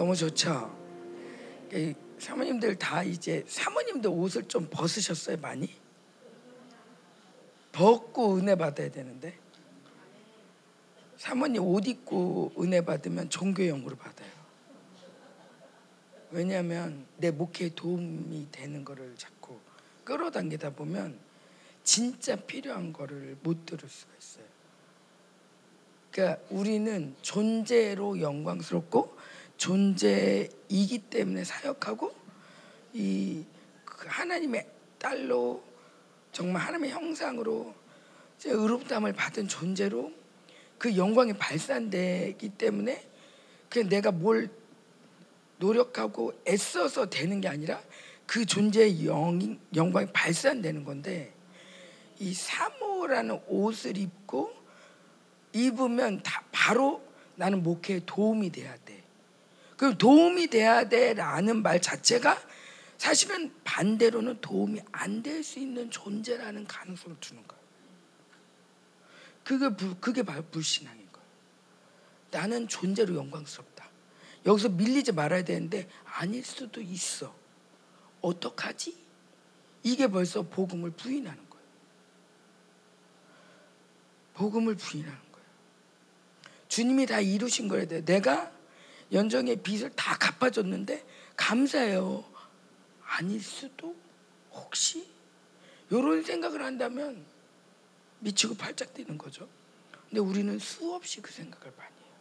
너무 좋죠. 이 사모님들 다 이제 사모님들 옷을 좀 벗으셨어요 많이? 벗고 은혜 받아야 되는데 사모님 옷 입고 은혜 받으면 종교용으로 받아요. 왜냐하면 내 목회에 도움이 되는 거를 자꾸 끌어당기다 보면 진짜 필요한 거를 못 들을 수가 있어요. 그러니까 우리는 존재로 영광스럽고 존재이기 때문에 사역하고 이그 하나님의 딸로 정말 하나님의 형상으로 의롭다함을 받은 존재로 그 영광이 발산되기 때문에 그냥 내가 뭘 노력하고 애써서 되는 게 아니라 그 존재의 영, 영광이 발산되는 건데 이 사모라는 옷을 입고 입으면 다 바로 나는 목회에 도움이 돼야 돼. 그럼 도움이 돼야 돼라는 말 자체가 사실은 반대로는 도움이 안 될 수 있는 존재라는 가능성을 두는 거예요. 그게 불, 그게 바로 불신앙인 거예요. 나는 존재로 영광스럽다. 여기서 밀리지 말아야 되는데 아닐 수도 있어. 어떡하지? 이게 벌써 복음을 부인하는 거예요. 복음을 부인하는 거예요. 주님이 다 이루신 거야 돼. 내가 연정의 빚을 다 갚아줬는데 감사해요. 아닐 수도 혹시 이런 생각을 한다면 미치고 팔짝 뛰는 거죠. 근데 우리는 수없이 그 생각을 많이 해요.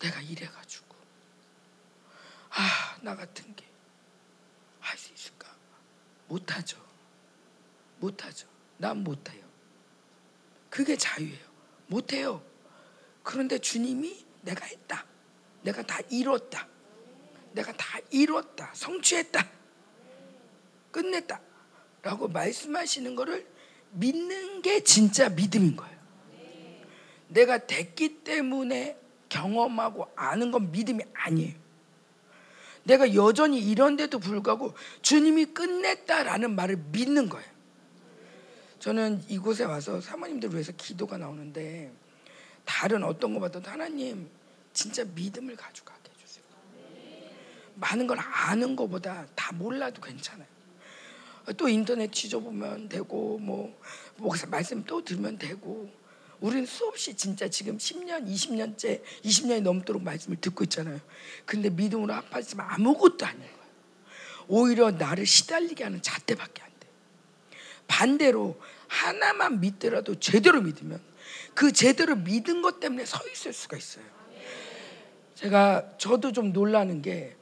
내가 이래가지고 아 나 같은 게 할 수 있을까? 못하죠. 못하죠. 난 못해요. 그게 자유예요. 못해요. 그런데 주님이 내가 했다. 내가 다 이뤘다. 내가 다 이뤘다. 성취했다. 끝냈다. 라고 말씀하시는 것을 믿는 게 진짜 믿음인 거예요. 내가 됐기 때문에 경험하고 아는 건 믿음이 아니에요. 내가 여전히 이런데도 불구하고 주님이 끝냈다라는 말을 믿는 거예요. 저는 이곳에 와서 사모님들 위해서 기도가 나오는데 다른 어떤 것보다도 하나님 진짜 믿음을 가져가게 해주세요. 많은 걸 아는 것보다 다 몰라도 괜찮아요. 또 인터넷 뒤져보면 되고 뭐 목사 말씀 또 들으면 되고 우리는 수없이 진짜 지금 10년, 20년째, 20년이 넘도록 말씀을 듣고 있잖아요. 근데 믿음으로 합하지만 아무것도 아닌 거예요. 오히려 나를 시달리게 하는 잣대밖에 안 돼. 반대로 하나만 믿더라도 제대로 믿으면 그 제대로 믿은 것 때문에 서 있을 수가 있어요. 제가 저도 좀 놀라는 게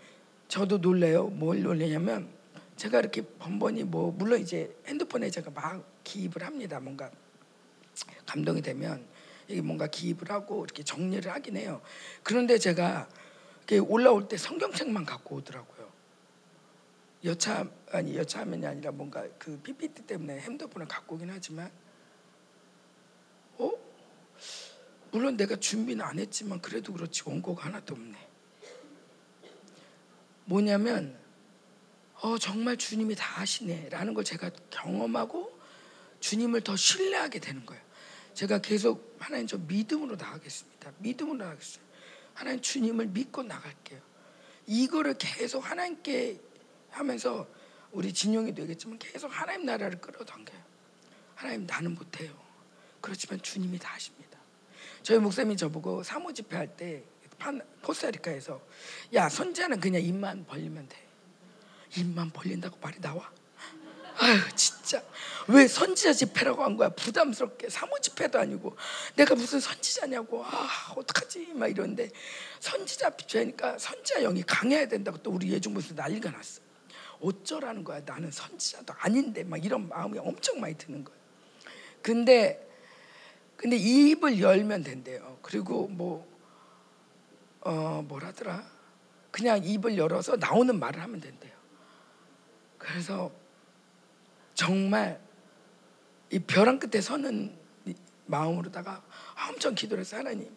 저도 놀래요. 뭘 놀래냐면 제가 이렇게 번번이 뭐 물론 이제 핸드폰에 제가 막 기입을 합니다. 뭔가 감동이 되면 이게 뭔가 기입을 하고 이렇게 정리를 하긴 해요. 그런데 제가 올라올 때 성경책만 갖고 오더라고요. 여차 아니 여차하면이 아니라 뭔가 그 PPT 때문에 핸드폰을 갖고 오긴 하지만 어 물론 내가 준비는 안 했지만 그래도 그렇지 원고가 하나도 없네. 뭐냐면 어 정말 주님이 다 하시네라는 걸 제가 경험하고 주님을 더 신뢰하게 되는 거예요. 제가 계속 하나님 저 믿음으로 나가겠습니다. 믿음으로 나가겠어요. 하나님 주님을 믿고 나갈게요. 이거를 계속 하나님께 하면서 우리 진용이 되겠지만 계속 하나님 나라를 끌어당겨요. 하나님 나는 못해요. 그렇지만 주님이 다 하십니다. 저희 목사님이 저보고 사모 집회 할 때 코스타리카에서 야 선지자는 그냥 입만 벌리면 돼. 입만 벌린다고 말이 나와? 아유 진짜. 왜 선지자 집회라고 한 거야? 부담스럽게. 사모 집회도 아니고. 내가 무슨 선지자냐고. 아 어떡하지? 막 이러는데 선지자 집회니까 선지자 영이 강해야 된다고 또 우리 예중부에서 난리가 났어. 어쩌라는 거야? 나는 선지자도 아닌데 막 이런 마음이 엄청 많이 드는 거야. 근데 근데 입을 열면 된대요 그리고 뭐 어, 뭐라더라 그냥 입을 열어서 나오는 말을 하면 된대요 그래서 정말 이 벼랑 끝에 서는 마음으로다가 엄청 기도를 해서 하나님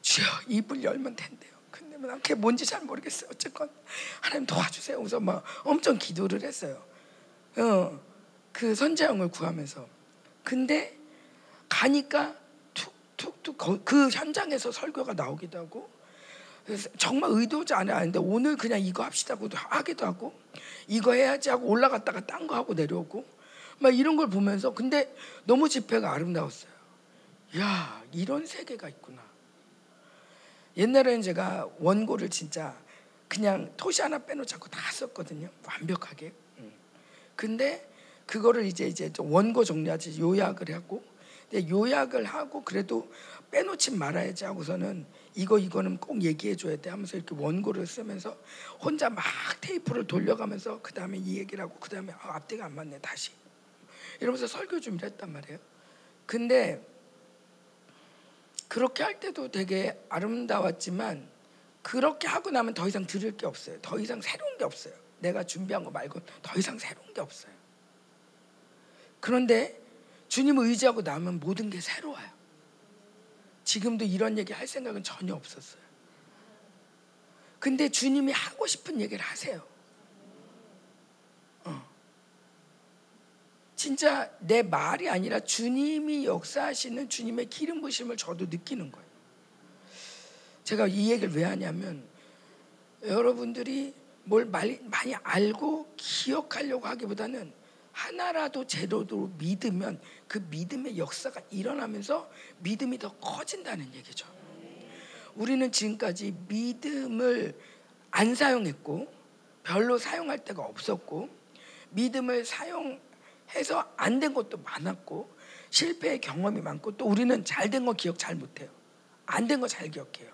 주여 입을 열면 된대요. 근데 난 그게 뭔지 잘 모르겠어요. 어쨌건 하나님 도와주세요. 그래서 막 엄청 기도를 했어요. 어, 그 선자형을 구하면서 근데 가니까 툭툭툭 그 현장에서 설교가 나오기도 하고 정말 의도지 않았는데 오늘 그냥 이거 합시다고 하기도 하고 이거 해야지 하고 올라갔다가 딴 거 하고 내려오고 막 이런 걸 보면서 근데 너무 집회가 아름다웠어요. 야 이런 세계가 있구나. 옛날에는 제가 원고를 진짜 그냥 토시 하나 빼놓지 않고 다 썼거든요. 완벽하게. 근데 그거를 이제 이제 원고 정리하지 요약을 하고 요약을 하고 그래도 빼놓지 말아야지 하고서는 이거 이거는 꼭 얘기해 줘야 돼 하면서 이렇게 원고를 쓰면서 혼자 막 테이프를 돌려가면서 그 다음에 이 얘기를 하고 그 다음에 아, 앞뒤가 안 맞네 다시 이러면서 설교 준비를 했단 말이에요. 근데 그렇게 할 때도 되게 아름다웠지만 그렇게 하고 나면 더 이상 들을 게 없어요. 더 이상 새로운 게 없어요. 내가 준비한 거 말고 더 이상 새로운 게 없어요. 그런데 주님을 의지하고 나면 모든 게 새로워요. 지금도 이런 얘기 할 생각은 전혀 없었어요. 근데 주님이 하고 싶은 얘기를 하세요. 어. 진짜 내 말이 아니라 주님이 역사하시는 주님의 기름 부심을 저도 느끼는 거예요. 제가 이 얘기를 왜 하냐면 여러분들이 뭘 많이 알고 기억하려고 하기보다는 하나라도 제대로 믿으면 그 믿음의 역사가 일어나면서 믿음이 더 커진다는 얘기죠. 우리는 지금까지 믿음을 안 사용했고 별로 사용할 데가 없었고 믿음을 사용해서 안 된 것도 많았고 실패의 경험이 많고 또 우리는 잘 된 거 기억 잘 못해요. 안 된 거 잘 기억해요.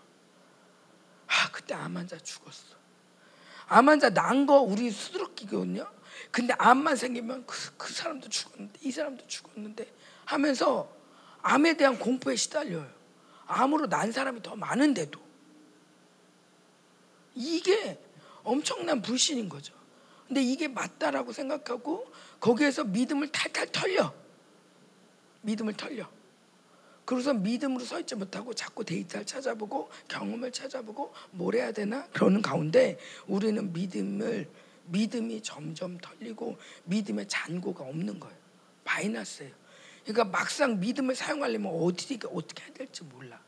아 그때 암 환자 죽었어. 암 환자 난 거 우리 수두룩기거든요. 근데 암만 생기면 그, 그 사람도 죽었는데 이 사람도 죽었는데 하면서 암에 대한 공포에 시달려요. 암으로 난 사람이 더 많은데도 이게 엄청난 불신인 거죠. 근데 이게 맞다라고 생각하고 거기에서 믿음을 탈탈 털려. 믿음을 털려. 그래서 믿음으로 서 있지 못하고 자꾸 데이터를 찾아보고 경험을 찾아보고 뭘 해야 되나 그러는 가운데 우리는 믿음을 믿음이 점점 털리고 믿음의 잔고가 없는 거예요. 마이너스예요. 그러니까 막상 믿음을 사용하려면 어디 어떻게 해야 될지 몰라.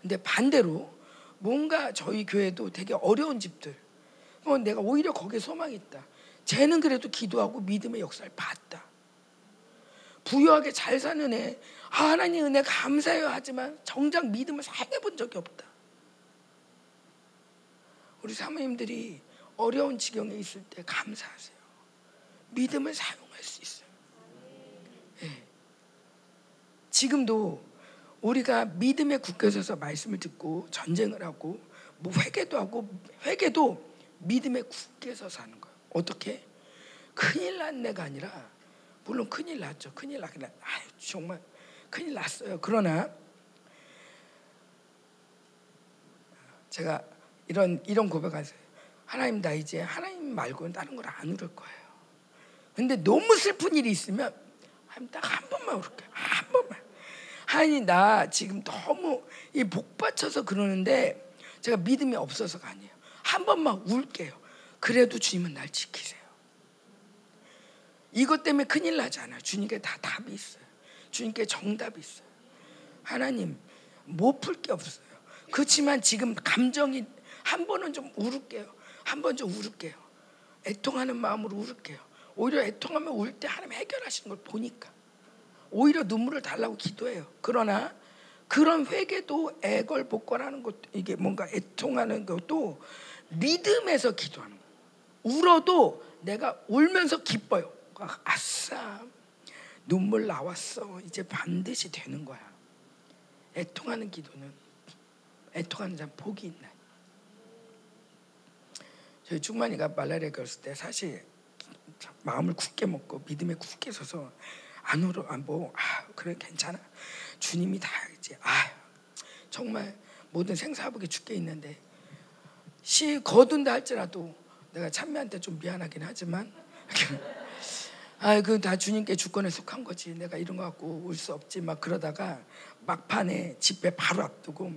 근데 반대로 뭔가 저희 교회도 되게 어려운 집들, 뭐 내가 오히려 거기에 소망이 있다. 쟤는 그래도 기도하고 믿음의 역사를 봤다. 부유하게 잘 사는 애, 아, 하나님 은혜 감사해요 하지만 정작 믿음을 사용해 본 적이 없다. 우리 사모님들이 어려운 지경에 있을 때 감사하세요. 믿음을 사용할 수 있어요. 네. 지금도 우리가 믿음에 굳게 서서 말씀을 듣고 전쟁을 하고 뭐 회개도 하고 회개도 믿음에 굳게 서서 하는 거예요. 어떻게? 큰일 났네가 아니라 물론 큰일 났죠. 큰일 나긴 아유 정말 큰일 났어요. 그러나 제가 이런 이런 고백하세요. 하나님 나 이제 하나님 말고는 다른 걸 안 울을 거예요. 근데 너무 슬픈 일이 있으면 하나님 딱 한 번만 울을게요. 한 번만. 하나님 나 지금 너무 이 복받쳐서 그러는데 제가 믿음이 없어서가 아니에요. 한 번만 울게요. 그래도 주님은 날 지키세요. 이것 때문에 큰일 나지 않아요. 주님께 다 답이 있어요. 주님께 정답이 있어요. 하나님 못 풀 게 없어요. 그렇지만 지금 감정이 한 번은 좀 울을게요. 한번 좀 울을게요. 애통하는 마음으로 울을게요. 오히려 애통하면 울 때 하나님 해결하시는 걸 보니까 오히려 눈물을 달라고 기도해요. 그러나 그런 회개도 애걸복걸하는 것도 이게 뭔가 애통하는 것도 믿음에서 기도하는 거예요. 울어도 내가 울면서 기뻐요. 아싸 눈물 나왔어. 이제 반드시 되는 거야. 애통하는 기도는 애통하는 자는 복이 있나. 저희 충만이가 말라리아 걸었을 때 사실 마음을 굳게 먹고 믿음에 굳게 서서 안 울어 안뭐 아, 그래 괜찮아. 주님이 다 이제 아 정말 모든 생사복에 죽게 있는데 시 거둔다 할지라도 내가 찬미한테 좀 미안하긴 하지만 아그 다 주님께 주권에 속한 거지. 내가 이런 거 갖고 울 수 없지. 막 그러다가 막판에 집회 바로 앞두고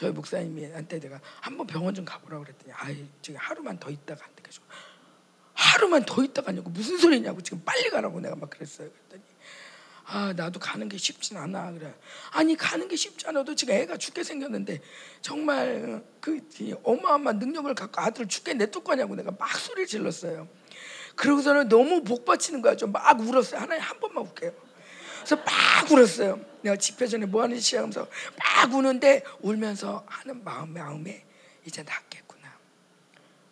저희 목사님한테 내가 한번 병원 좀 가보라고 그랬더니 아이 지금 하루만 더 있다가 안 되겠어. 하루만 더 있다가 냐고 무슨 소리냐고 지금 빨리 가라고 내가 막 그랬어요. 그랬더니 아 나도 가는 게 쉽진 않아 그래. 아니 가는 게 쉽지 않아도 지금 애가 죽게 생겼는데 정말 그 어마어마한 능력을 갖고 아들을 죽게 내둘 거냐고 내가 막 소리를 질렀어요. 그러고서는 너무 복 받치는 거야. 좀 막 울었어요. 하나님 한 번만 울게요. 그래서 막 울었어요. 내가 집회 전에 뭐 하는지 시작하면서 막 우는데 울면서 하는 마음 마음에 이제 낫겠구나.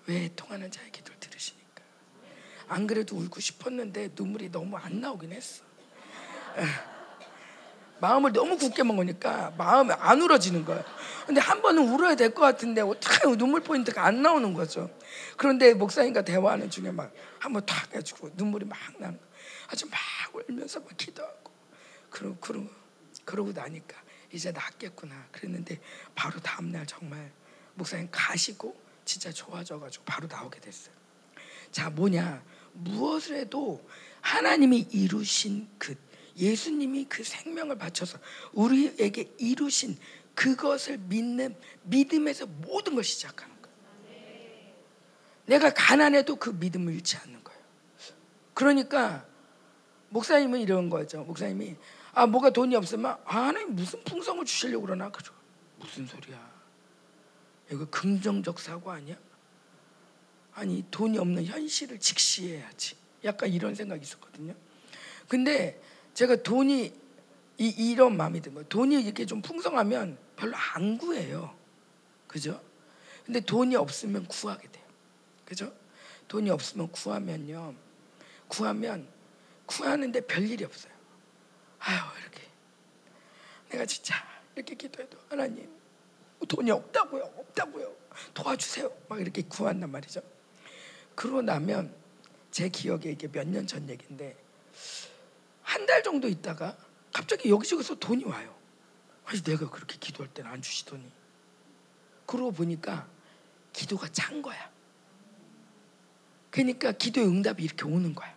왜 통하는 자의 기도를 들으시니까. 안 그래도 울고 싶었는데 눈물이 너무 안 나오긴 했어. 마음을 너무 굳게 먹으니까 마음이 안 울어지는 거예요. 근데 한 번은 울어야 될 것 같은데 어떻게 눈물 포인트가 안 나오는 거죠. 그런데 목사님과 대화하는 중에 막 한번 탁 해가지고 눈물이 막 나는 아주 막 울면서 막 기도하고 그러고 그러고 그러고 나니까 이제 낫겠구나 그랬는데 바로 다음날 정말 목사님 가시고 진짜 좋아져가지고 바로 나오게 됐어요. 자 뭐냐 무엇을 해도 하나님이 이루신 그 예수님이 그 생명을 바쳐서 우리에게 이루신 그것을 믿는 믿음에서 모든 걸 시작하는 거예요. 내가 가난해도 그 믿음을 잃지 않는 거예요. 그러니까 목사님은 이런 거죠. 목사님이 아 뭐가 돈이 없으면 아 하나님 무슨 풍성을 주시려고 그러나 그죠? 무슨 소리야? 이거 긍정적 사고 아니야? 아니 돈이 없는 현실을 직시해야지. 약간 이런 생각이 있었거든요. 근데 제가 돈이 이, 이런 마음이 든 거예요. 돈이 이렇게 좀 풍성하면 별로 안 구해요. 그죠? 근데 돈이 없으면 구하게 돼요. 그죠? 돈이 없으면 구하면요. 구하면 구하는데 별일이 없어요. 아유, 이렇게. 내가 진짜 이렇게 기도해도 하나님 돈이 없다고요. 없다고요. 도와주세요. 막 이렇게 구한단 말이죠. 그러고 나면 제 기억에 이게 몇 년 전 얘기인데 한 달 정도 있다가 갑자기 여기저기서 돈이 와요. 아니 내가 그렇게 기도할 때는 안 주시더니 그러고 보니까 기도가 찬 거야. 그러니까 기도의 응답이 이렇게 오는 거야.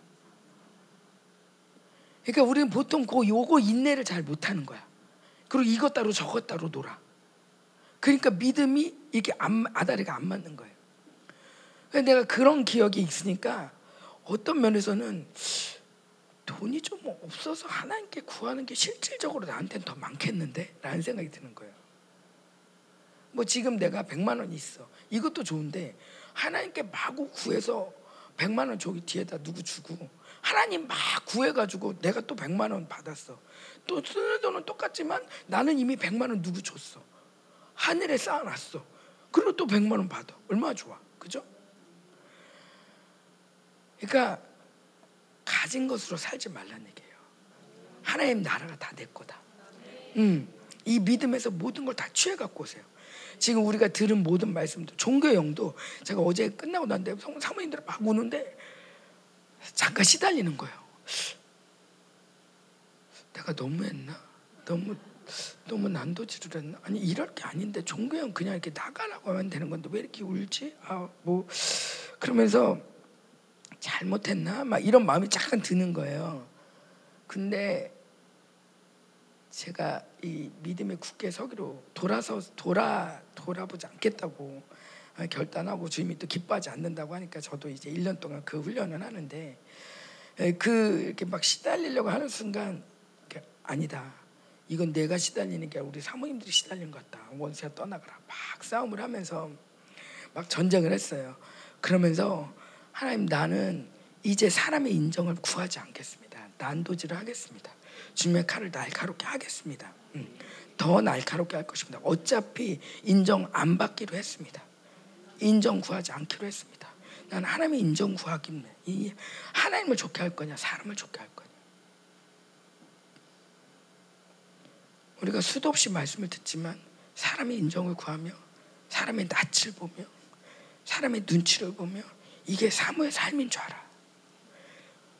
그러니까 우리는 보통 그 요거 인내를 잘 못하는 거야. 그리고 이것 따로 저것 따로 놀아. 그러니까 믿음이 이게 안, 아다리가 안 맞는 거예요. 내가 그런 기억이 있으니까 어떤 면에서는 돈이 좀 없어서 하나님께 구하는 게 실질적으로 나한테는 더 많겠는데? 라는 생각이 드는 거예요. 뭐 지금 내가 100만 원이 있어. 이것도 좋은데 하나님께 마구 구해서 100만 원 저기 뒤에다 누구 주고 하나님 막 구해가지고 내가 또 100만 원 받았어. 또 쓰는 돈은 똑같지만 나는 이미 100만 원 누구 줬어. 하늘에 쌓아놨어. 그리고 또 100만 원 받아. 얼마나 좋아. 그죠? 그러니까 가진 것으로 살지 말라는 얘기예요. 하나님 나라가 다 내 거다. 음, 이 믿음에서 모든 걸 다 취해 갖고 오세요. 지금 우리가 들은 모든 말씀도 종교 영도 제가 어제 끝나고 난데 사모님들 막 우는데 잠깐 시달리는 거예요. 내가 너무했나? 너무 너무 난도질을 했나? 아니 이럴 게 아닌데 종교형 그냥 이렇게 나가라고 하면 되는 건데 왜 이렇게 울지? 아 뭐 그러면서 잘못했나? 막 이런 마음이 잠깐 드는 거예요. 근데 제가 이 믿음의 굳게 서기로 돌아서 돌아 돌아보지 않겠다고 결단하고 주님이 또 기뻐하지 않는다고 하니까 저도 이제 1년 동안 그 훈련을 하는데 그 이렇게 막 시달리려고 하는 순간 아니다. 이건 내가 시달리는 게 우리 사모님들이 시달리는 것 같다. 원수야 떠나가라. 막 싸움을 하면서 막 전쟁을 했어요. 그러면서 하나님 나는 이제 사람의 인정을 구하지 않겠습니다. 난도질을 하겠습니다. 주님의 칼을 날카롭게 하겠습니다. 음, 더 날카롭게 할 것입니다. 어차피 인정 안 받기로 했습니다. 인정 구하지 않기로 했습니다. 나는 하나님의 인정 구하기는 이 하나님을 좋게 할 거냐, 사람을 좋게 할 거냐. 우리가 수도 없이 말씀을 듣지만 사람의 인정을 구하며 사람의 낯을 보며 사람의 눈치를 보며 이게 사모의 삶인 줄 알아.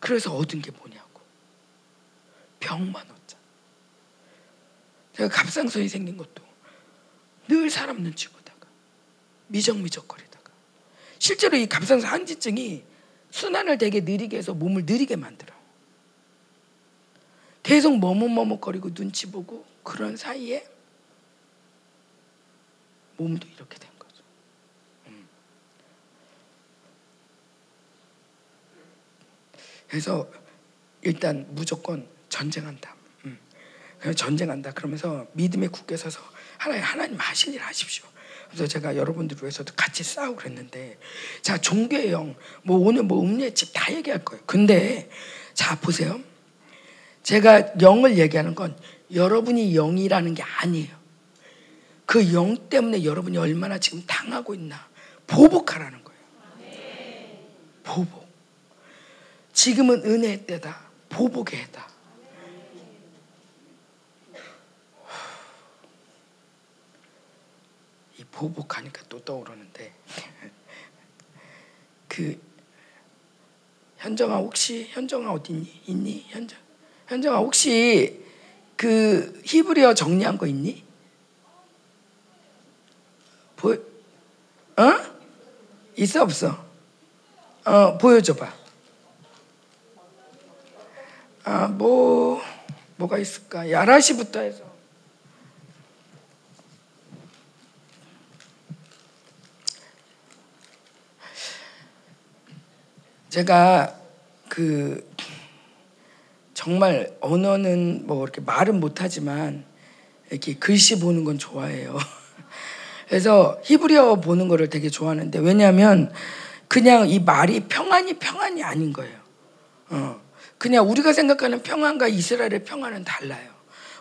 그래서 얻은 게 뭐냐고. 병만 얻자. 제가 갑상선이 생긴 것도 늘 사람 눈치 보다가 미적미적거리다가 실제로 이 갑상선 한지증이 순환을 되게 느리게 해서 몸을 느리게 만들어. 계속 머뭇머뭇거리고 눈치 보고 그런 사이에 몸도 이렇게 돼. 그래서 일단 무조건 전쟁한다. 음. 전쟁한다. 그러면서 믿음에 굳게 서서 하나님 하나님 하실 일 하십시오. 그래서 제가 여러분들 위해서도 같이 싸우고 그랬는데 자 종교의 영, 뭐 오늘 뭐 음료집 다 얘기할 거예요. 근데 자 보세요. 제가 영을 얘기하는 건 여러분이 영이라는 게 아니에요. 그 영 때문에 여러분이 얼마나 지금 당하고 있나 보복하라는 거예요. 보복. 지금은 은혜의 때다. 보복의 해다. 보복하니까 또 떠오르는데 그 현정아 혹시 현정아 어디 있니? 있니? 현정 현정아 혹시 그 히브리어 정리한 거 있니? 보 어? 있어 없어? 어 보여줘 봐. 아뭐 뭐가 있을까? 야라시부터 해서. 제가 그 정말 언어는 뭐 이렇게 말은 못하지만 이렇게 글씨 보는 건 좋아해요. 그래서 히브리어 보는 거를 되게 좋아하는데 왜냐하면 그냥 이 말이 평안이 평안이 아닌 거예요. 어. 그냥 우리가 생각하는 평안과 이스라엘의 평안은 달라요.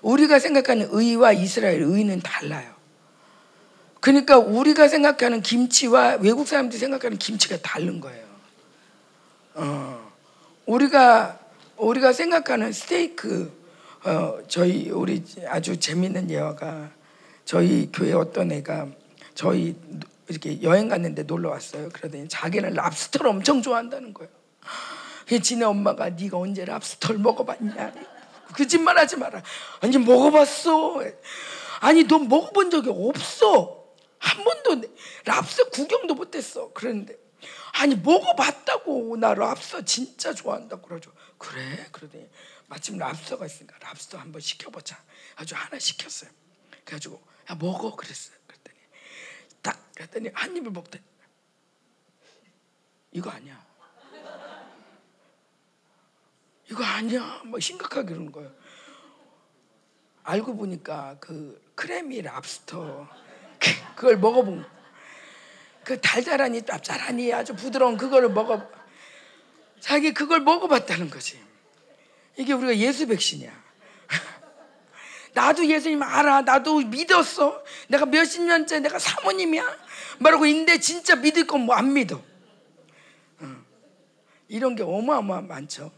우리가 생각하는 의와 이스라엘 의는 달라요. 그러니까 우리가 생각하는 김치와 외국 사람들이 생각하는 김치가 다른 거예요. 어. 우리가 우리가 생각하는 스테이크 어, 저희 우리 아주 재밌는 예화가 저희 교회 어떤 애가 저희 이렇게 여행 갔는데 놀러 왔어요. 그러더니 자기는 랍스터를 엄청 좋아한다는 거예요. 그 지네 엄마가 네가 언제 랍스터를 먹어봤냐? 거짓말하지 마라. 아니 먹어봤어. 아니 너 먹어본 적이 없어. 한 번도 랍스터 구경도 못했어. 그런데 아니 먹어봤다고 나 랍스터 진짜 좋아한다고 그러죠. 그래? 그러더니 마침 랍스터가 있으니까 랍스터 한번 시켜보자. 아주 하나 시켰어요. 그래가지고 야 먹어 그랬어요. 그랬더니 딱 그랬더니 한 입을 먹더니 이거 아니야. 이거 아니야. 뭐 심각하게 그러는 거예요. 알고 보니까 그 크래미 랍스터 그걸 먹어본 그 달달하니 짭짤하니 아주 부드러운 그거를 먹어 자기 그걸 먹어봤다는 거지. 이게 우리가 예수 백신이야. 나도 예수님 알아. 나도 믿었어. 내가 몇십 년째 내가 사모님이야. 말하고 있는데 진짜 믿을 건 뭐 안 믿어. 이런 게 어마어마 많죠.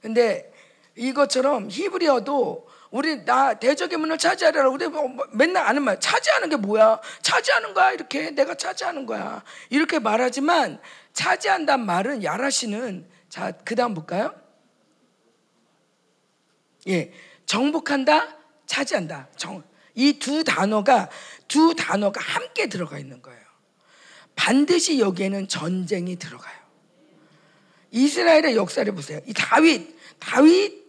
근데 이것처럼 히브리어도 우리 나 대적의 문을 차지하라. 우리 뭐 맨날 아는 말 차지하는 게 뭐야? 차지하는 거야? 이렇게 내가 차지하는 거야. 이렇게 말하지만 차지한단 말은 야라시는 자 그다음 볼까요? 예 정복한다 차지한다. 이두 단어가 두 단어가 함께 들어가 있는 거예요. 반드시 여기에는 전쟁이 들어가요. 이스라엘의 역사를 보세요. 이 다윗, 다윗,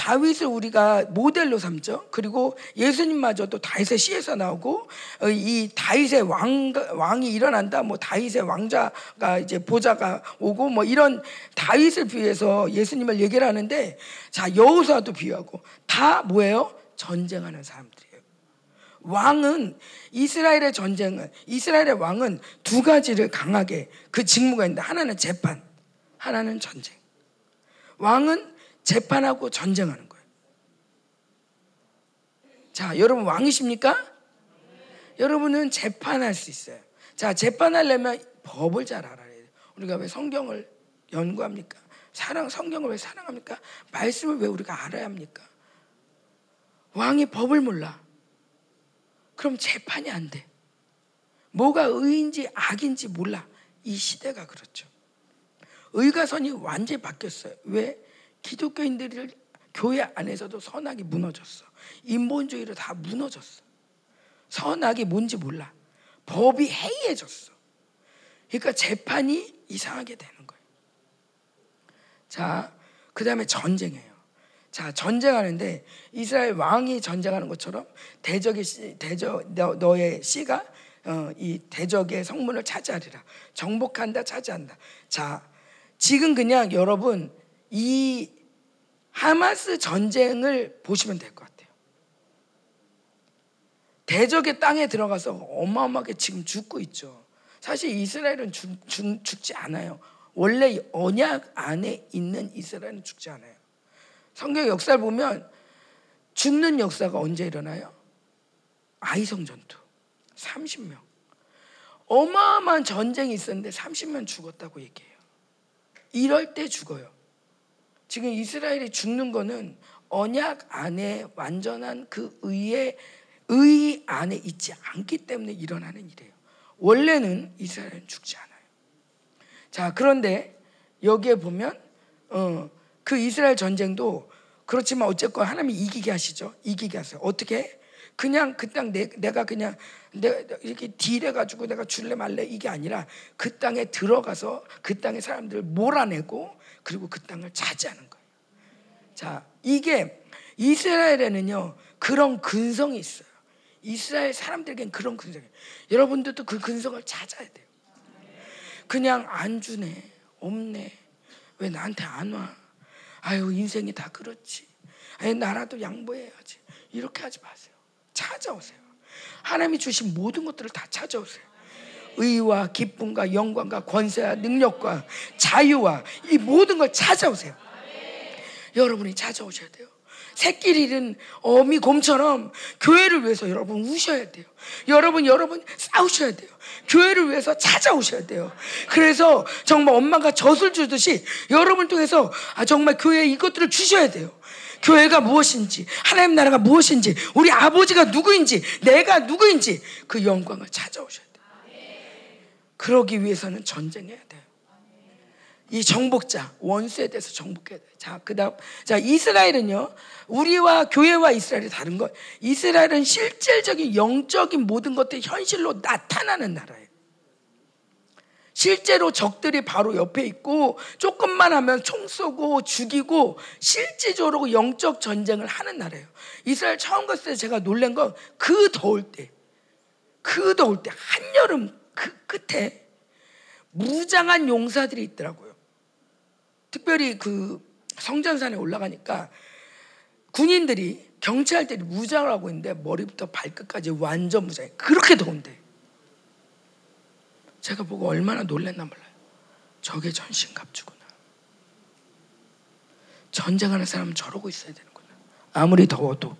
다윗을 우리가 모델로 삼죠. 그리고 예수님마저도 다윗의 시에서 나오고 어, 이 다윗의 왕 왕이 일어난다. 뭐 다윗의 왕자가 이제 보좌가 오고 뭐 이런 다윗을 비유해서 예수님을 얘기를 하는데 자 여호수아도 비유하고 다 뭐예요? 전쟁하는 사람들이에요. 왕은 이스라엘의 전쟁은 이스라엘의 왕은 두 가지를 강하게 그 직무가 있는데 하나는 재판, 하나는 전쟁. 왕은 재판하고 전쟁하는 거예요. 자, 여러분 왕이십니까? 여러분은 재판할 수 있어요. 자, 재판하려면 법을 잘 알아야 돼요. 우리가 왜 성경을 연구합니까? 사랑 성경을 왜 사랑합니까? 말씀을 왜 우리가 알아야 합니까? 왕이 법을 몰라. 그럼 재판이 안 돼. 뭐가 의인지 악인지 몰라. 이 시대가 그렇죠. 의가 선이 완전히 바뀌었어요. 왜? 기독교인들이 교회 안에서도 선악이 무너졌어. 인본주의로 다 무너졌어. 선악이 뭔지 몰라. 법이 해이해졌어. 그러니까 재판이 이상하게 되는 거예요. 자, 그 다음에 전쟁이에요. 자, 전쟁하는데 이스라엘 왕이 전쟁하는 것처럼 대적의 씨, 대적 너, 의 씨가 어, 이 대적의 성문을 차지하리라. 정복한다, 차지한다. 자, 지금 그냥 여러분 이 하마스 전쟁을 보시면 될 것 같아요. 대적의 땅에 들어가서 어마어마하게 지금 죽고 있죠. 사실 이스라엘은 죽, 죽, 죽지 않아요. 원래 언약 안에 있는 이스라엘은 죽지 않아요. 성경 역사를 보면 죽는 역사가 언제 일어나요? 아이성 전투. 30명. 어마어마한 전쟁이 있었는데 30명 죽었다고 얘기해요. 이럴 때 죽어요. 지금 이스라엘이 죽는 거는 언약 안에 완전한 그 의의 의 안에 있지 않기 때문에 일어나는 일이에요. 원래는 이스라엘은 죽지 않아요. 자, 그런데 여기에 보면 어, 그 이스라엘 전쟁도 그렇지만 어쨌건 하나님이 이기게 하시죠. 이기게 하세요. 어떻게? 그냥 그 땅 내가 그냥 내가 이렇게 딜해 가지고 내가 줄래 말래 이게 아니라 그 땅에 들어가서 그 땅의 사람들을 몰아내고 그리고 그 땅을 차지하는 거예요. 자, 이게 이스라엘에는요 그런 근성이 있어요. 이스라엘 사람들에겐 그런 근성이. 여러분들도 그 근성을 찾아야 돼요. 그냥 안 주네, 없네. 왜 나한테 안 와? 아유 인생이 다 그렇지. 아유 나라도 양보해야지. 이렇게 하지 마세요. 찾아오세요. 하나님이 주신 모든 것들을 다 찾아오세요. 의와 기쁨과 영광과 권세와 능력과 자유와 이 모든 걸 찾아오세요. 여러분이 찾아오셔야 돼요. 새끼 잃은 어미 곰처럼 교회를 위해서 여러분 우셔야 돼요. 여러분 여러분 싸우셔야 돼요. 교회를 위해서 찾아오셔야 돼요. 그래서 정말 엄마가 젖을 주듯이 여러분 통해서 아, 정말 교회에 이것들을 주셔야 돼요. 교회가 무엇인지, 하나님 나라가 무엇인지, 우리 아버지가 누구인지, 내가 누구인지 그 영광을 찾아오셔야 돼요. 그러기 위해서는 전쟁해야 돼요. 이 정복자, 원수에 대해서 정복해야 돼요. 자, 그 다음. 자, 이스라엘은요, 우리와 교회와 이스라엘이 다른 것. 이스라엘은 실질적인 영적인 모든 것들이 현실로 나타나는 나라예요. 실제로 적들이 바로 옆에 있고 조금만 하면 총 쏘고 죽이고 실질적으로 영적 전쟁을 하는 나라예요. 이스라엘 처음 갔을 때 제가 놀란 건 그 더울 때, 그 더울 때 한여름 그 끝에 무장한 용사들이 있더라고요. 특별히 그 성전산에 올라가니까 군인들이 경찰들이 무장을 하고 있는데 머리부터 발끝까지 완전 무장해. 그렇게 더운데. 제가 보고 얼마나 놀랐나 몰라요. 저게 전신갑주구나. 전쟁하는 사람은 저러고 있어야 되는구나. 아무리 더워도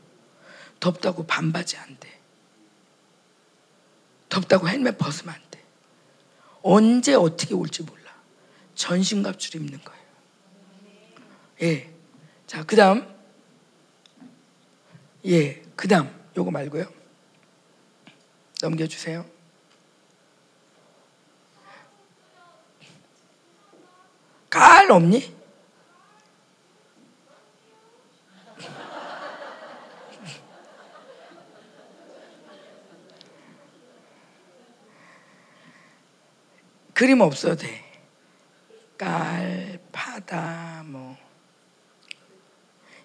덥다고 반바지 안 돼. 덥다고 헬멧 벗으면 안 돼. 언제 어떻게 올지 몰라. 전신갑주를 입는 거예요. 예. 자, 그 다음. 예, 그 다음. 요거 말고요. 넘겨주세요. 깔 없니? 그림 없어도 돼. 깔, 파다, 뭐.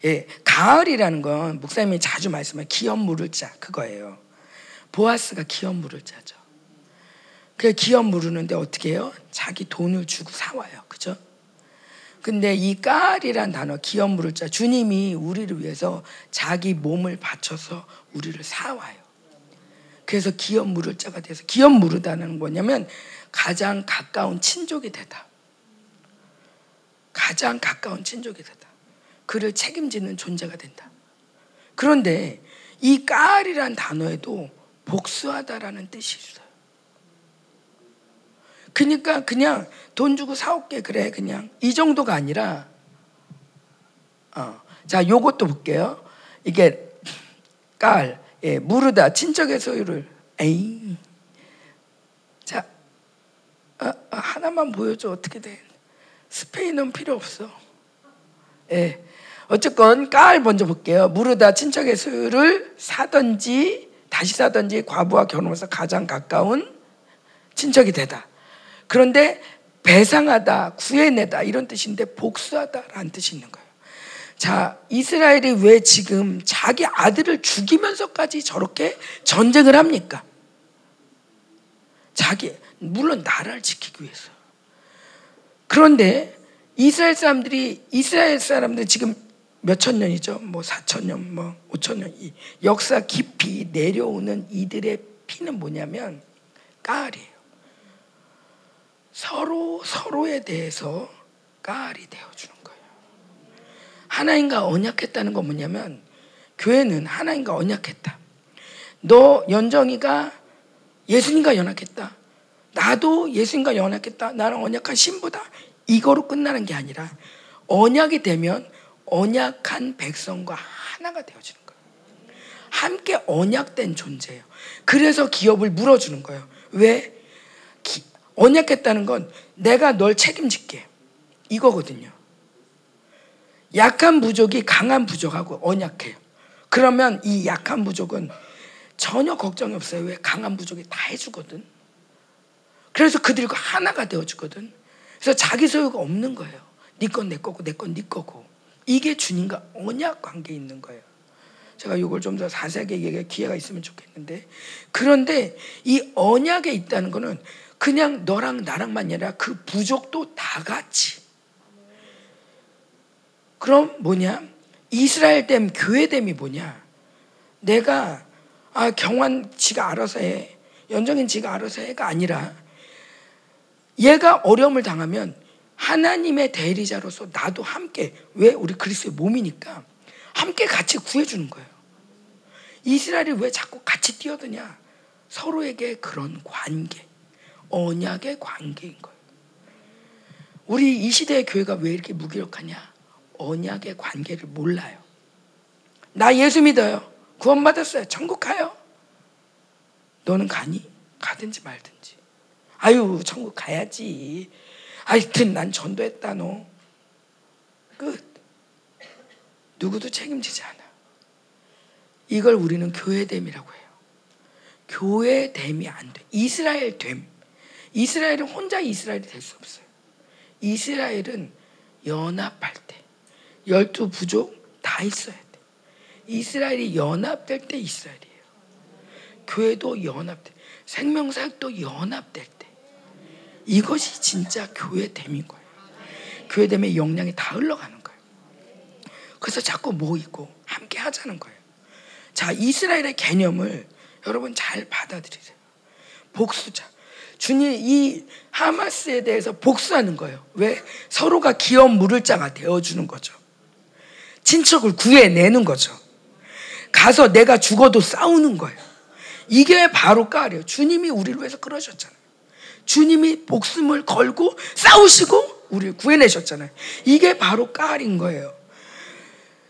예, 가을이라는 건 목사님이 자주 말씀하는 기업 물을 자 그거예요. 보아스가 기업 물을 자죠. 그 기업 물르는데 어떻게 해요? 자기 돈을 주고 사와요. 그죠? 근데 이 깔이란 단어 기업 물을 자 주님이 우리를 위해서 자기 몸을 바쳐서 우리를 사와요. 그래서 기업 물을 자가 돼서 기업 물으다는 뭐냐면 가장 가까운 친족이 되다. 가장 가까운 친족이 되다. 그를 책임지는 존재가 된다. 그런데 이 깔이란 단어에도 복수하다라는 뜻이 있어요. 그러니까 그냥 돈 주고 사올게 그래 그냥 이 정도가 아니라 어. 자 요것도 볼게요. 이게 깔 예, 무르다 친척의 소유를 에이 자 아, 아, 하나만 보여줘. 어떻게 돼? 스페인은 필요 없어. 예. 어쨌건 깔 먼저 볼게요. 무르다 친척의 소유를 사든지 다시 사든지 과부와 결혼해서 가장 가까운 친척이 되다. 그런데 배상하다, 구해내다 이런 뜻인데 복수하다라는 뜻이 있는 거예요. 자, 이스라엘이 왜 지금 자기 아들을 죽이면서까지 저렇게 전쟁을 합니까? 자기 물론 나라를 지키기 위해서. 그런데 이스라엘 사람들이 이스라엘 사람들 지금 몇 천 년이죠. 뭐 사천 년, 뭐 오천 년. 이 역사 깊이 내려오는 이들의 피는 뭐냐면 까알이에요. 서로 서로에 대해서 까알이 되어 주는 거예요. 하나님과 언약했다는 건 뭐냐면 교회는 하나님과 언약했다. 너 연정이가 예수님과 연약했다. 나도 예수님과 연약했다. 나랑 언약한 신부다. 이거로 끝나는 게 아니라 언약이 되면 언약한 백성과 하나가 되어지는 거예요. 함께 언약된 존재예요. 그래서 기업을 물어주는 거예요. 왜? 기, 언약했다는 건 내가 널 책임질게. 이거거든요. 약한 부족이 강한 부족하고 언약해요. 그러면 이 약한 부족은 전혀 걱정이 없어요. 왜? 강한 부족이 다 해주거든. 그래서 그들과 하나가 되어주거든. 그래서 자기 소유가 없는 거예요. 네 건 내 거고 내 건 네 거고. 이게 주님과 언약 관계에 있는 거예요. 제가 이걸 좀 더 자세하게 얘기할 기회가 있으면 좋겠는데 그런데 이 언약에 있다는 거는 그냥 너랑 나랑만 아니라 그 부족도 다 같이 그럼 뭐냐 이스라엘 됨 교회 됨이 뭐냐 내가 아 경환 지가 알아서 해 연정인 지가 알아서 해가 아니라 얘가 어려움을 당하면 하나님의 대리자로서 나도 함께 왜 우리 그리스도의 몸이니까 함께 같이 구해주는 거예요. 이스라엘이 왜 자꾸 같이 뛰어드냐? 서로에게 그런 관계, 언약의 관계인 거예요. 우리 이 시대의 교회가 왜 이렇게 무기력하냐? 언약의 관계를 몰라요. 나 예수 믿어요. 구원받았어요. 천국 가요. 너는 가니? 가든지 말든지. 아유, 천국 가야지. 하여튼 난 전도했다 너. 끝. 누구도 책임지지 않아. 이걸 우리는 교회됨이라고 해요. 교회됨이 안 돼. 이스라엘 됨. 이스라엘은 혼자 이스라엘이 될 수 없어요. 이스라엘은 연합할 때 열두 부족 다 있어야 돼. 이스라엘이 연합될 때 이스라엘이에요. 교회도 연합돼. 생명사역도 연합될 때. 이것이 진짜 교회됨인 거예요. 교회됨의 역량이 다 흘러가는 거예요. 그래서 자꾸 모이고 함께 하자는 거예요. 자, 이스라엘의 개념을 여러분 잘 받아들이세요. 복수자. 주님 이 하마스에 대해서 복수하는 거예요. 왜? 서로가 기업 물을 자가 되어주는 거죠. 친척을 구해내는 거죠. 가서 내가 죽어도 싸우는 거예요. 이게 바로 까려. 주님이 우리를 위해서 그러셨잖아요. 주님이 목숨을 걸고 싸우시고 우리를 구해내셨잖아요. 이게 바로 까알인 거예요.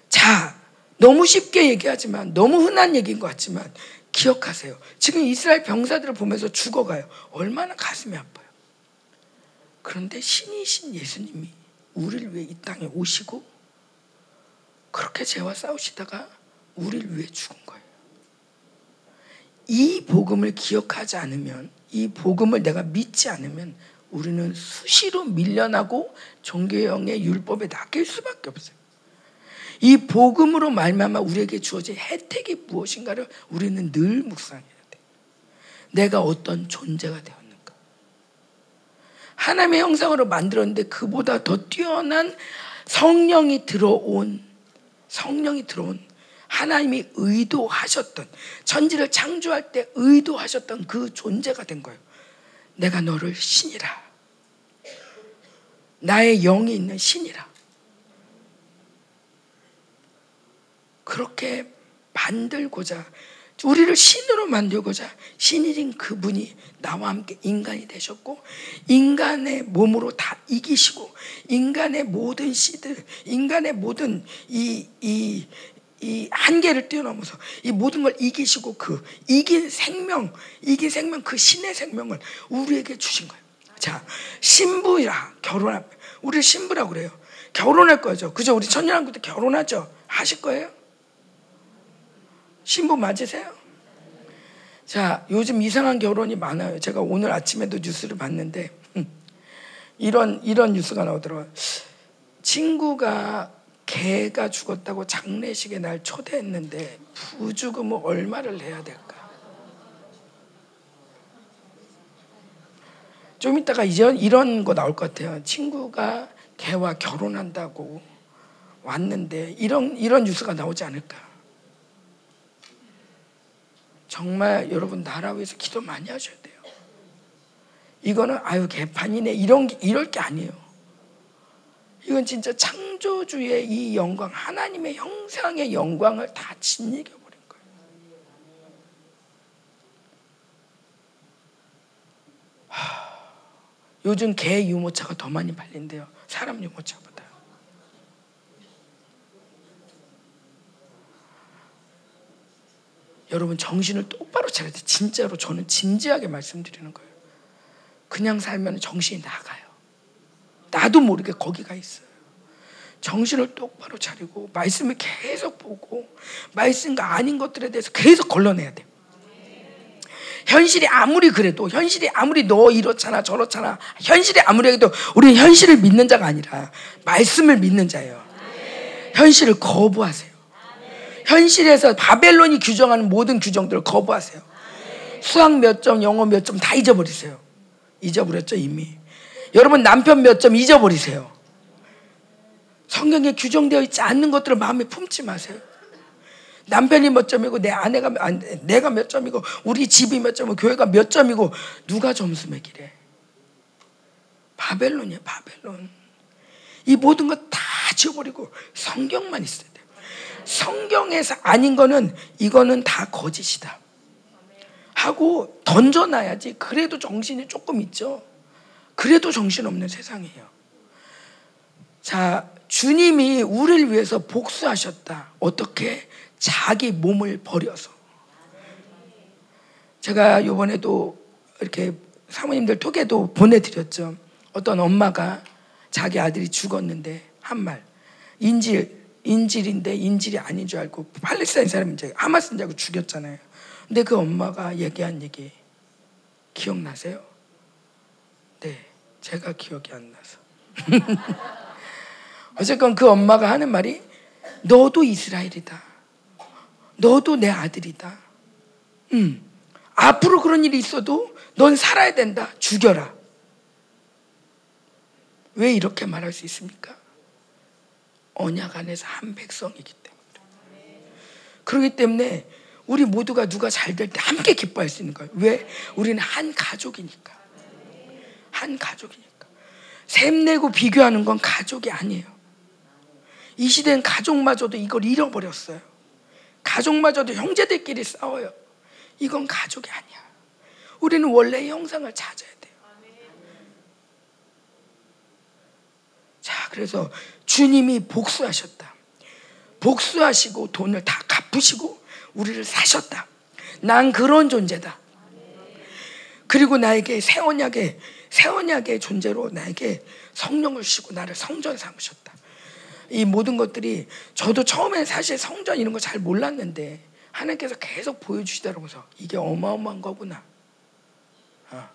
자, 너무 쉽게 얘기하지만 너무 흔한 얘기인 것 같지만 기억하세요. 지금 이스라엘 병사들을 보면서 죽어가요. 얼마나 가슴이 아파요. 그런데 신이신 예수님이 우리를 위해 이 땅에 오시고 그렇게 죄와 싸우시다가 우리를 위해 죽은 거예요. 이 복음을 기억하지 않으면 이 복음을 내가 믿지 않으면 우리는 수시로 밀려나고 종교형의 율법에 낚일 수밖에 없어요. 이 복음으로 말미암아 우리에게 주어진 혜택이 무엇인가를 우리는 늘 묵상해야 돼. 내가 어떤 존재가 되었는가? 하나님의 형상으로 만들었는데 그보다 더 뛰어난 성령이 들어온 성령이 들어온 하나님이 의도하셨던 천지를 창조할 때 의도하셨던 그 존재가 된 거예요. 내가 너를 신이라. 나의 영이 있는 신이라. 그렇게 만들고자 우리를 신으로 만들고자 신이인 그분이 나와 함께 인간이 되셨고 인간의 몸으로 다 이기시고 인간의 모든 씨들 인간의 모든 이, 이, 이 한계를 뛰어넘어서 이 모든 걸 이기시고 그 이긴 생명, 이긴 생명 그 신의 생명을 우리에게 주신 거예요. 자, 신부라 결혼할 우리 신부라고 그래요. 결혼할 거죠. 그죠? 우리 천년왕국 때 결혼하죠. 하실 거예요? 신부 맞으세요? 자, 요즘 이상한 결혼이 많아요. 제가 오늘 아침에도 뉴스를 봤는데 이런 이런 뉴스가 나오더라고요. 친구가 개가 죽었다고 장례식에 날 초대했는데 부주금을 얼마를 내야 될까? 좀 이따가 이제 이런 거 나올 것 같아요. 친구가 개와 결혼한다고 왔는데 이런 이런 뉴스가 나오지 않을까? 정말 여러분 나라 위해서 기도 많이 하셔야 돼요. 이거는 아유 개판이네 이런 게 이럴 게 아니에요. 이건 진짜 창조주의 이 영광 하나님의 형상의 영광을 다 짓이겨 버린 거예요. 하, 요즘 개 유모차가 더 많이 팔린대요. 사람 유모차보다. 여러분 정신을 똑바로 차려야 돼. 진짜로 저는 진지하게 말씀드리는 거예요. 그냥 살면 정신이 나가요. 나도 모르게 거기가 있어요. 정신을 똑바로 차리고 말씀을 계속 보고 말씀과 아닌 것들에 대해서 계속 걸러내야 돼요. 현실이 아무리 그래도 현실이 아무리 너 이렇잖아 저렇잖아 현실이 아무리 해도 우리는 현실을 믿는 자가 아니라 말씀을 믿는 자예요. 현실을 거부하세요. 현실에서 바벨론이 규정하는 모든 규정들을 거부하세요. 수학 몇 점, 영어 몇 점 다 잊어버리세요. 잊어버렸죠, 이미. 여러분 남편 몇 점 잊어버리세요. 성경에 규정되어 있지 않는 것들을 마음에 품지 마세요. 남편이 몇 점이고 내 아내가 내가 몇 점이고 우리 집이 몇 점이고 교회가 몇 점이고 누가 점수 매기래? 바벨론이야 바벨론. 이 모든 것다 지워버리고 성경만 있어야 돼. 성경에서 아닌 거는 이거는 다 거짓이다. 하고 던져놔야지. 그래도 정신이 조금 있죠. 그래도 정신없는 세상이에요. 자, 주님이 우리를 위해서 복수하셨다. 어떻게? 자기 몸을 버려서. 제가 요번에도 이렇게 사모님들 톡에도 보내드렸죠. 어떤 엄마가 자기 아들이 죽었는데 한 말. 인질, 인질인데 인질이 아닌 줄 알고 팔레스타인 사람인 줄 하마스인 줄 알고 죽였잖아요. 근데 그 엄마가 얘기한 얘기 기억나세요? 네, 제가 기억이 안 나서. 어쨌건 그 엄마가 하는 말이 너도 이스라엘이다. 너도 내 아들이다. 음. 앞으로 그런 일이 있어도 넌 살아야 된다. 죽여라. 왜 이렇게 말할 수 있습니까? 언약 안에서 한 백성이기 때문에. 그렇기 때문에 우리 모두가 누가 잘 될 때 함께 기뻐할 수 있는 거예요. 왜? 우리는 한 가족이니까. 한 가족이니까. 샘내고 비교하는 건 가족이 아니에요. 이 시대는 가족마저도 이걸 잃어버렸어요. 가족마저도 형제들끼리 싸워요. 이건 가족이 아니야. 우리는 원래의 형상을 찾아야 돼요. 자, 그래서 주님이 복수하셨다. 복수하시고 돈을 다 갚으시고 우리를 사셨다. 난 그런 존재다. 그리고 나에게 새 언약의 새 언약의 존재로 나에게 성령을 주시고 나를 성전 삼으셨다. 이 모든 것들이 저도 처음에 사실 성전 이런 거 잘 몰랐는데 하나님께서 계속 보여주시더라고서 이게 어마어마한 거구나. 어.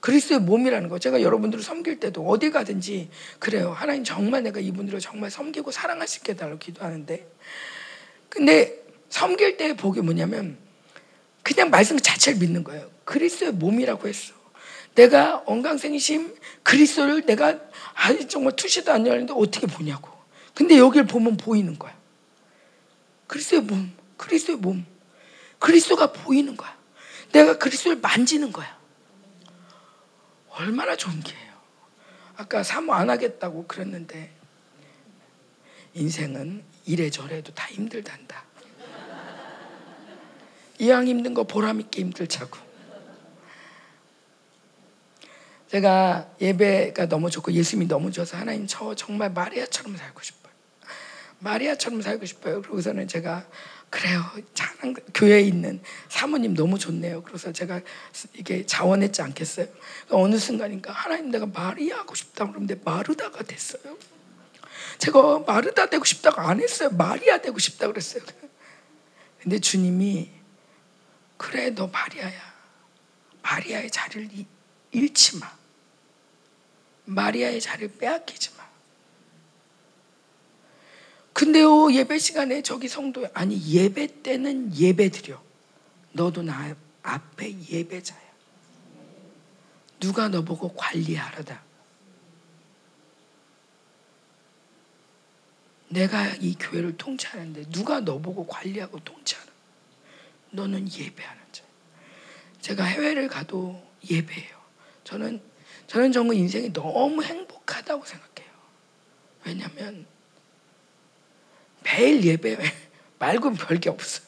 그리스도의 몸이라는 거 제가 여러분들을 섬길 때도 어디 가든지 그래요. 하나님 정말 내가 이분들을 정말 섬기고 사랑할 수 있게 해달라고 기도하는데 근데 섬길 때의 복이 뭐냐면 그냥 말씀 자체를 믿는 거예요. 그리스도의 몸이라고 했어. 내가 언강생심 그리스도를 내가 아니 정말 투시도 안 열는데 어떻게 보냐고. 근데 여기를 보면 보이는 거야. 그리스도의 몸, 그리스도의 몸, 그리스도가 보이는 거야. 내가 그리스도를 만지는 거야. 얼마나 좋은 기회예요. 아까 사모 안 하겠다고 그랬는데 인생은 이래저래도 다 힘들단다. 이왕 힘든 거 보람 있게 힘들자고. 제가 예배가 너무 좋고 예수님이 너무 좋아서 하나님 저 정말 마리아처럼 살고 싶어요. 마리아처럼 살고 싶어요. 그러고서는 제가 그래요. 찬양 교회에 있는 사모님 너무 좋네요. 그래서 제가 이게 자원했지 않겠어요? 그러니까 어느 순간인가 하나님 내가 마리아 하고 싶다 그러는데 마르다가 됐어요. 제가 마르다 되고 싶다고 안 했어요. 마리아 되고 싶다 그랬어요. 근데 주님이 그래 너 마리아야. 마리아의 자리를 잃지 마. 마리아의 자리를 빼앗기지 마. 근데요 예배 시간에 저기 성도 아니 예배 때는 예배 드려. 너도 나 앞에 예배자야. 누가 너 보고 관리하려다. 내가 이 교회를 통치하는데 누가 너 보고 관리하고 통치하는? 너는 예배하는 자. 제가 해외를 가도 예배해요. 저는 저는 정말 인생이 너무 행복하다고 생각해요. 왜냐하면 매일 예배 말고 별게 없어.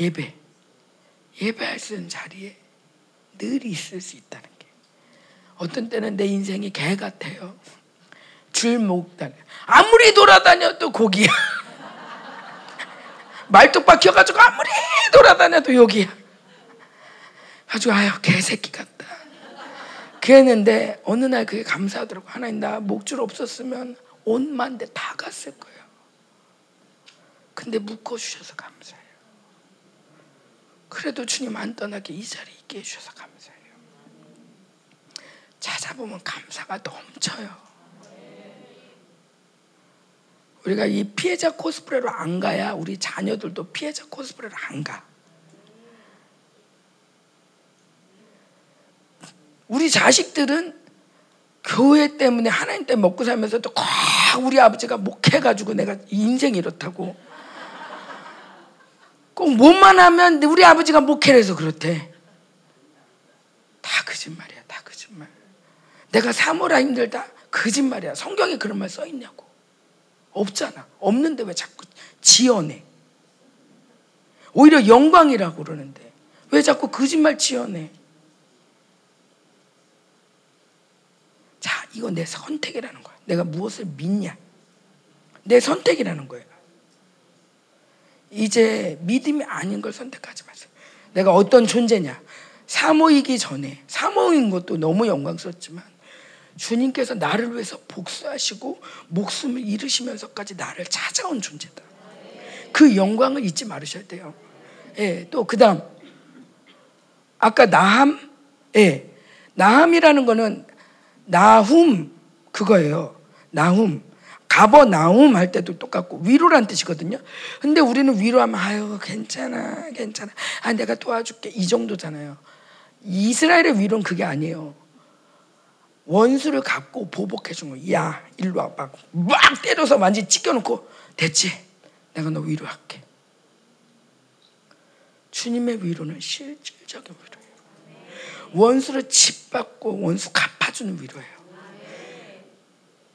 예배 예배할 수 있는 자리에 늘 있을 수 있다는 게. 어떤 때는 내 인생이 개 같아요. 줄목 다녀. 아무리 돌아다녀도 고기야. 말뚝 박혀가지고 아무리 돌아다녀도 여기야. 가지고 아유 개새끼 같다. 그랬는데 어느 날 그게 감사하더라고. 하나님 나 목줄 없었으면 온만 데다 갔을 거예요. 근데 묶어 주셔서 감사해요. 그래도 주님 안 떠나게 이 자리에 있게 해 주셔서 감사해요. 찾아보면 감사가 넘쳐요. 우리가 이 피해자 코스프레로 안 가야 우리 자녀들도 피해자 코스프레로 안 가. 우리 자식들은 교회 때문에 하나님 때문에 먹고 살면서도 꼭 우리 아버지가 목해가지고 내가 인생이 이렇다고 꼭 뭐만 하면 우리 아버지가 목회해서 그렇대. 다 거짓말이야, 다 거짓말. 내가 사모라 힘들다? 거짓말이야. 성경에 그런 말 써 있냐고. 없잖아. 없는데 왜 자꾸 지어내? 오히려 영광이라고 그러는데 왜 자꾸 거짓말 지어내? 자, 이건 내 선택이라는 거야. 내가 무엇을 믿냐? 내 선택이라는 거야. 이제 믿음이 아닌 걸 선택하지 마세요. 내가 어떤 존재냐? 사모이기 전에 사모인 것도 너무 영광스럽지만 주님께서 나를 위해서 복수하시고 목숨을 잃으시면서까지 나를 찾아온 존재다. 그 영광을 잊지 말으셔야 돼요. 예, 또 그다음 아까 나함, 예, 나함이라는 거는 나훔 그거예요. 나훔. 가버 나움 할 때도 똑같고 위로란 뜻이거든요. 근데 우리는 위로하면 아유 괜찮아 괜찮아 아 내가 도와줄게 이 정도잖아요. 이스라엘의 위로는 그게 아니에요. 원수를 갚고 보복해 준 거. 야 일로 와봐. 막 때려서 완전 찢겨놓고 됐지. 내가 너 위로할게. 주님의 위로는 실질적인 위로예요. 원수를 짓받고 원수 갚아주는 위로예요.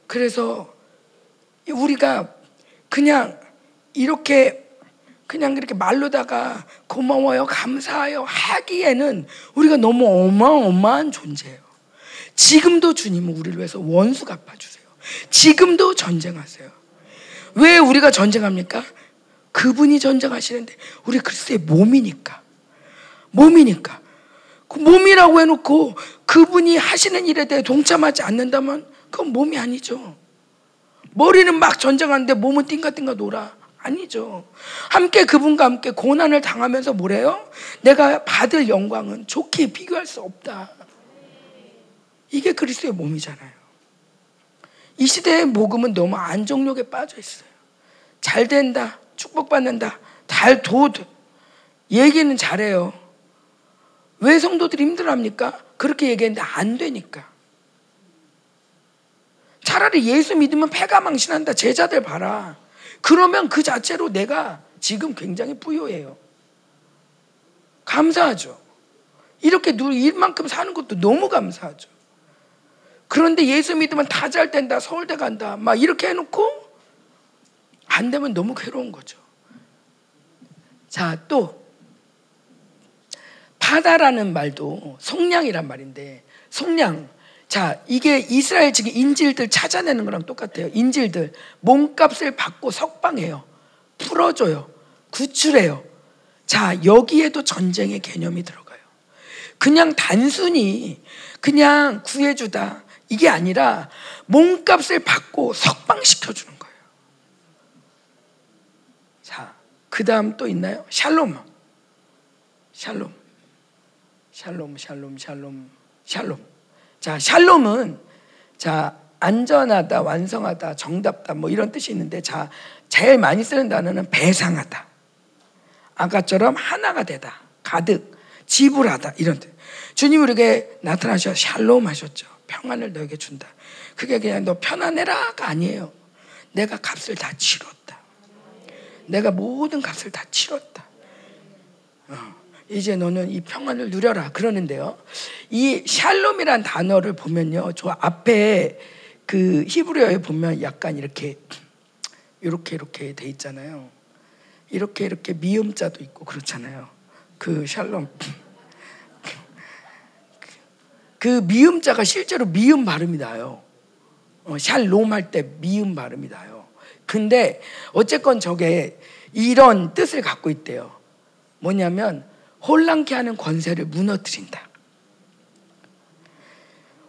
그래서 우리가 그냥 이렇게 그냥 그렇게 말로다가 고마워요, 감사해요 하기에는 우리가 너무 어마어마한 존재예요. 지금도 주님은 우리를 위해서 원수 갚아주세요. 지금도 전쟁하세요. 왜 우리가 전쟁합니까? 그분이 전쟁하시는데 우리 그리스도의 몸이니까. 몸이니까. 그 몸이라고 해놓고 그분이 하시는 일에 대해 동참하지 않는다면 그건 몸이 아니죠. 머리는 막 전쟁하는데 몸은 띵가띵가 놀아. 아니죠. 함께 그분과 함께 고난을 당하면서 뭐래요? 내가 받을 영광은 좋게 비교할 수 없다. 이게 그리스도의 몸이잖아요. 이 시대의 복음은 너무 안정욕에 빠져 있어요. 잘 된다, 축복받는다, 달 도, 얘기는 잘해요. 왜 성도들이 힘들어합니까? 그렇게 얘기했는데 안 되니까. 차라리 예수 믿으면 패가 망신한다. 제자들 봐라. 그러면 그 자체로 내가 지금 굉장히 부유해요. 감사하죠. 이렇게 이만큼 사는 것도 너무 감사하죠. 그런데 예수 믿으면 다 잘 된다. 서울대 간다. 막 이렇게 해놓고 안 되면 너무 괴로운 거죠. 자, 또 바다라는 말도 속량이란 말인데 속량 자, 이게 이스라엘 지금 인질들 찾아내는 거랑 똑같아요. 인질들 몸값을 받고 석방해요. 풀어줘요. 구출해요. 자, 여기에도 전쟁의 개념이 들어가요. 그냥 단순히 그냥 구해주다 이게 아니라 몸값을 받고 석방시켜주는 거예요. 자, 그 다음 또 있나요? 샬롬. 샬롬. 샬롬, 샬롬, 샬롬, 샬롬. 자, 샬롬은 자, 안전하다, 완성하다, 정답다 뭐 이런 뜻이 있는데 자, 제일 많이 쓰는 단어는 배상하다. 아까처럼 하나가 되다. 가득, 지불하다 이런 뜻. 주님 우리에게 나타나셔 샬롬 하셨죠. 평안을 너에게 준다. 그게 그냥 너 편안해라가 아니에요. 내가 값을 다 치렀다. 내가 모든 값을 다 치렀다. 어, 이제 너는 이 평안을 누려라 그러는데요. 이 샬롬이란 단어를 보면요, 저 앞에 그 히브리어에 보면 약간 이렇게 이렇게 이렇게 돼 있잖아요. 이렇게 이렇게 미음자도 있고 그렇잖아요. 그 샬롬. 그 미음자가 실제로 미음 발음이 나요. 어, 샬롬 할 때 미음 발음이 나요. 근데 어쨌건 저게 이런 뜻을 갖고 있대요. 뭐냐면 혼란케 하는 권세를 무너뜨린다.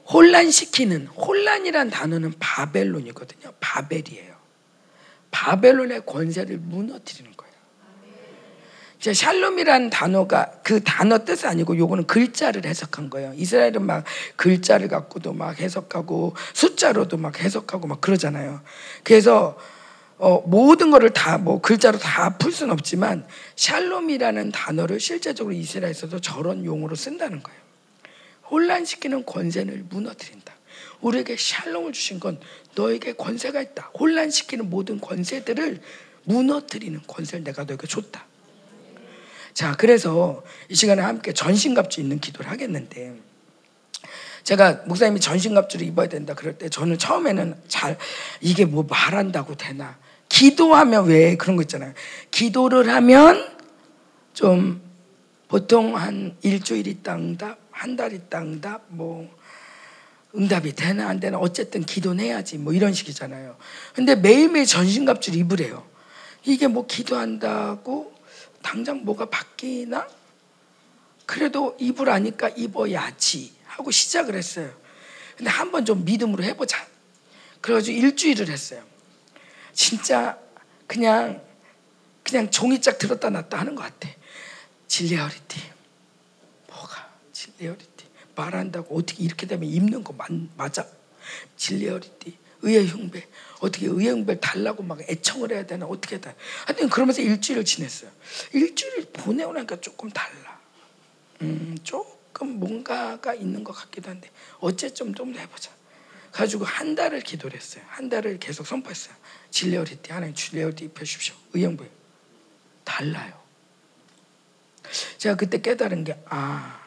혼란시키는 혼란이란 단어는 바벨론이거든요. 바벨이에요. 바벨론의 권세를 무너뜨리는 거예요. 이제 샬롬이란 단어가 그 단어 뜻 아니고 요거는 글자를 해석한 거예요. 이스라엘은 막 글자를 갖고도 막 해석하고 숫자로도 막 해석하고 막 그러잖아요. 그래서 어, 모든 거를 다뭐 글자로 다 풀 수는 없지만 샬롬이라는 단어를 실제적으로 이스라엘에서도 저런 용어로 쓴다는 거예요. 혼란시키는 권세를 무너뜨린다. 우리에게 샬롬을 주신 건 너에게 권세가 있다. 혼란시키는 모든 권세들을 무너뜨리는 권세를 내가 너에게 줬다. 자, 그래서 이 시간에 함께 전신갑주 있는 기도를 하겠는데 제가 목사님이 전신갑주를 입어야 된다 그럴 때 저는 처음에는 잘 이게 뭐 말한다고 되나 기도하면 왜 그런 거 있잖아요. 기도를 하면 좀 보통 한 일주일 있다 응답, 한 달 있다 응답, 뭐 응답이 되나 안 되나 어쨌든 기도는 해야지 뭐 이런 식이잖아요. 근데 매일매일 전신갑주를 입으래요. 이게 뭐 기도한다고 당장 뭐가 바뀌나? 그래도 입으라니까 입어야지 하고 시작을 했어요. 근데 한번 좀 믿음으로 해보자. 그래가지고 일주일을 했어요. 진짜 그냥 그냥 종이짝 들었다 놨다 하는 것 같아. 진리어리티 뭐가 진리어리티 말한다고 어떻게 이렇게 되면 입는 거 맞아? 진리어리티 의의 흉배 어떻게 의의 흉배를 달라고 막 애청을 해야 되나 어떻게 해야 되나 하여튼 그러면서 일주일을 지냈어요. 일주일 보내고 나니까 조금 달라. 음, 조금 뭔가가 있는 것 같기도 한데 어째 좀 좀 해보자. 가지고 한 달을 기도를 했어요. 한 달을 계속 선포했어요. 진리어리티 하나님 진리어리티 입혀주십시오. 의형부 달라요. 제가 그때 깨달은 게 아.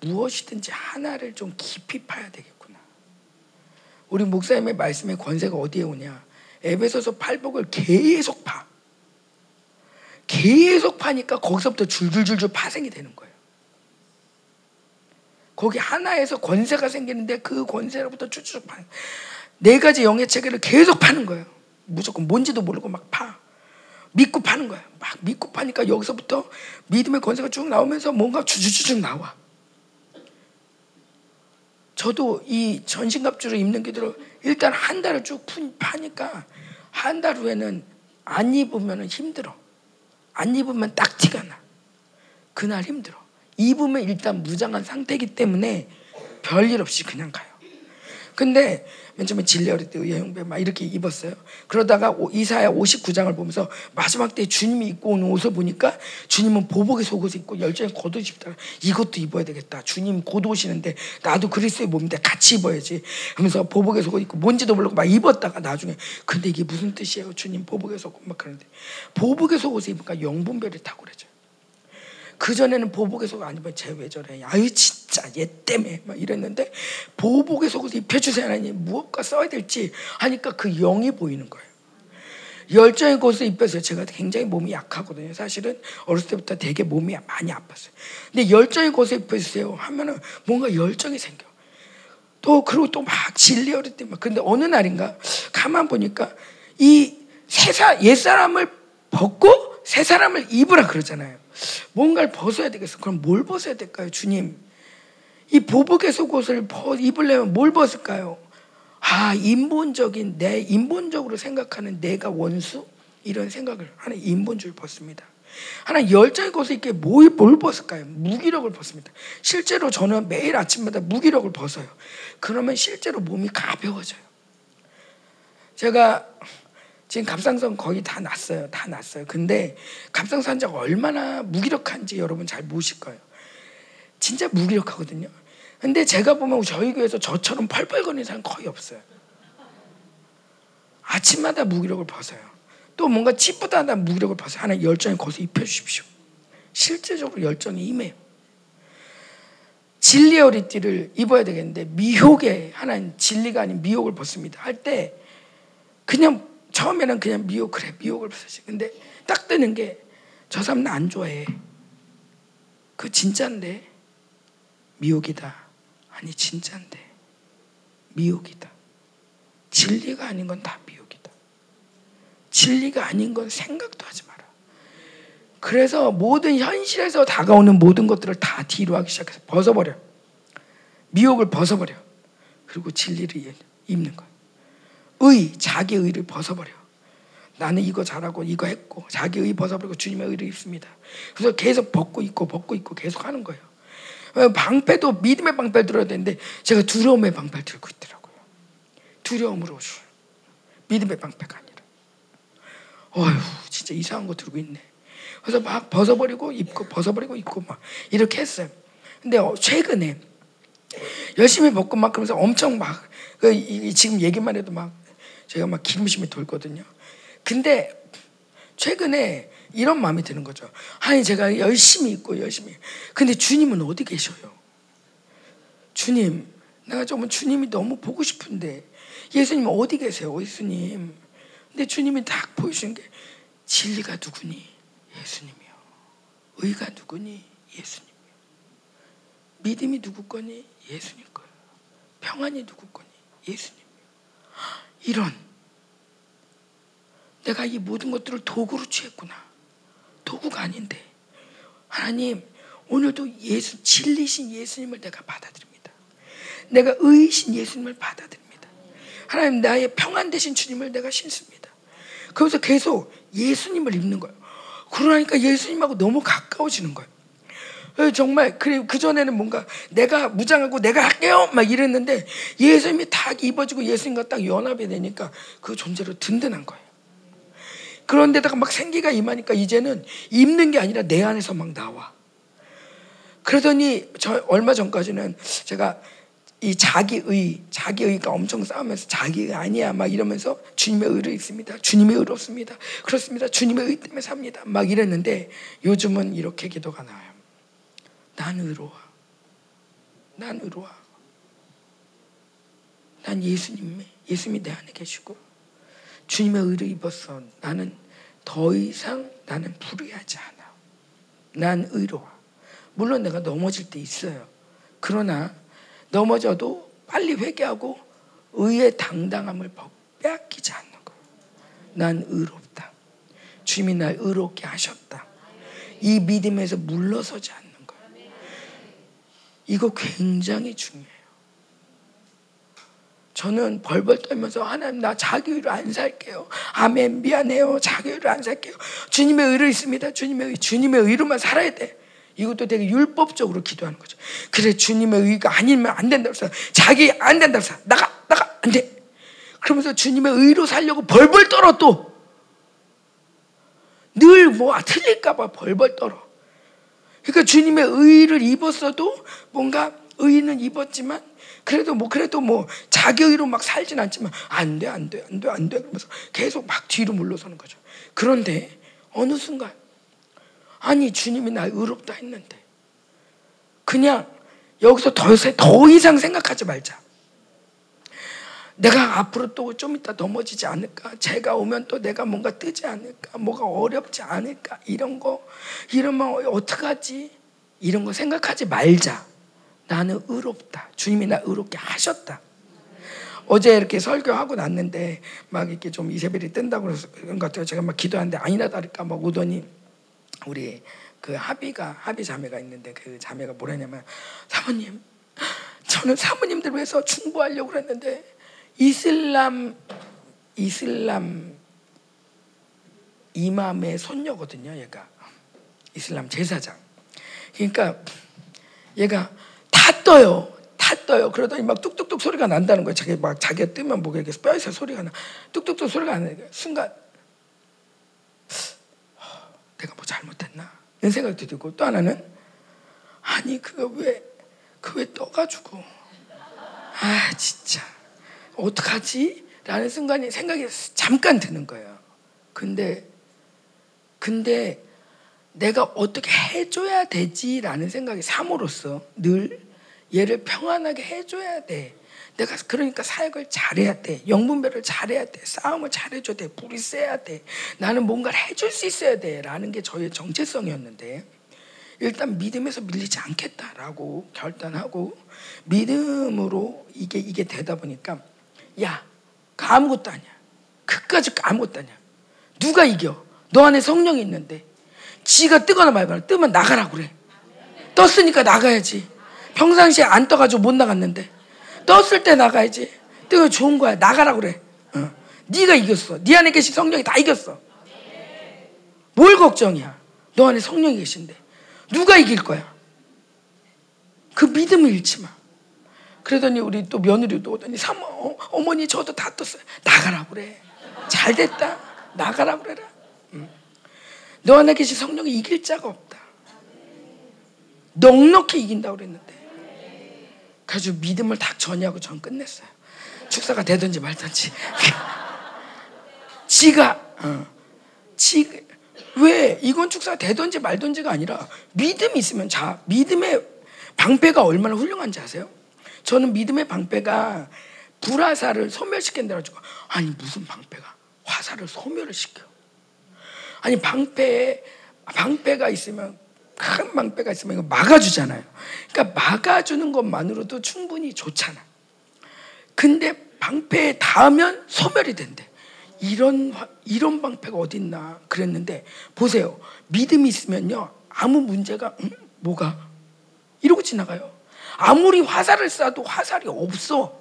무엇이든지 하나를 좀 깊이 파야 되겠구나. 우리 목사님의 말씀의 권세가 어디에 오냐? 에베소서 팔복을 계속 파. 계속 파니까 거기서부터 줄줄줄줄 파생이 되는 거예요. 거기 하나에서 권세가 생기는데 그 권세로부터 쭉쭉 파. 네 가지 영의 체계를 계속 파는 거예요. 무조건 뭔지도 모르고 막 파. 믿고 파는 거예요. 막 믿고 파니까 여기서부터 믿음의 권세가 쭉 나오면서 뭔가 주주주쭉 나와. 저도 이 전신갑주를 입는 기도를 일단 한 달을 쭉 파니까 한 달 후에는 안 입으면 힘들어. 안 입으면 딱 티가 나. 그날 힘들어. 입으면 일단 무장한 상태이기 때문에 별일 없이 그냥 가요. 근데 맨 처음에 진리어릴 때 의형배 막 이렇게 입었어요. 그러다가 이사야 59장을 보면서 마지막 때 주님이 입고 온 옷을 보니까 주님은 보복의 속옷을 입고 열정에 겉옷 입다 이것도 입어야 되겠다. 주님 곧 오시는데 나도 그리스도의 몸인데 같이 입어야지. 하면서 보복의 속옷 입고 뭔지도 모르고 막 입었다가 나중에 근데 이게 무슨 뜻이에요? 주님 보복의 속옷 막 그러는데 보복의 속옷을 입으니까 영분별이 탁월해져요. 그 전에는 보복의 속옷 안 입으면 쟤왜 저래? 아유 진짜 얘 때문에 막 이랬는데 보복의 속옷 입혀주세요 하나님 무엇과 써야 될지 하니까 그 영이 보이는 거예요. 열정의 곳을 입혀서 제가 굉장히 몸이 약하거든요. 사실은 어렸을 때부터 되게 몸이 많이 아팠어요. 근데 열정의 곳을 입혀주세요 하면은 뭔가 열정이 생겨. 또 그리고 또 막 진리 어릴 때 막 근데 어느 날인가 가만 보니까 이 세사 옛 사람을 벗고 새 사람을 입으라 그러잖아요. 뭔가를 벗어야 되겠어. 그럼 뭘 벗어야 될까요, 주님? 이 보복의 속옷을 입으려면 뭘 벗을까요? 아, 인본적인 내 인본적으로 생각하는 내가 원수 이런 생각을 하나 인본주의를 벗습니다. 하나 열정의 것을 뭘, 뭘 벗을까요? 무기력을 벗습니다. 실제로 저는 매일 아침마다 무기력을 벗어요. 그러면 실제로 몸이 가벼워져요. 제가 지금 갑상선 거의 다 났어요. 다 났어요. 근데 갑상선자가 얼마나 무기력한지 여러분 잘 모실 거예요. 진짜 무기력하거든요. 근데 제가 보면 저희 교회에서 저처럼 펄펄거리는 사람 거의 없어요. 아침마다 무기력을 벗어요. 또 뭔가 찌뿌다하다 무기력을 벗어요. 하나 열정에 거기서 입혀주십시오. 실제적으로 열정이 임해요. 진리의 허리띠를 입어야 되겠는데 미혹에 하나님 진리가 아닌 미혹을 벗습니다. 할 때 그냥 처음에는 그냥 미혹 그래 미혹을 벗었지. 근데 딱 뜨는 게 저 사람 나 안 좋아해. 그 진짠데 미혹이다. 아니 진짠데 미혹이다. 진리가 아닌 건 다 미혹이다. 진리가 아닌 건 생각도 하지 마라. 그래서 모든 현실에서 다가오는 모든 것들을 다 뒤로 하기 시작해서 벗어버려. 미혹을 벗어버려. 그리고 진리를 입는 거야. 의, 자기 의를 벗어버려. 나는 이거 잘하고 이거 했고 자기 의 벗어버리고 주님의 의를 입습니다. 그래서 계속 벗고 있고 벗고 있고 계속 하는 거예요. 어, 방패도 믿음의 방패를 들어야 되는데 제가 두려움의 방패를 들고 있더라고요. 두려움으로 믿음의 방패가 아니라. 어휴 진짜 이상한 거 들고 있네. 그래서 막 벗어버리고 입고 벗어버리고 입고 막 이렇게 했어요. 근데 어, 최근에 열심히 벗고 막 그러면서 엄청 막 그, 지금 얘기만 해도 막 제가 막 기름심이 돌거든요. 근데 최근에 이런 마음이 드는 거죠. 아니 제가 열심히 있고 열심히. 근데 주님은 어디 계셔요? 주님, 내가 정말 주님이 너무 보고 싶은데 예수님 어디 계세요, 예수님? 근데 주님이 딱 보여주는 게 진리가 누구니? 예수님이요. 의가 누구니? 예수님이요. 믿음이 누구 거니? 예수님 거예요. 평안이 누구 거니? 예수님이요. 이런 내가 이 모든 것들을 도구로 취했구나. 도구가 아닌데 하나님 오늘도 예수 진리신 예수님을 내가 받아들입니다. 내가 의이신 예수님을 받아들입니다. 하나님 나의 평안 되신 주님을 내가 신습니다. 그래서 계속 예수님을 입는 거예요. 그러니까 예수님하고 너무 가까워지는 거예요. 정말 그래 그 전에는 뭔가 내가 무장하고 내가 할게요 막 이랬는데 예수님이 딱 입어지고 예수님과 딱 연합이 되니까 그 존재로 든든한 거예요. 그런데다가 막 생기가 임하니까 이제는 입는 게 아니라 내 안에서 막 나와. 그러더니 저 얼마 전까지는 제가 이 자기의, 자기의가 엄청 싸우면서 자기의 아니야 막 이러면서 주님의 의를 있습니다. 주님의 의롭습니다. 그렇습니다. 주님의 의 때문에 삽니다. 막 이랬는데 요즘은 이렇게 기도가 나와요. 난 의로워. 난 의로워. 난 예수님, 예수님이 내 안에 계시고 주님의 의를 입었어. 나는 더 이상 나는 불의하지 않아. 난 의로워. 물론 내가 넘어질 때 있어요. 그러나 넘어져도 빨리 회개하고 의의 당당함을 빼앗기지 않는 거. 난 의롭다. 주님이 날 의롭게 하셨다. 이 믿음에서 물러서지 않는 거. 이거 굉장히 중요해요. 저는 벌벌 떨면서 하나님 나 자기 의로 안 살게요. 아멘 미안해요. 자기 의로 안 살게요. 주님의 의로 있습니다. 주님의 의, 주님의 의로만 살아야 돼. 이것도 되게 율법적으로 기도하는 거죠. 그래 주님의 의가 아니면 안 된다고 해서 자기 안 된다고 해서 나가 나가 안 돼. 그러면서 주님의 의로 살려고 벌벌 떨어 또. 늘 뭐 틀릴까 봐 벌벌 떨어. 그러니까 주님의 의를 입었어도 뭔가 의는 입었지만 그래도 뭐 그래도 뭐 자기 의로 막 살진 않지만 안 돼 안 돼 안 돼 안 돼 그러면서 계속 막 뒤로 물러서는 거죠. 그런데 어느 순간 아니 주님이 날 의롭다 했는데 그냥 여기서 더, 더 이상 생각하지 말자. 내가 앞으로 또 좀 이따 넘어지지 않을까? 제가 오면 또 내가 뭔가 뜨지 않을까? 뭐가 어렵지 않을까? 이런 거, 이러면 어떡하지? 이런 거 생각하지 말자. 나는 의롭다. 주님이 나 의롭게 하셨다. 어제 이렇게 설교하고 났는데 막 이렇게 좀 이세벨이 뜬다고 그런 것 같아요. 제가 막 기도하는데 아니나 다를까 막 오더니 우리 그 합의가 합의 자매가 있는데 그 자매가 뭐라냐면 사모님 저는 사모님들 위해서 충고하려고 그랬는데 이슬람 이슬람 이맘의 손녀거든요 얘가. 이슬람 제사장. 그러니까 얘가 다 떠요. 다 떠요. 그러더니 막 뚝뚝뚝 소리가 난다는 거예요. 자기 막 자기가 뜨면 목에 이렇게 뼈에서 소리가 나. 뚝뚝뚝 소리가 나는 순간 내가 뭐 잘못했나? 이런 생각도 들고 또 하나는 아니 그거 왜 그 왜 떠가지고. 아 진짜 어떡하지? 라는 순간에 생각이 잠깐 드는 거예요. 근데 근데 내가 어떻게 해줘야 되지라는 생각이 삶으로서 늘 얘를 평안하게 해줘야 돼. 내가 그러니까 사역을 잘해야 돼. 영분별을 잘해야 돼. 싸움을 잘해줘야 돼. 불이 세야 돼. 나는 뭔가를 해줄 수 있어야 돼. 라는 게 저의 정체성이었는데 일단 믿음에서 밀리지 않겠다라고 결단하고 믿음으로 이게 이게 되다 보니까 야, 그 아무것도 아니야. 그까지 아무것도 아니야. 누가 이겨? 너 안에 성령이 있는데 지가 뜨거나 말거나 뜨면 나가라 그래. 떴으니까 나가야지. 평상시에 안 떠가지고 못 나갔는데 떴을 때 나가야지. 뜨거 좋은 거야. 나가라 그래. 어. 네가 이겼어. 네 안에 계신 성령이 다 이겼어. 뭘 걱정이야? 너 안에 성령이 계신데 누가 이길 거야? 그 믿음을 잃지 마. 그러더니 우리 또 며느리도 오더니 사모 어, 머니 저도 다 떴어요. 나가라 그래. 잘 됐다. 나가라 그래라. 응. 너 안에 계신 성령이 이길 자가 없다. 넉넉히 이긴다고 그랬는데. 그래서 믿음을 딱 전이하고 전 끝냈어요. 축사가 되든지 말든지. 지가, 어, 지, 왜 이건 축사가 되든지 말든지가 아니라 믿음이 있으면 자, 믿음의 방패가 얼마나 훌륭한지 아세요? 저는 믿음의 방패가 불화살을 소멸시킨다 가지고 아니 무슨 방패가 화살을 소멸을 시켜. 아니 방패에 방패가 있으면 큰 방패가 있으면 이거 막아주잖아요. 그러니까 막아주는 것만으로도 충분히 좋잖아. 근데 방패에 닿으면 소멸이 된대. 이런 이런 방패가 어딨나 그랬는데 보세요. 믿음이 있으면요 아무 문제가 음, 뭐가 이러고 지나가요. 아무리 화살을 쏴도 화살이 없어.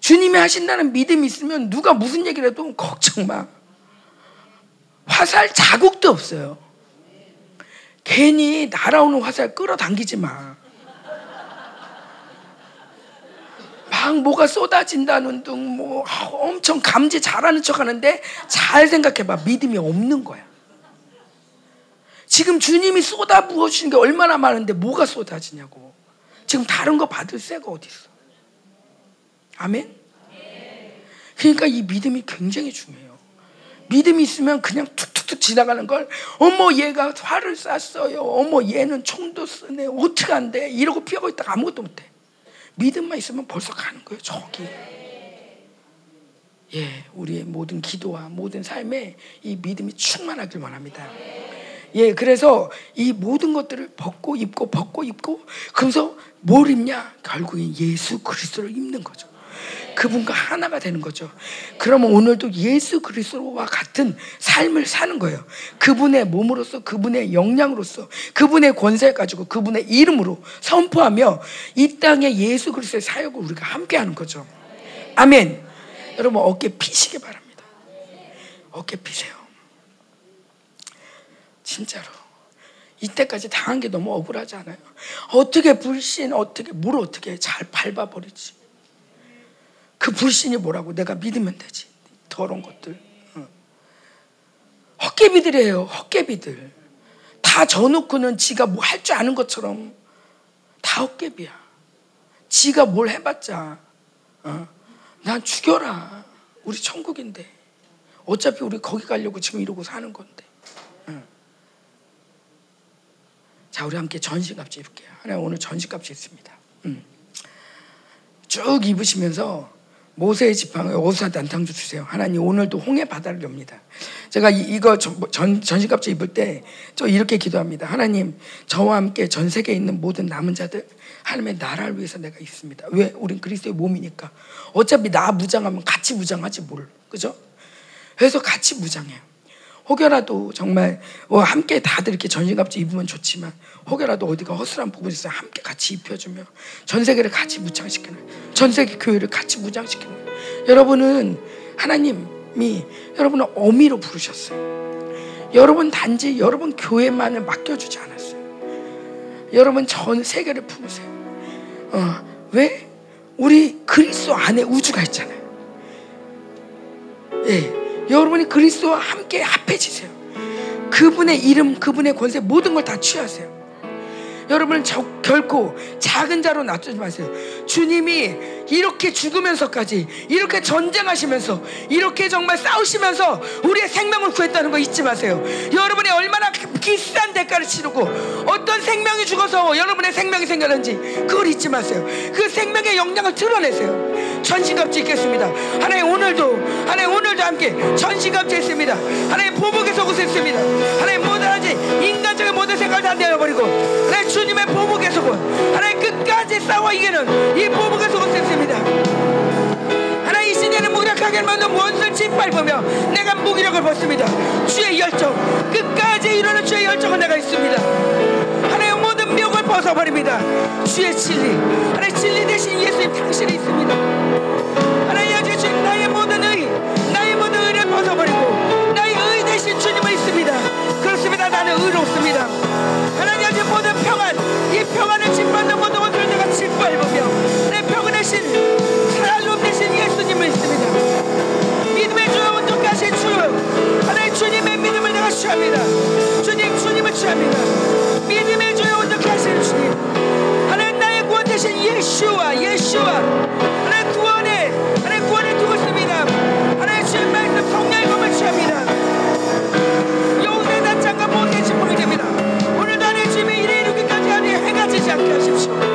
주님이 하신다는 믿음이 있으면 누가 무슨 얘기를 해도 걱정 마. 화살 자국도 없어요. 괜히 날아오는 화살 끌어당기지 마. 막 뭐가 쏟아진다는 둥, 뭐 엄청 감지 잘하는 척 하는데 잘 생각해봐. 믿음이 없는 거야. 지금 주님이 쏟아 부어주시는 게 얼마나 많은데 뭐가 쏟아지냐고. 지금 다른 거 받을 새가 어디 있어. 아멘? 그러니까 이 믿음이 굉장히 중요해요. 믿음이 있으면 그냥 툭툭툭 지나가는 걸 어머 얘가 화를 쐈어요. 어머 얘는 총도 쓰네. 돼? 이러고 피하고 있다가 아무것도 못해. 믿음만 있으면 벌써 가는 거예요. 저기. 예, 우리의 모든 기도와 모든 삶에 이 믿음이 충만하길 원합니다. 예, 그래서 이 모든 것들을 벗고 입고 벗고 입고 그래서 뭘 입냐? 결국엔 예수 그리스도를 입는 거죠. 그분과 하나가 되는 거죠. 그러면 오늘도 예수 그리스도와 같은 삶을 사는 거예요. 그분의 몸으로서 그분의 영향으로서 그분의 권세 가지고 그분의 이름으로 선포하며 이 땅에 예수 그리스도의 사역을 우리가 함께 하는 거죠. 아멘. 여러분 어깨 피시기 바랍니다. 어깨 피세요. 진짜로. 이때까지 당한 게 너무 억울하지 않아요? 어떻게 불신, 어떻게, 뭘 어떻게 잘 밟아버리지? 그 불신이 뭐라고 내가 믿으면 되지. 더러운 것들. 헛개비들이에요. 헛개비들. 다 져놓고는 지가 뭐 할 줄 아는 것처럼 다 헛개비야. 지가 뭘 해봤자 어? 난 죽여라. 우리 천국인데. 어차피 우리 거기 가려고 지금 이러고 사는 건데. 어. 자, 우리 함께 전신갑주 입을게요. 하나님 오늘 전신갑주 있습니다. 음. 쭉 입으시면서 모세의 지팡이 오사한테 안탕주 주세요. 하나님 오늘도 홍해 바다를 엽니다. 제가 이, 거 전, 전신갑주 입을 때 저 이렇게 기도합니다. 하나님 저와 함께 전 세계에 있는 모든 남은 자들 하나님의 나라를 위해서 내가 있습니다. 왜? 우린 그리스도의 몸이니까. 어차피 나 무장하면 같이 무장하지 뭘. 그죠? 그래서 같이 무장해요. 혹여라도 정말 뭐 함께 다들 이렇게 전신갑주 입으면 좋지만 혹여라도 어디가 허술한 부분이 있어 함께 같이 입혀주며 전 세계를 같이 무장시키는 전 세계 교회를 같이 무장시키는 여러분은 하나님이 여러분을 어미로 부르셨어요. 여러분 단지 여러분 교회만을 맡겨주지 않았어요. 여러분 전 세계를 품으세요. 어, 왜? 우리 그리스도 안에 우주가 있잖아요. 예. 여러분이 그리스도와 함께 합해지세요. 그분의 이름, 그분의 권세 모든 걸 다 취하세요. 여러분 저, 결코 작은 자로 놔두지 마세요. 주님이 이렇게 죽으면서까지 이렇게 전쟁하시면서 이렇게 정말 싸우시면서 우리의 생명을 구했다는 거 잊지 마세요. 여러분이 얼마나 비싼 대가를 치르고 어떤 생명이 죽어서 여러분의 생명이 생겼는지 그걸 잊지 마세요. 그 생명의 영향을 드러내세요. 전신갑주 있겠습니다. 하나님 오늘도 하나님 오늘도 함께 전신갑주 있습니다. 하나님 보복에서 오셨습니다. 하나님 모든 하지 인간적인 모든 생각을 다 내어버리고 싸워 이기는 이 보복에서 오셨습니다. 하나님 이 시대는 무력하게 만든 원수를 짓밟으며 내가 무기력을 벗습니다. 주의 열정 끝까지 이루는 주의 열정은 내가 있습니다. 하나님 모든 멱을 벗어버립니다. 주의 진리 하나님 진리 대신 예수님 당신이 있습니다. 하나님 아주 주님 나의 모든 의 나의 모든 의를 벗어버리고 나의 의 대신 주님은 있습니다. 그렇습니다. 나는 의롭습니다. 하나님 아주 모든 평안 이 평안을 짓밟는 모든 짓밟으며 내 평안 대신 살아움 대신 예수님을 있습니다. 믿음의 주여 온전하신 주 하나님 주님의 믿음을 내가 취합니다. 주님 주님을 취합니다. 믿음의 주여 온전하신 주님 하나님 나의 구원 대신 예수와 예수와 하나님 구원의 하나님 구원의 두고 있습니다. 하나님 주의 말씀 성령의 검을 취합니다. 여호수의 단장과 모세의 지팡이 됩니다. 오늘도 하나님 주님의 일에 이르기까지 하나님 해가 지지 않게 하십시오.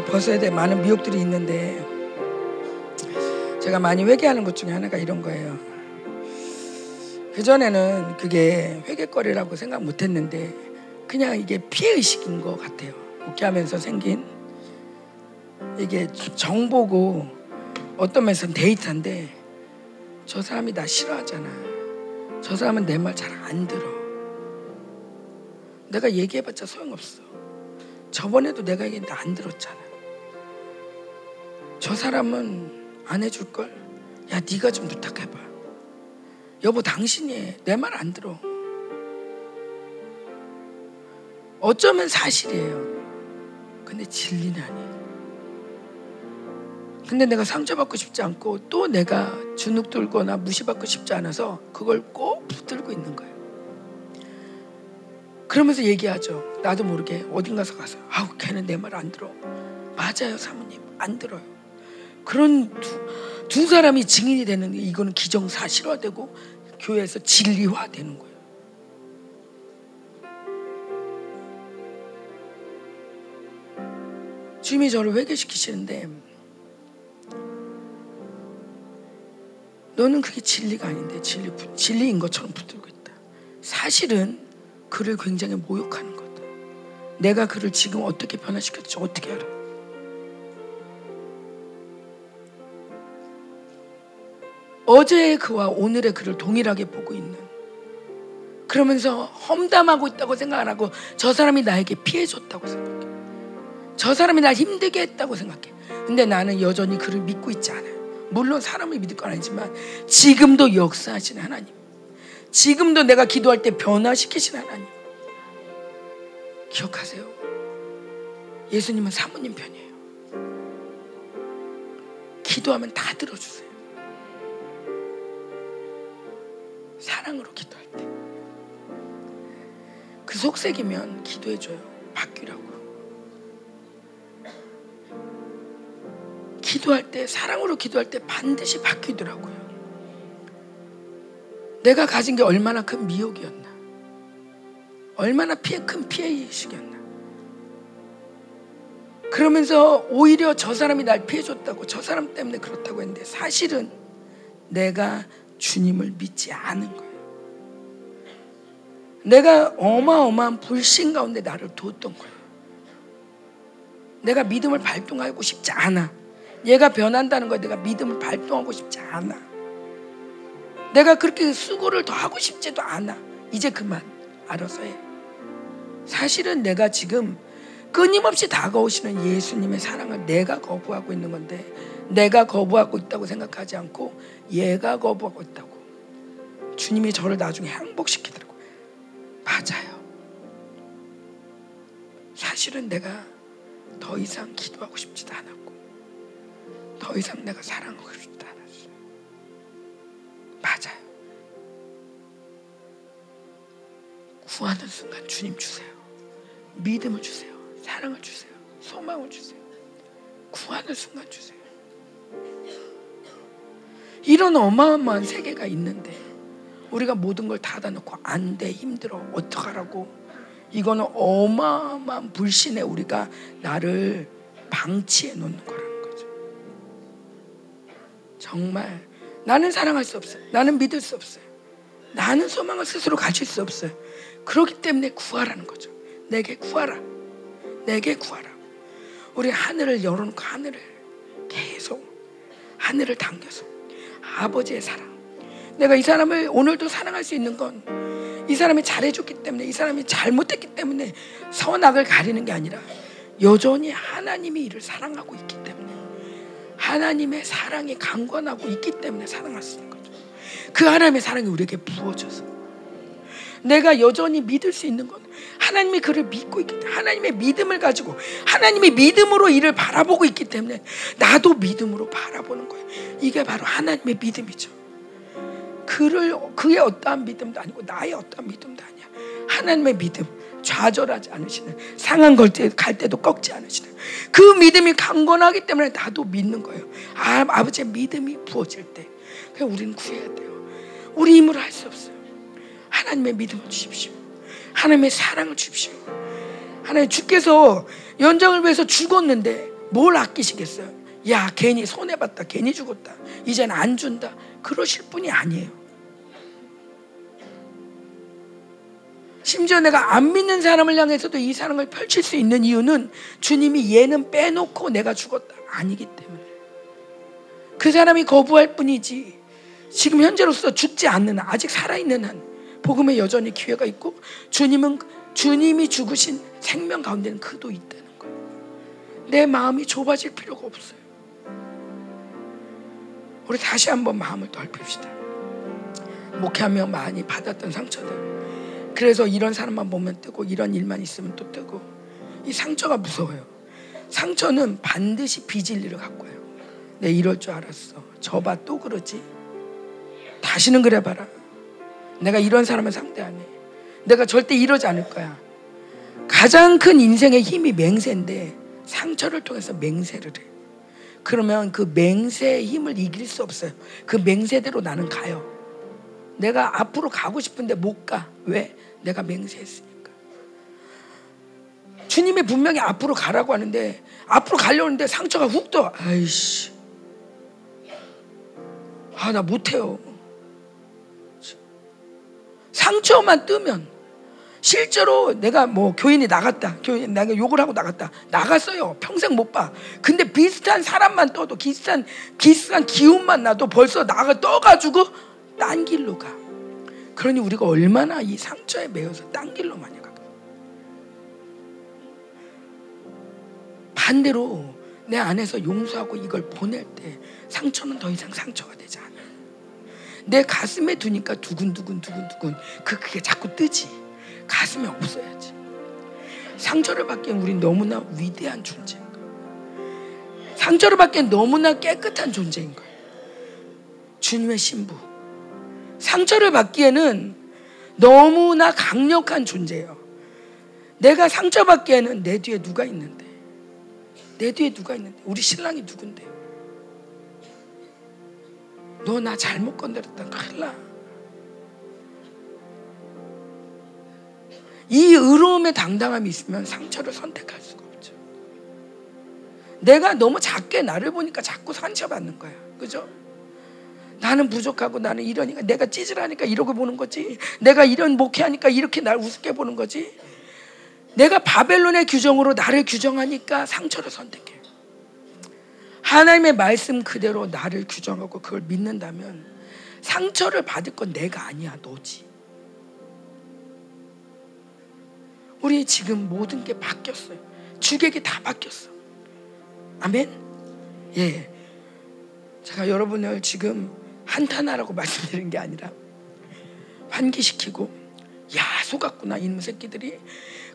벗어야 될 많은 미혹들이 있는데 제가 많이 회개하는 것 중에 하나가 이런 거예요. 그 전에는 그게 회개거리라고 생각 못 했는데 그냥 이게 피해 의식인 것 같아요. 목회하면서 생긴 이게 정보고 어떤 면에서는 데이터인데 저 사람이 나 싫어하잖아. 저 사람은 내 말 잘 안 들어. 내가 얘기해봤자 소용없어. 저번에도 내가 얘기했는데 안 들었잖아. 저 사람은 안 해줄 걸. 야, 네가 좀 부탁해봐. 여보, 당신이 해. 내말 안 들어. 어쩌면 사실이에요. 근데 진리는 아니에요. 근데 내가 상처받고 싶지 않고 또 내가 주눅 들거나 무시받고 싶지 않아서 그걸 꼭 붙들고 있는 거예요. 그러면서 얘기하죠. 나도 모르게 어딘가서 가서 아우 걔는 내 말 안 들어. 맞아요 사모님 안 들어요. 그런 두, 두 사람이 증인이 되는 이거는 기정사실화되고 교회에서 진리화되는 거예요. 주님이 저를 회개시키시는데 너는 그게 진리가 아닌데 진리, 진리인 것처럼 붙들고 있다. 사실은 그를 굉장히 모욕하는 거다. 내가 그를 지금 어떻게 변화시켰지 어떻게 알아? 어제의 그와 오늘의 그를 동일하게 보고 있는 그러면서 험담하고 있다고 생각 안 하고 저 사람이 나에게 피해줬다고 생각해. 저 사람이 날 힘들게 했다고 생각해. 근데 나는 여전히 그를 믿고 있지 않아요. 물론 사람을 믿을 건 아니지만 지금도 역사하시는 하나님. 지금도 내가 기도할 때 변화시키신 하나님. 기억하세요. 예수님은 사모님 편이에요. 기도하면 다 들어주세요. 사랑으로 기도할 때. 그 속색이면 기도해줘요. 바뀌라고. 기도할 때, 사랑으로 기도할 때 반드시 바뀌더라고요. 내가 가진 게 얼마나 큰 미혹이었나. 얼마나 피해, 큰 피해의식이었나. 그러면서 오히려 저 사람이 날 피해줬다고, 저 사람 때문에 그렇다고 했는데 사실은 내가 주님을 믿지 않은 거예요. 내가 어마어마한 불신 가운데 나를 두었던 거예요. 내가 믿음을 발동하고 싶지 않아. 얘가 변한다는 거에 내가 믿음을 발동하고 싶지 않아. 내가 그렇게 수고를 더 하고 싶지도 않아. 이제 그만. 알아서 해. 사실은 내가 지금 끊임없이 다가오시는 예수님의 사랑을 내가 거부하고 있는 건데 내가 거부하고 있다고 생각하지 않고 얘가 거부하고 있다고. 주님이 저를 나중에 행복시키더라고. 맞아요. 사실은 내가 더 이상 기도하고 싶지도 않았고 더 이상 내가 사랑하고 싶지도 않았어요. 맞아요. 구하는 순간 주님 주세요. 믿음을 주세요. 사랑을 주세요. 소망을 주세요. 구하는 순간 주세요. 이런 어마어마한 세계가 있는데 우리가 모든 걸 닫아놓고 안 돼, 힘들어, 어떡하라고 이거는 어마어마한 불신에 우리가 나를 방치해 놓는 거라는 거죠. 정말 나는 사랑할 수 없어요. 나는 믿을 수 없어요. 나는 소망을 스스로 가질 수 없어요. 그렇기 때문에 구하라는 거죠. 내게 구하라. 내게 구하라. 우리 하늘을 열어놓고 하늘을 계속 하늘을 당겨서 아버지의 사랑. 내가 이 사람을 오늘도 사랑할 수 있는 건 이 사람이 잘해줬기 때문에 이 사람이 잘못했기 때문에 선악을 가리는 게 아니라 여전히 하나님이 이를 사랑하고 있기 때문에 하나님의 사랑이 강권하고 있기 때문에 사랑할 수 있는 거죠. 그 하나님의 사랑이 우리에게 부어져서 내가 여전히 믿을 수 있는 건 하나님이 그를 믿고 있기 때문에 하나님의 믿음을 가지고 하나님의 믿음으로 이를 바라보고 있기 때문에 나도 믿음으로 바라보는 거예요. 이게 바로 하나님의 믿음이죠. 그를 그의 어떠한 믿음도 아니고 나의 어떠한 믿음도 아니야. 하나님의 믿음 좌절하지 않으시는 상한 걸 때 갈 때도 꺾지 않으시는 그 믿음이 강건하기 때문에 나도 믿는 거예요. 아, 아버지의 믿음이 부어질 때, 그 우리는 구해야 돼요. 우리 힘으로 할 수 없어요. 하나님의 믿음을 주십시오. 하나님의 사랑을 주십시오. 하나님 주께서 연장을 위해서 죽었는데 뭘 아끼시겠어요? 야 괜히 손해봤다 괜히 죽었다. 이젠 안 준다. 그러실 분이 아니에요. 심지어 내가 안 믿는 사람을 향해서도 이 사랑을 펼칠 수 있는 이유는 주님이 얘는 빼놓고 내가 죽었다. 아니기 때문에. 그 사람이 거부할 뿐이지 지금 현재로서 죽지 않는 한 아직 살아있는 한 복음에 여전히 기회가 있고 주님은 주님이 죽으신 생명 가운데는 그도 있다는 거예요. 내 마음이 좁아질 필요가 없어요. 우리 다시 한번 마음을 넓힙시다. 목회하며 많이 받았던 상처들. 그래서 이런 사람만 보면 뜨고 이런 일만 있으면 또 뜨고 이 상처가 무서워요. 상처는 반드시 빚을 일을 갖고 와요. 내 이럴 줄 알았어. 저봐 또 그러지. 다시는 그래 봐라. 내가 이런 사람을 상대 안 해. 내가 절대 이러지 않을 거야. 가장 큰 인생의 힘이 맹세인데 상처를 통해서 맹세를 해. 그러면 그 맹세의 힘을 이길 수 없어요. 그 맹세대로 나는 가요. 내가 앞으로 가고 싶은데 못 가. 왜? 내가 맹세했으니까. 주님이 분명히 앞으로 가라고 하는데 앞으로 가려는데 상처가 훅 떠. 아이씨. 아, 나 못해요. 상처만 뜨면 실제로 내가 뭐 교인이 나갔다. 교인 내가 욕을 하고 나갔다. 나갔어요. 평생 못 봐. 근데 비슷한 사람만 떠도 비슷한 비슷한 기운만 나도 벌써 나가 떠 가지고 딴 길로 가. 그러니 우리가 얼마나 이 상처에 매여서 딴 길로 많이 가. 반대로 내 안에서 용서하고 이걸 보낼 때 상처는 더 이상 상처가 되지 않아. 내 가슴에 두니까 두근두근 두근두근 그 그게 자꾸 뜨지. 가슴에 없어야지. 상처를 받기엔 우린 너무나 위대한 존재인 거야. 상처를 받기엔 너무나 깨끗한 존재인 거야. 주님의 신부. 상처를 받기에는 너무나 강력한 존재예요. 내가 상처받기에는 내 뒤에 누가 있는데? 내 뒤에 누가 있는데? 우리 신랑이 누군데? 너 나 잘못 건드렸다. 큰일 나. 이 의로움의 당당함이 있으면 상처를 선택할 수가 없죠. 내가 너무 작게 나를 보니까 자꾸 상처받는 거야. 그죠? 나는 부족하고 나는 이러니까 내가 찌질하니까 이러고 보는 거지. 내가 이런 목회하니까 이렇게 날 우습게 보는 거지. 내가 바벨론의 규정으로 나를 규정하니까 상처를 선택해. 하나님의 말씀 그대로 나를 규정하고 그걸 믿는다면 상처를 받을 건 내가 아니야, 너지. 우리 지금 모든 게 바뀌었어요. 주객이 다 바뀌었어. 아멘? 예. 제가 여러분을 지금 한탄하라고 말씀드린 게 아니라 환기시키고 야 속았구나 이놈 새끼들이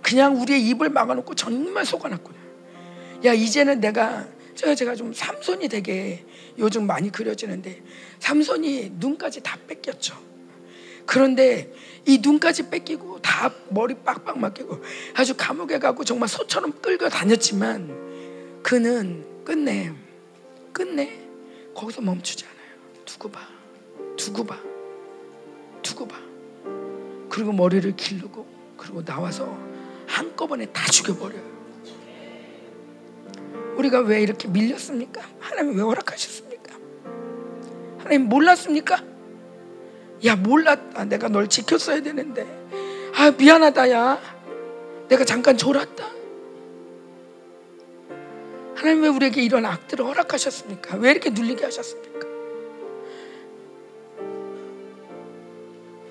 그냥 우리의 입을 막아놓고 정말 속아놨구나. 야 이제는 내가 제가 제가 좀 삼손이 되게 요즘 많이 그려지는데 삼손이 눈까지 다 뺏겼죠. 그런데 이 눈까지 뺏기고 다 머리 빡빡 맡기고 아주 감옥에 가고 정말 소처럼 끌고 다녔지만 그는 끝내 끝내 거기서 멈추지 않아요. 두고 봐, 두고 봐, 두고 봐. 그리고 머리를 기르고 그리고 나와서 한꺼번에 다 죽여버려요. 우리가 왜 이렇게 밀렸습니까? 하나님 왜 허락하셨습니까? 하나님 몰랐습니까? 야 몰랐다. 내가 널 지켰어야 되는데. 아 미안하다 야. 내가 잠깐 졸았다. 하나님 왜 우리에게 이런 악들을 허락하셨습니까? 왜 이렇게 눌리게 하셨습니까?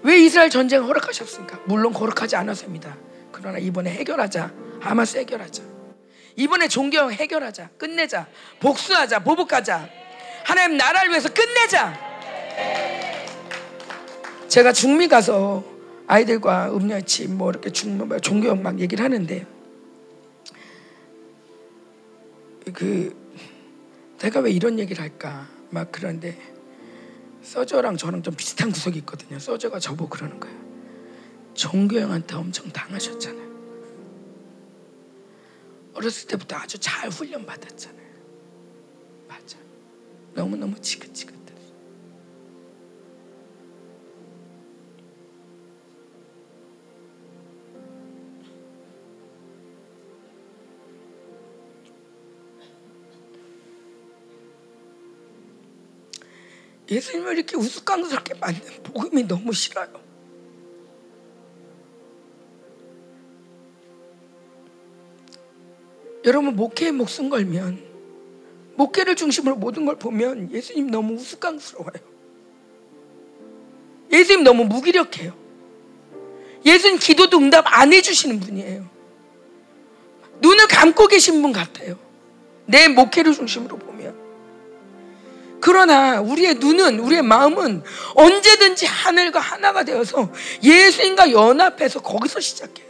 왜 이스라엘 전쟁을 허락하셨습니까? 물론 거룩하지 않았습니다. 그러나 이번에 해결하자. 하마스 해결하자. 이번에 존경 해결하자. 끝내자. 복수하자. 보복하자. 하나님 나라를 위해서 끝내자. 제가 중미 가서 아이들과 음녀치 뭐 이렇게 뭐 종교 막 얘기를 하는데 그 내가 왜 이런 얘기를 할까 막 그런데 서저랑 저랑 좀 비슷한 구석이 있거든요. 서저가 저보고 그러는 거예요. 종교 형한테 엄청 당하셨잖아요. 어렸을 때부터 아주 잘 훈련 받았잖아요. 맞아. 너무너무 지긋지긋. 예수님을 이렇게 우스꽝스럽게 만든 복음이 너무 싫어요. 여러분 목회에 목숨 걸면 목회를 중심으로 모든 걸 보면 예수님 너무 우스꽝스러워요. 예수님 너무 무기력해요. 예수님 기도도 응답 안 해주시는 분이에요. 눈을 감고 계신 분 같아요. 내 목회를 중심으로 보면. 그러나 우리의 눈은 우리의 마음은 언제든지 하늘과 하나가 되어서 예수님과 연합해서 거기서 시작해야 돼요.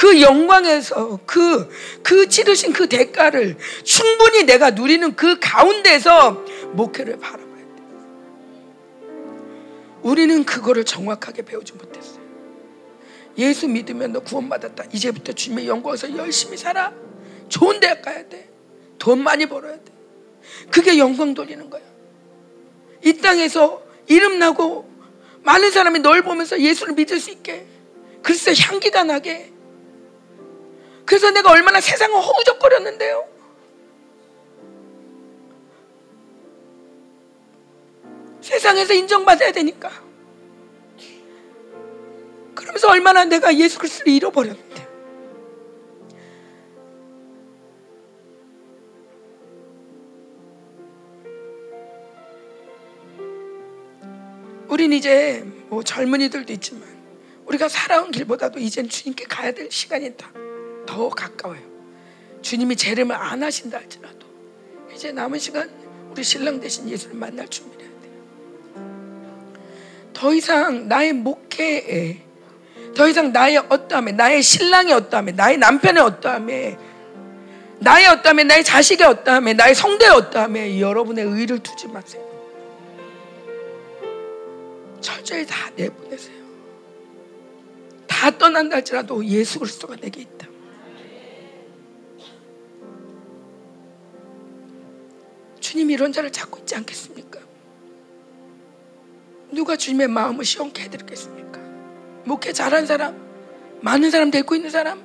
그 영광에서 그, 그 치르신 그 대가를 충분히 내가 누리는 그 가운데서 목회를 바라봐야 돼요. 우리는 그거를 정확하게 배우지 못했어요. 예수 믿으면 너 구원받았다. 이제부터 주님의 영광에서 열심히 살아. 좋은 대학 가야 돼. 돈 많이 벌어야 돼. 그게 영광 돌리는 거야. 이 땅에서 이름 나고 많은 사람이 널 보면서 예수를 믿을 수 있게. 글쎄 향기가 나게. 그래서 내가 얼마나 세상을 허우적거렸는데요. 세상에서 인정받아야 되니까. 그러면서 얼마나 내가 예수 그리스도를 잃어버렸는데. 우린 이제 뭐 젊은이들도 있지만 우리가 살아온 길보다도 이젠 주님께 가야 될 시간이 더, 더 가까워요. 주님이 재림을 안 하신다 할지라도 이제 남은 시간 우리 신랑 대신 예수를 만날 준비를 해야 돼요. 더 이상 나의 목회에 더 이상 나의 어떠함에 나의 신랑의 어떠함에 나의 남편의 어떠함에 나의 어떠함에 나의 자식의 어떠함에 나의 성대의 어떠함에 여러분의 의를 두지 마세요. 철저히 다 내보내세요. 다 떠난다 할지라도 예수 그리스도가 내게 있다. 주님이 이런 자를 찾고 있지 않겠습니까? 누가 주님의 마음을 시원케 해드리겠습니까? 목회 잘한 사람, 많은 사람 데리고 있는 사람,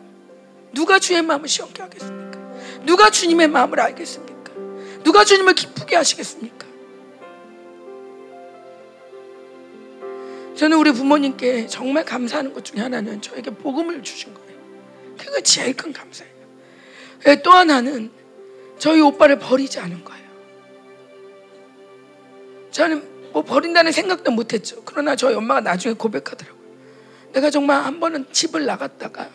누가 주의 마음을 시원케 하겠습니까? 누가 주님의 마음을 알겠습니까? 누가 주님을 기쁘게 하시겠습니까? 저는 우리 부모님께 정말 감사하는 것 중에 하나는 저에게 복음을 주신 거예요. 그게 제일 큰 감사예요. 예, 또 하나는 저희 오빠를 버리지 않은 거예요. 저는 뭐 버린다는 생각도 못했죠. 그러나 저희 엄마가 나중에 고백하더라고요. 내가 정말 한 번은 집을 나갔다가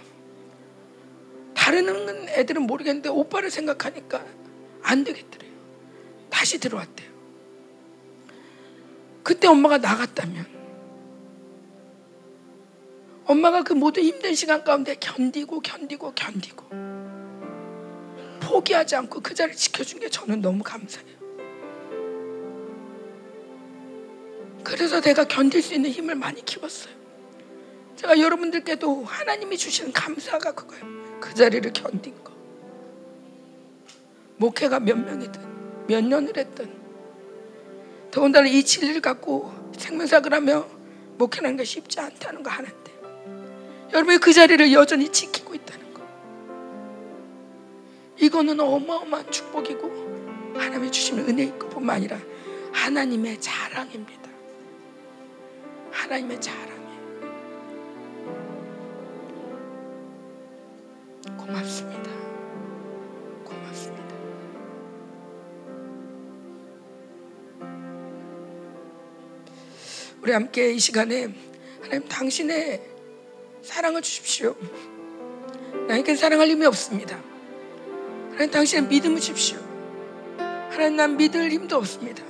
다른 애들은 모르겠는데 오빠를 생각하니까 안 되겠더래요. 다시 들어왔대요. 그때 엄마가 나갔다면 엄마가 그 모든 힘든 시간 가운데 견디고 견디고 견디고 포기하지 않고 그 자리를 지켜준 게 저는 너무 감사해요. 그래서 내가 견딜 수 있는 힘을 많이 키웠어요. 제가 여러분들께도 하나님이 주시는 감사가 그거예요. 그 자리를 견딘 거. 목회가 몇 명이든 몇 년을 했든 더군다나 이 진리를 갖고 생명사을 하며 목회하는 게 쉽지 않다는 거 하는데 여러분이 그 자리를 여전히 지키고 있다는 거. 이거는 어마어마한 축복이고 하나님의 주시는 은혜일 뿐만 아니라 하나님의 자랑입니다. 하나님의 자랑이에요. 고맙습니다. 고맙습니다. 우리 함께 이 시간에 하나님 당신의 사랑을 주십시오. 나에겐 사랑할 힘이 없습니다. 하나님 당신의 믿음을 주십시오. 하나님 난 믿을 힘도 없습니다.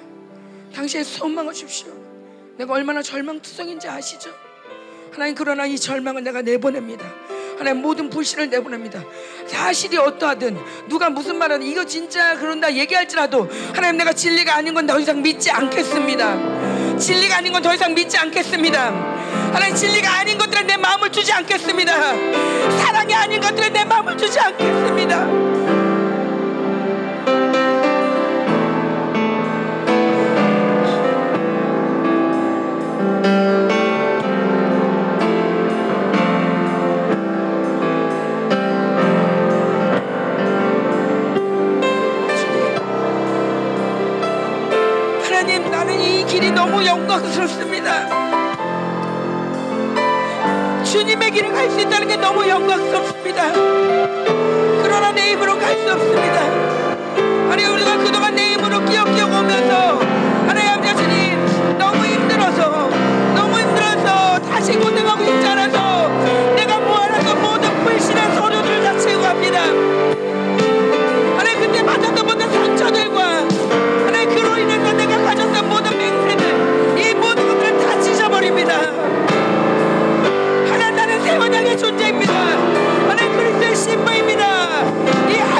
당신의 소망을 주십시오. 내가 얼마나 절망투성인지 아시죠? 하나님 그러나 이 절망을 내가 내보냅니다. 하나님 모든 불신을 내보냅니다. 사실이 어떠하든 누가 무슨 말하든 이거 진짜 그런다 얘기할지라도 하나님 내가 진리가 아닌 건 더 이상 믿지 않겠습니다. 진리가 아닌 건 더 이상 믿지 않겠습니다. 하나님 진리가 아닌 것들은 내 마음을 주지 않겠습니다. 사랑이 아닌 것들은 내 마음을 주지 않겠습니다. 영광스럽습니다. 주님의 길을 갈 수 있다는 게 너무 영광스럽습니다. 그러나 내 힘으로 갈 수 없습니다. 아니 우리가 그동안 내 힘으로 끼역끼역 오면서 하나님 아버지 주님 너무 힘들어서 너무 힘들어서 다시 고생하고 있지 않아서 세원양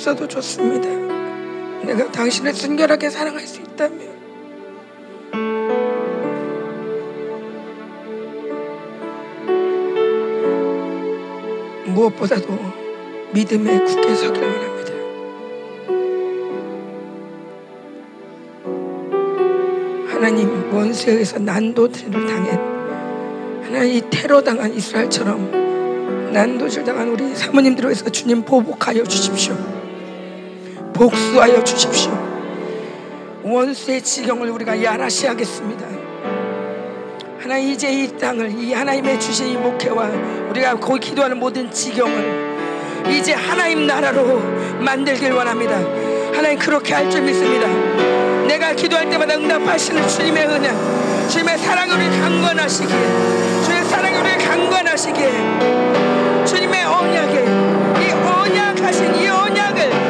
없어도 좋습니다. 내가 당신을 순결하게 사랑할 수 있다면 무엇보다도 믿음에 굳게 서기를 원합니다. 하나님 원수에 의해서 난도를 당한 하나님 이 테러 당한 이스라엘처럼 난도질 당한 우리 사모님들을 위해서 주님 보복하여 주십시오. 복수하여 주십시오. 원수의 지경을 우리가 야라시 하겠습니다. 하나님 이제 이 땅을 이 하나님의 주신 이 목회와 우리가 거기 기도하는 모든 지경을 이제 하나님 나라로 만들길 원합니다. 하나님 그렇게 할 줄 믿습니다. 내가 기도할 때마다 응답하시는 주님의 은혜, 주님의 사랑을 강건하시기에, 주님의 사랑을 강건하시기에, 주님의 언약에 이 언약하신 이 언약을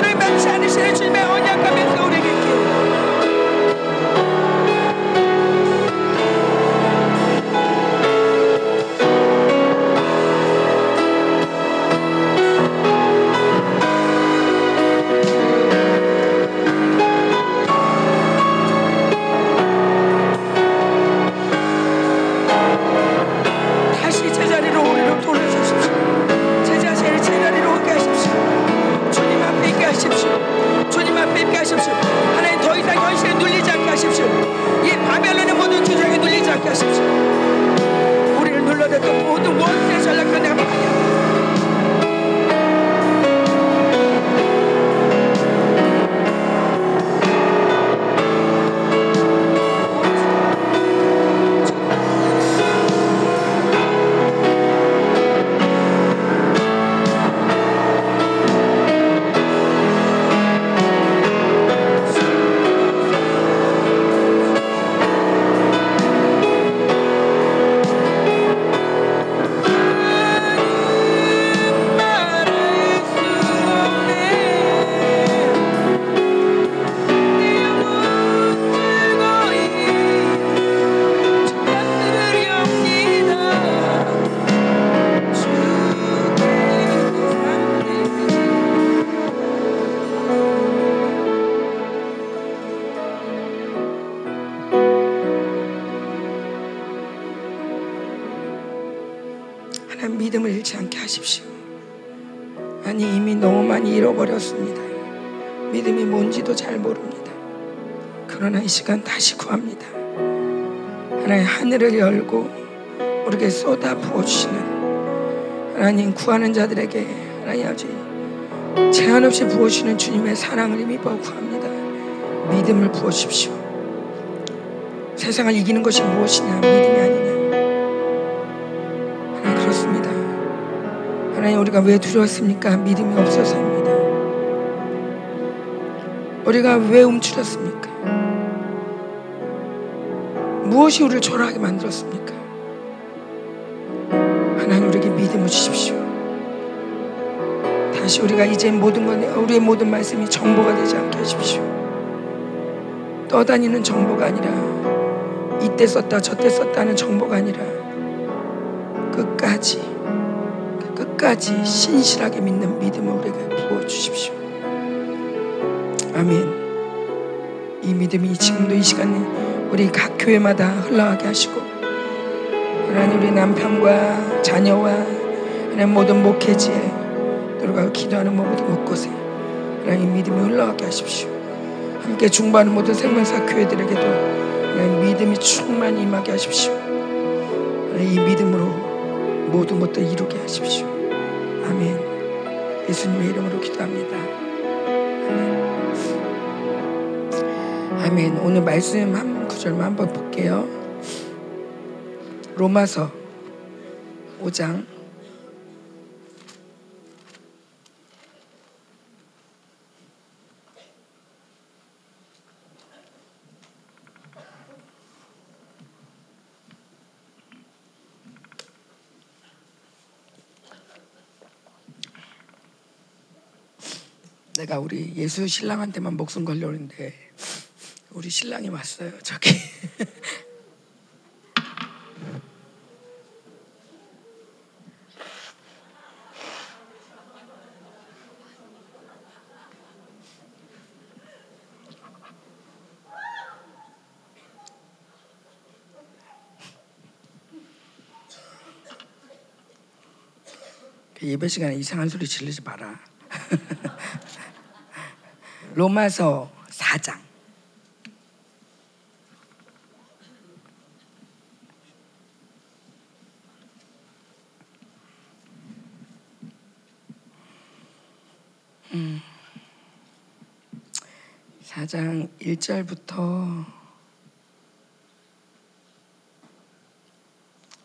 맹세한 것 하십시오. 아니 이미 너무 많이 잃어버렸습니다. 믿음이 뭔지도 잘 모릅니다. 그러나 이 시간 다시 구합니다. 하나님 하늘을 열고 우리에게 쏟아 부어주시는 하나님 구하는 자들에게 하나님 아버지 제한 없이 부어주시는 주님의 사랑을 힘입어 구합니다. 믿음을 부어주십시오. 세상을 이기는 것이 무엇이냐 믿음이 아니냐 하나님 우리가 왜 두려웠습니까? 믿음이 없어서입니다. 우리가 왜 움츠렸습니까? 무엇이 우리를 초라하게 만들었습니까? 하나님 우리에게 믿음을 주십시오. 다시 우리가 이제 모든 것 우리의 모든 말씀이 정보가 되지 않게 하십시오. 떠다니는 정보가 아니라 이때 썼다 저때 썼다 하는 정보가 아니라 끝까지 끝까지 신실하게 믿는 믿음을 우리에게 부어 주십시오. 아멘. 이 믿음이 지금도 이 시간에 우리 각 교회마다 흘러가게 하시고 하나님 우리 남편과 자녀와 하나님 모든 목회지에 들어가 기도하는 모든 곳곳에 하나님 믿음이 흘러가게 하십시오. 함께 중보하는 모든 생명사 교회들에게도 하나님 믿음이 충만히 임하게 하십시오. 하나님 이 믿음으로 모든 것들 이루게 하십시오. 아멘. 예수님의 이름으로 기도합니다. 아멘. 아멘. 오늘 말씀 한 구절만 한번 볼게요. 로마서 5장 제가 우리 예수 신랑한테만 목숨 걸려오는데 우리 신랑이 왔어요. 저기 그 예배 시간에 이상한 소리 질르지 마라. 로마서 4장. 음. 4장 1절부터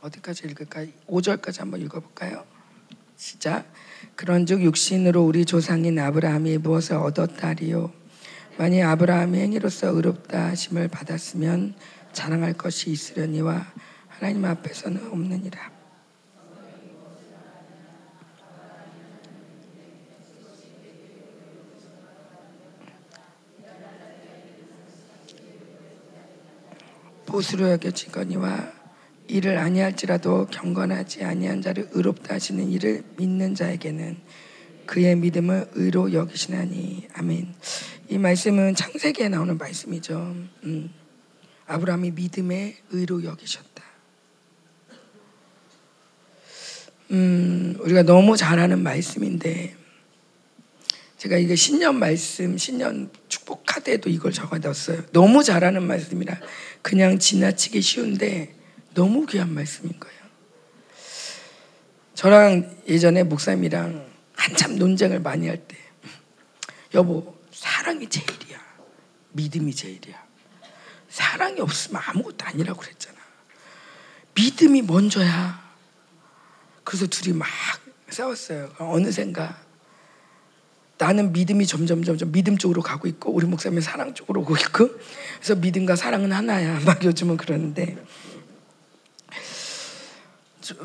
어디까지 읽을까요? 5절까지 한번 읽어볼까요? 시작. 그런즉 육신으로 우리 조상인 아브라함이 무엇을 얻었다리요? 만일 아브라함이 행위로서 의롭다 하심을 받았으면 자랑할 것이 있으려니와 하나님 앞에서는 없느니라. 보수로 여겨지거니와 이를 아니할지라도 경건하지 아니한 자를 의롭다 하시는 이를 믿는 자에게는 그의 믿음을 의로 여기시나니 아멘. 이 말씀은 창세기에 나오는 말씀이죠. 음. 아브라함이 믿음의 의로 여기셨다. 음, 우리가 너무 잘 아는 말씀인데 제가 이게 신년 말씀, 신년 축복 카드에도 이걸 적어놨어요. 너무 잘하는 말씀이라 그냥 지나치기 쉬운데 너무 귀한 말씀인 거예요. 저랑 예전에 목사님이랑 한참 논쟁을 많이 할 때, 여보, 사랑이 제일이야. 믿음이 제일이야. 사랑이 없으면 아무것도 아니라고 그랬잖아. 믿음이 먼저야. 그래서 둘이 막 싸웠어요. 어느샌가 나는 믿음이 점점 점점 믿음 쪽으로 가고 있고 우리 목사님은 사랑 쪽으로 오고 있고 그래서 믿음과 사랑은 하나야 막 요즘은 그러는데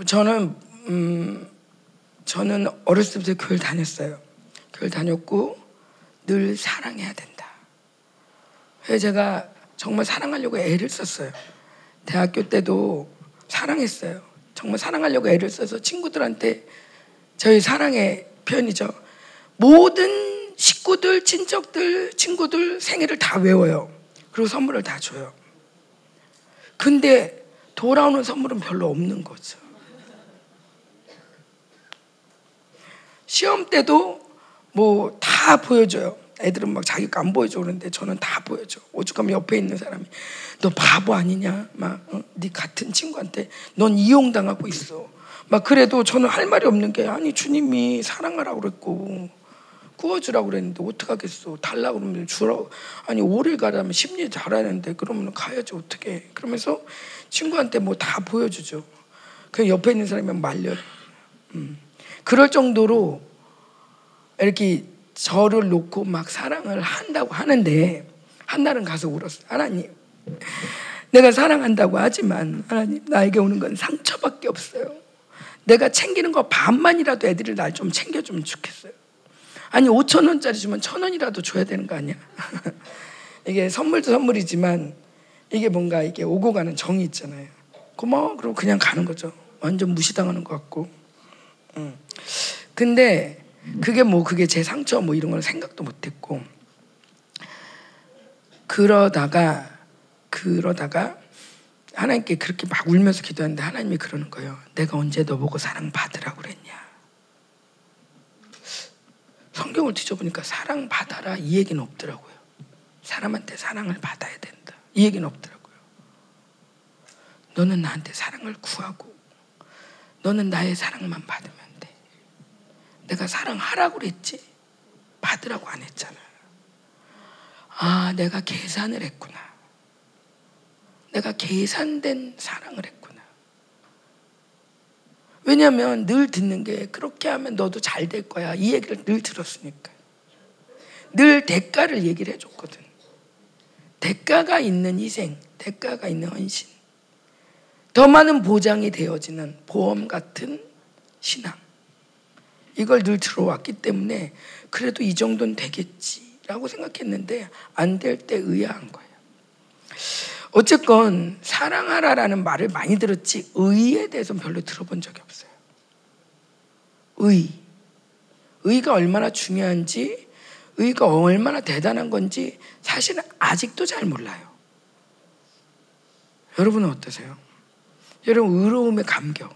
저, 는 음, 저는 어렸을 때부터 교회를 다녔어요. 교회를 다녔고 늘 사랑해야 된다. 그래서 제가 정말 사랑하려고 애를 썼어요. 대학교 때도 사랑했어요. 정말 사랑하려고 애를 써서 친구들한테 저희 사랑의 표현이죠. 모든 식구들, 친척들, 친구들 생일을 다 외워요. 그리고 선물을 다 줘요. 근데 돌아오는 선물은 별로 없는 거죠. 시험 때도 뭐 다 보여줘요. 애들은 막 자기 거안 보여줘 그러는데 저는 다 보여줘. 오죽하면 옆에 있는 사람이 너 바보 아니냐? 막 어? 네 같은 친구한테 넌 이용당하고 있어. 막 그래도 저는 할 말이 없는 게 아니 주님이 사랑하라고 그랬고 구워주라고 그랬는데 어떡하겠어. 달라 그러면 주라고. 아니, 오를 가라면 심리 잘하는데 그러면 가야지 어떻게. 그러면서 친구한테 뭐 다 보여주죠. 그 옆에 있는 사람이 말려. 음. 그럴 정도로 이렇게 저를 놓고 막 사랑을 한다고 하는데 한 날은 가서 울었어. 하나님, 내가 사랑한다고 하지만 하나님 나에게 오는 건 상처밖에 없어요. 내가 챙기는 거 반만이라도 애들이 날 좀 챙겨주면 좋겠어요. 아니 5천 원짜리 주면 천 원이라도 줘야 되는 거 아니야? 이게 선물도 선물이지만 이게 뭔가 이게 오고 가는 정이 있잖아요. 고마워. 그리고 그냥 가는 거죠. 완전 무시당하는 것 같고. 음. 근데 그게 뭐 그게 제 상처 뭐 이런 걸 생각도 못했고 그러다가 그러다가 하나님께 그렇게 막 울면서 기도하는데 하나님이 그러는 거예요. 내가 언제 너 보고 사랑 받으라고 그랬냐? 성경을 뒤져보니까 사랑 받아라 이 얘기는 없더라고요. 사람한테 사랑을 받아야 된다. 이 얘기는 없더라고요. 너는 나한테 사랑을 구하고 너는 나의 사랑만 받으면 돼. 내가 사랑하라고 그랬지 받으라고 안 했잖아. 아, 내가 계산을 했구나. 내가 계산된 사랑을 했구나. 왜냐하면 늘 듣는 게 그렇게 하면 너도 잘 될 거야. 이 얘기를 늘 들었으니까. 늘 대가를 얘기를 해줬거든. 대가가 있는 희생, 대가가 있는 헌신. 더 많은 보장이 되어지는 보험 같은 신앙. 이걸 늘 들어왔기 때문에 그래도 이 정도는 되겠지라고 생각했는데 안 될 때 의아한 거예요. 어쨌건 사랑하라라는 말을 많이 들었지 의에 대해서는 별로 들어본 적이 없어요. 의. 의가 얼마나 중요한지, 의가 얼마나 대단한 건지 사실은 아직도 잘 몰라요. 여러분은 어떠세요? 여러분 의로움의 감격.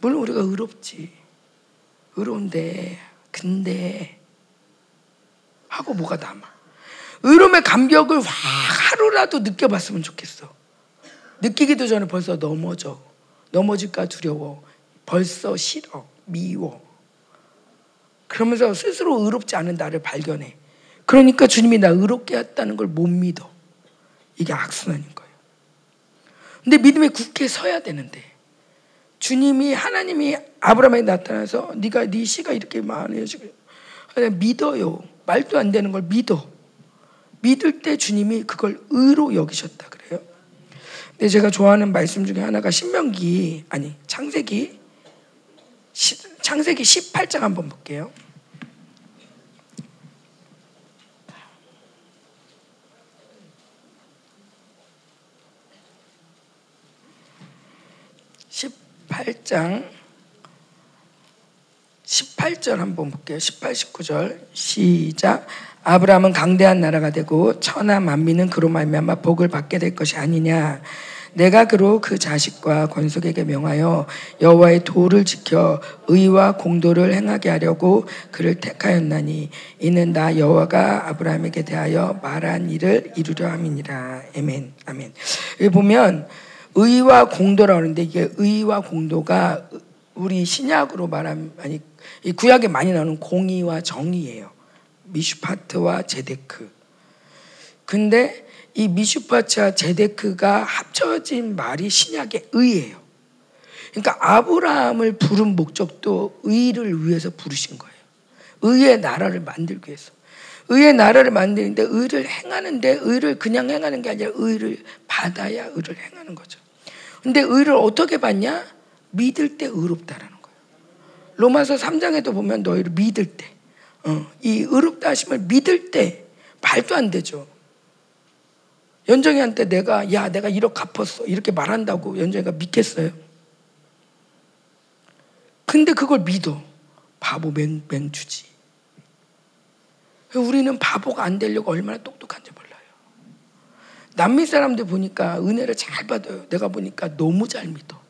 물론 우리가 의롭지. 의로운데 근데 하고 뭐가 남아. 의로움의 감격을 하루라도 느껴봤으면 좋겠어. 느끼기도 전에 벌써 넘어져. 넘어질까 두려워. 벌써 싫어. 미워. 그러면서 스스로 의롭지 않은 나를 발견해. 그러니까 주님이 나 의롭게 했다는 걸 못 믿어. 이게 악순환인 거예요. 근데 믿음의 굳게 서야 되는데 주님이 하나님이 아브라함에 나타나서 네가 네 씨가 이렇게 많아지고 믿어요. 말도 안 되는 걸 믿어. 믿을 때 주님이 그걸 의로 여기셨다 그래요. 근데 제가 좋아하는 말씀 중에 하나가 신명기 아니 창세기 창세기 18장 한번 볼게요. 18장 18절 한번 볼게요. 18, 19절 시작. 아브라함은 강대한 나라가 되고 천하 만민은 그로 말미암아 복을 받게 될 것이 아니냐. 내가 그로 그 자식과 권속에게 명하여 여호와의 도를 지켜 의와 공도를 행하게 하려고 그를 택하였나니 이는 나 여호와가 아브라함에게 대하여 말한 일을 이루려 함이니라. 아멘. 아멘. 여기 보면 의와 공도라고 하는데 이게 의와 공도가 우리 신약으로 말하면 아니 이 구약에 많이 나오는 공의와 정의예요. 미슈파트와 제데크. 근데 이 미슈파트와 제데크가 합쳐진 말이 신약의 의예요. 그러니까 아브라함을 부른 목적도 의를 위해서 부르신 거예요. 의의 나라를 만들기 위해서. 의의 나라를 만드는데 의를 행하는데 의를 그냥 행하는 게 아니라 의를 받아야 의를 행하는 거죠. 근데 의를 어떻게 받냐? 믿을 때 의롭다라는 거예요. 로마서 3장에도 보면 너희를 믿을 때, 어, 이 의롭다 하심을 믿을 때 말도 안 되죠. 연정이한테 내가 야 내가 1억 갚았어 이렇게 말한다고 연정이가 믿겠어요? 근데 그걸 믿어. 바보 맹, 맹주지. 우리는 바보가 안 되려고 얼마나 몰라. 남미 사람들 보니까 은혜를 잘 받아요. 내가 보니까 너무 잘 믿어.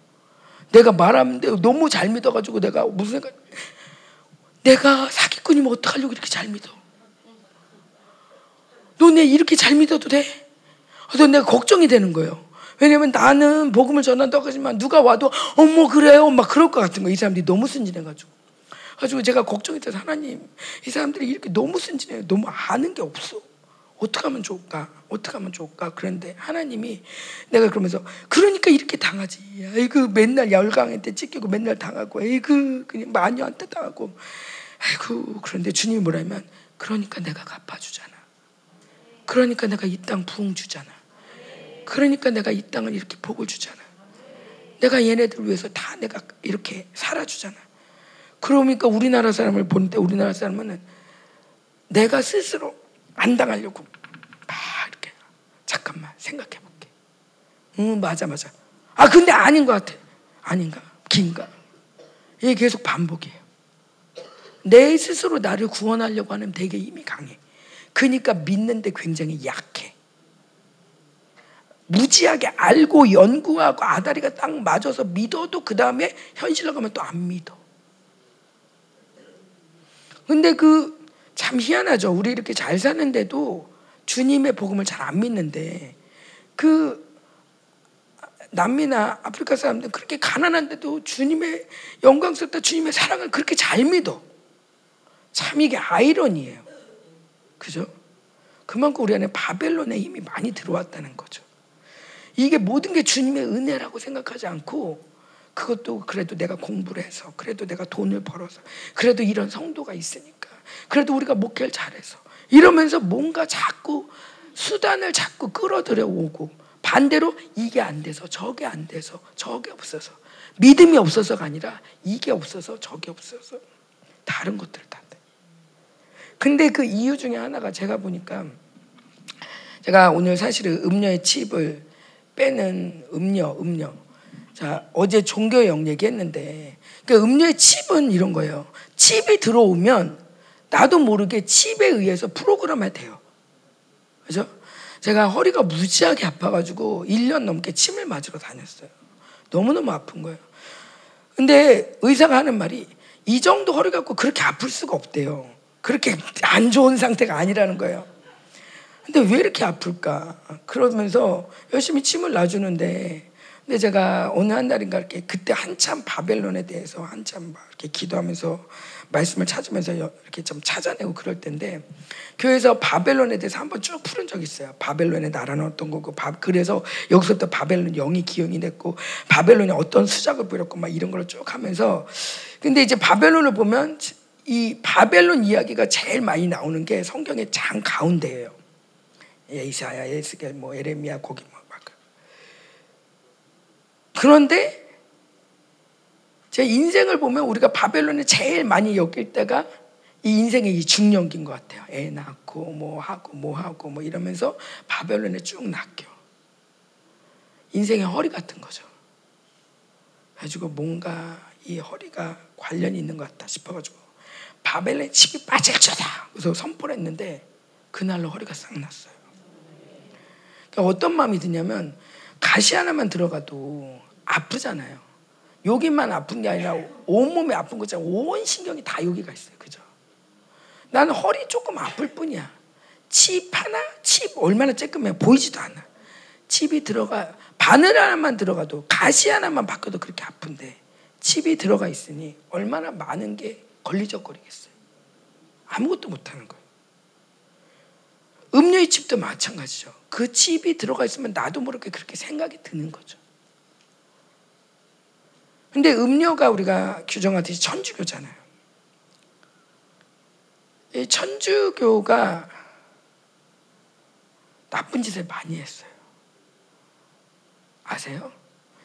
내가 말하는데 너무 잘 믿어가지고 내가 무슨 생각, 내가 사기꾼이면 어떡하려고 이렇게 잘 믿어? 너 내 이렇게 잘 믿어도 돼? 너 내가 걱정이 되는 거예요. 왜냐면 나는 복음을 전한다고 하지만 누가 와도 어머 그래요 막 그럴 것 같은 거. 이 사람들이 너무 순진해가지고. 가지고 제가 걱정이 돼서 하나님 이 사람들이 이렇게 너무 순진해요. 너무 아는 게 없어. 어떻게 하면 좋을까? 어떻게 하면 좋을까? 그런데 하나님이 내가 그러면서 그러니까 이렇게 당하지. 아이고 맨날 열강한테 찢기고 맨날 당하고 아이고 그냥 마녀한테 당하고 아이고 그런데 주님이 뭐라면 그러니까 내가 갚아주잖아. 그러니까 내가 이 땅 부흥 주잖아. 그러니까 내가 이 땅을 이렇게 복을 주잖아. 내가 얘네들 위해서 다 내가 이렇게 살아주잖아. 그러니까 우리나라 사람을 보는데 우리나라 사람은 내가 스스로 안 당하려고 막 이렇게 잠깐만 생각해 볼게. 응 맞아 맞아. 아 근데 아닌 것 같아. 아닌가? 긴가? 이게 계속 반복이에요. 내 스스로 나를 구원하려고 하는 되게 힘이 강해. 그러니까 믿는데 굉장히 약해. 무지하게 알고 연구하고 아다리가 딱 맞아서 믿어도 그 다음에 현실로 가면 또 안 믿어. 근데 그 참 희한하죠. 우리 이렇게 잘 사는데도 주님의 복음을 잘 안 믿는데 그 남미나 아프리카 사람들 그렇게 가난한데도 주님의 영광스럽다 주님의 사랑을 그렇게 잘 믿어. 참 이게 아이러니예요. 그죠? 그만큼 우리 안에 바벨론의 힘이 많이 들어왔다는 거죠. 이게 모든 게 주님의 은혜라고 생각하지 않고 그것도 그래도 내가 공부를 해서 그래도 내가 돈을 벌어서 그래도 이런 성도가 있으니까 그래도 우리가 목회를 잘해서 이러면서 뭔가 자꾸 수단을 자꾸 끌어들여 오고 반대로 이게 안 돼서 저게 안 돼서 저게 없어서 믿음이 없어서가 아니라 이게 없어서 저게 없어서 다른 것들 다 돼. 근데 그 이유 중에 하나가 제가 보니까 제가 오늘 사실은 음료의 칩을 빼는 음료, 음료. 자, 어제 종교영 얘기했는데, 그 음료의 칩은 이런 거예요. 칩이 들어오면 나도 모르게 칩에 의해서 프로그램이 돼요. 그죠? 제가 허리가 무지하게 아파가지고 1년 넘게 침을 맞으러 다녔어요. 너무너무 아픈 거예요. 근데 의사가 하는 말이 이 정도 허리 갖고 그렇게 아플 수가 없대요. 그렇게 안 좋은 상태가 아니라는 거예요. 근데 왜 이렇게 아플까? 그러면서 열심히 침을 놔주는데 근데 제가 어느 한 날인가 이렇게 그때 한참 바벨론에 대해서 한참 이렇게 기도하면서 말씀을 찾으면서 이렇게 좀 찾아내고 그럴 때인데 교회에서 바벨론에 대해서 한번 쭉 풀은 적이 있어요. 바벨론의 나라는 어떤 거고 그래서 여기서부터 바벨론 영이 기용이 됐고 바벨론이 어떤 수작을 부렸고 막 이런 걸 쭉 하면서 근데 이제 바벨론을 보면 이 바벨론 이야기가 제일 많이 나오는 게 성경의 장 가운데예요. 이사야, 예스겔, 뭐 에레미야 거기 뭐 그런데 제 인생을 보면 우리가 바벨론에 제일 많이 엮일 때가 이 인생의 이 중년기인 것 같아요. 애 낳고 뭐 하고 뭐 하고 뭐 이러면서 바벨론에 쭉 낚여. 인생의 허리 같은 거죠. 가지고 뭔가 이 허리가 관련이 있는 것 같다 싶어가지고 바벨론에 칩이 빠질 줄다. 그래서 선포를 했는데 그날로 허리가 싹 났어요. 그러니까 어떤 마음이 드냐면 가시 하나만 들어가도 아프잖아요. 여기만 아픈 게 아니라 온몸이 아픈 거잖아요. 온 신경이 다 여기가 있어요. 그죠? 나는 허리 조금 아플 뿐이야. 칩 하나? 칩 얼마나 쬐끔해 보이지도 않아. 칩이 들어가 바늘 하나만 들어가도 가시 하나만 바꿔도 그렇게 아픈데 칩이 들어가 있으니 얼마나 많은 게 걸리적거리겠어요. 아무것도 못하는 거예요. 음료의 칩도 마찬가지죠. 그 칩이 들어가 있으면 나도 모르게 그렇게 생각이 드는 거죠. 근데 음료가 우리가 규정하듯이 천주교잖아요. 이 천주교가 나쁜 짓을 많이 했어요. 아세요?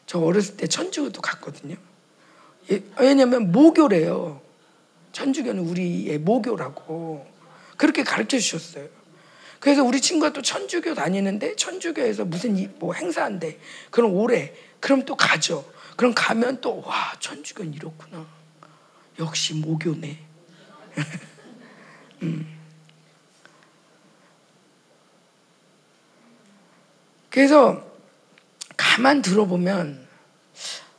저 어렸을 때 천주교도 갔거든요. 예, 왜냐면 모교래요. 천주교는 우리의 모교라고 그렇게 가르쳐 주셨어요. 그래서 우리 친구가 또 천주교 다니는데 천주교에서 무슨 뭐 행사한대. 그럼 오래. 그럼 또 가죠. 그럼 가면 또, 와, 천주교는 이렇구나. 역시 모교네. 음. 그래서 가만 들어보면,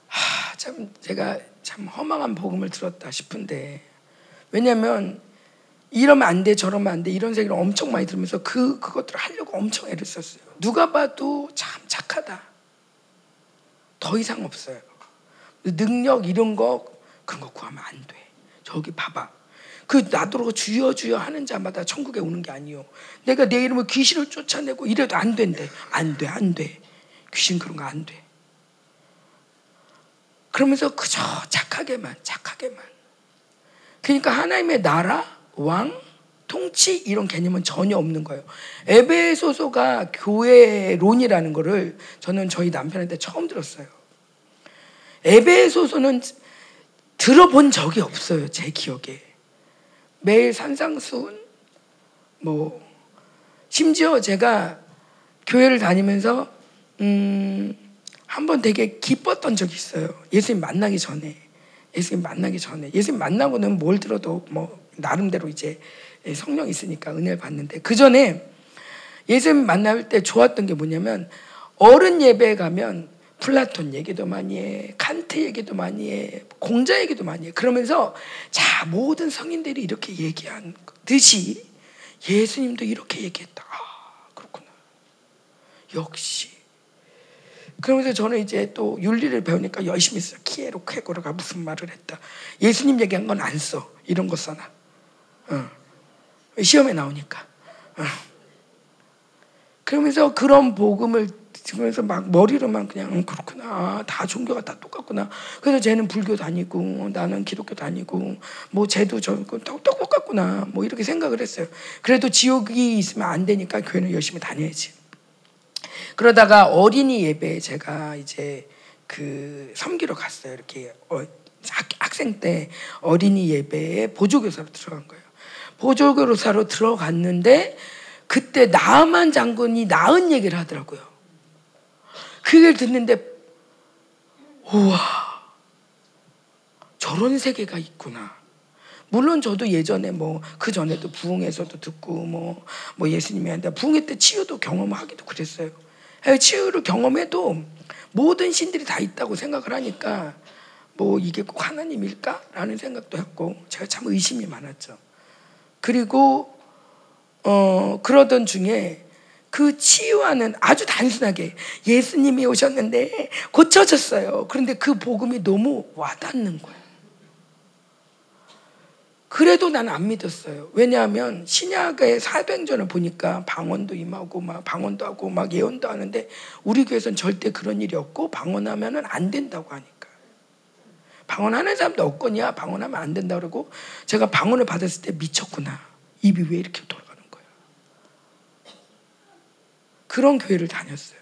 하, 참, 제가 참 허망한 복음을 들었다 싶은데, 왜냐면, 이러면 안 돼, 저러면 안 돼, 이런 얘기를 엄청 많이 들으면서 그, 그것들을 하려고 엄청 애를 썼어요. 누가 봐도 참 착하다. 더 이상 없어요. 능력 이런 거 그런 거 구하면 안 돼. 저기 봐봐. 그 나더러 주여 주여 하는 자마다 천국에 오는 게 아니요. 내가 내 이름을 귀신을 쫓아내고 이래도 안 된대. 안 돼, 안 돼. 귀신 그런 거 안 돼. 그러면서 그저 착하게만, 착하게만. 그러니까 하나님의 나라, 왕, 통치 이런 개념은 전혀 없는 거예요. 에베소서가 교회론이라는 거를 저는 저희 남편한테 처음 들었어요. 에베소서는 들어본 적이 없어요. 제 기억에. 매일 산상수훈 뭐 심지어 제가 교회를 다니면서 음, 한 번 되게 기뻤던 적이 있어요. 예수님 만나기 전에. 예수님 만나기 전에. 예수님 만나고는 뭘 들어도 뭐 나름대로 이제 성령 있으니까 은혜를 받는데 그 전에 예수님 만날 때 좋았던 게 뭐냐면 어른 예배에 가면 플라톤 얘기도 많이 해, 칸트 얘기도 많이 해, 공자 얘기도 많이 해. 그러면서 자 모든 성인들이 이렇게 얘기한 듯이 예수님도 이렇게 얘기했다. 아, 그렇구나. 역시. 그러면서 저는 이제 또 윤리를 배우니까 열심히 써. 키에로 쾌고르가 무슨 말을 했다. 예수님 얘기한 건 안 써. 이런 거 써놔. 어. 시험에 나오니까. 어. 그러면서 그런 복음을 그래서 막 머리로만 그냥 음, 그렇구나. 다 종교가 다 똑같구나. 그래서 쟤는 불교 다니고 나는 기독교 다니고 뭐 쟤도 저 똑같구나. 뭐 이렇게 생각을 했어요. 그래도 지옥이 있으면 안 되니까 교회는 열심히 다녀야지. 그러다가 어린이 예배에 제가 이제 그 섬기러 갔어요. 이렇게 어, 학생 때 어린이 예배에 보조교사로 들어간 거예요 보조 교사로 들어갔는데 그때 나만 장군이 나은 얘기를 하더라고요. 그 얘기를 듣는데 우와 저런 세계가 있구나. 물론 저도 예전에 뭐 그 전에도 부흥에서도 듣고 뭐뭐 뭐 예수님이 한다 부흥회 때 치유도 경험하기도 그랬어요. 치유를 경험해도 모든 신들이 다 있다고 생각을 하니까 뭐 이게 꼭 하나님일까라는 생각도 했고 제가 참 의심이 많았죠. 그리고 어 그러던 중에 그 치유하는 아주 단순하게 예수님이 오셨는데 고쳐졌어요. 그런데 그 복음이 너무 와닿는 거예요. 그래도 나는 안 믿었어요. 왜냐하면 신약의 사도행전을 보니까 방언도 임하고 막 방언도 하고 막 예언도 하는데 우리 교회에서는 절대 그런 일이 없고 방언하면은 안 된다고 하니까. 방언하는 사람도 없거냐 방언하면 안 된다 그러고 제가 방언을 받았을 때 미쳤구나. 입이 왜 이렇게 돌아가는 거야. 그런 교회를 다녔어요.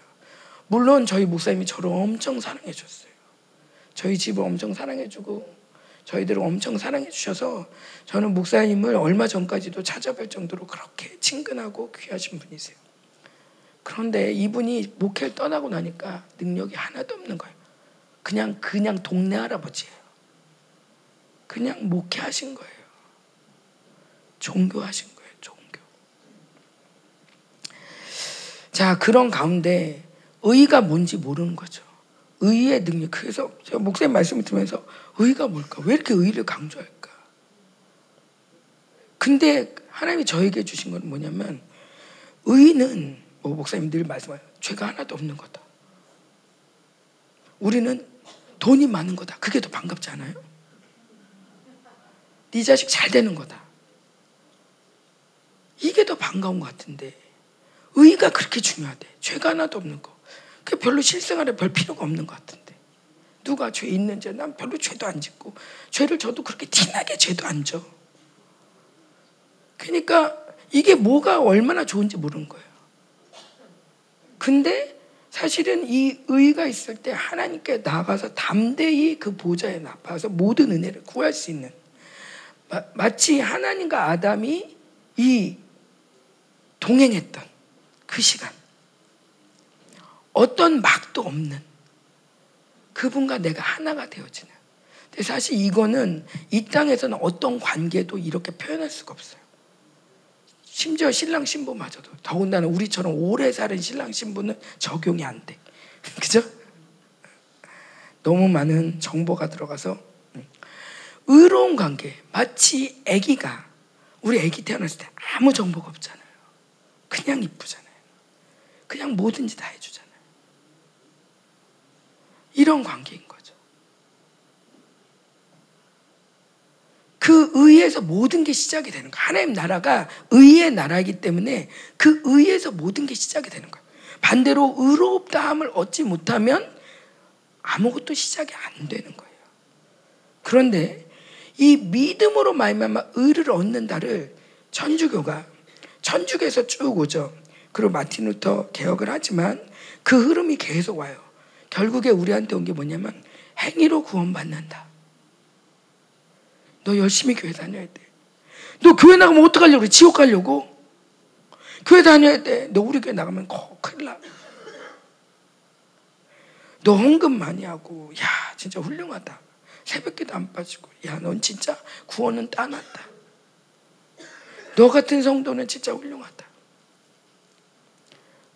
물론 저희 목사님이 저를 엄청 사랑해 줬어요. 저희 집을 엄청 사랑해 주고 저희들을 엄청 사랑해 주셔서 저는 목사님을 얼마 전까지도 찾아뵐 정도로 그렇게 친근하고 귀하신 분이세요. 그런데 이분이 목회를 떠나고 나니까 능력이 하나도 없는 거예요. 그냥 그냥 동네 할아버지예요. 그냥 목회하신 거예요. 종교하신 거예요. 종교. 자 그런 가운데 의가 뭔지 모르는 거죠. 의의 능력. 그래서 제가 목사님 말씀을 들으면서 의가 뭘까? 왜 이렇게 의를 강조할까? 근데 하나님이 저에게 주신 건 뭐냐면 의는 뭐 목사님 늘 말씀하요. 죄가 하나도 없는 거다. 우리는 돈이 많은 거다. 그게 더 반갑지 않아요? 네 자식 잘 되는 거다. 이게 더 반가운 것 같은데 의가 그렇게 중요하대. 죄가 하나도 없는 거. 그 별로 실생활에 별 필요가 없는 것 같은데. 누가 죄 있는지 난 별로 죄도 안 짓고 죄를 져도 그렇게 티나게 죄도 안 져. 그러니까 이게 뭐가 얼마나 좋은지 모르는 거예요. 근데 사실은 이 의가 있을 때 하나님께 나가서 담대히 그 보좌에 나가서 모든 은혜를 구할 수 있는 마, 치 하나님과 아담이 이 동행했던 그 시간 어떤 막도 없는 그분과 내가 하나가 되어지는. 근데 사실 이거는 이 땅에서는 어떤 관계도 이렇게 표현할 수가 없어요. 심지어 신랑 신부마저도 더군다나 우리처럼 오래 사는 신랑 신부는 적용이 안 돼. 그죠? 너무 많은 정보가 들어가서 의로운 관계 마치 아기가 우리 아기 태어났을 때 아무 정보가 없잖아요. 그냥 이쁘잖아요. 그냥 뭐든지 다 해주잖아요. 이런 관계인 거죠. 그 의에서 모든 게 시작이 되는 거예요. 하나님 나라가 의의 나라이기 때문에 그 의에서 모든 게 시작이 되는 거예요. 반대로 의롭다함을 얻지 못하면 아무것도 시작이 안 되는 거예요. 그런데 이 믿음으로 말미암아 의를 얻는다를 천주교가 천주교에서 쭉 오죠. 그리고 마틴 루터 개혁을 하지만 그 흐름이 계속 와요. 결국에 우리한테 온 게 뭐냐면 행위로 구원받는다. 너 열심히 교회 다녀야 돼. 너 교회 나가면 어떡하려고 지옥 가려고? 교회 다녀야 돼. 너 우리 교회 나가면 큰일 나. 너 헌금 많이 하고, 야, 진짜 훌륭하다. 새벽기도 안 빠지고, 야, 넌 진짜 구원은 따놨다. 너 같은 성도는 진짜 훌륭하다.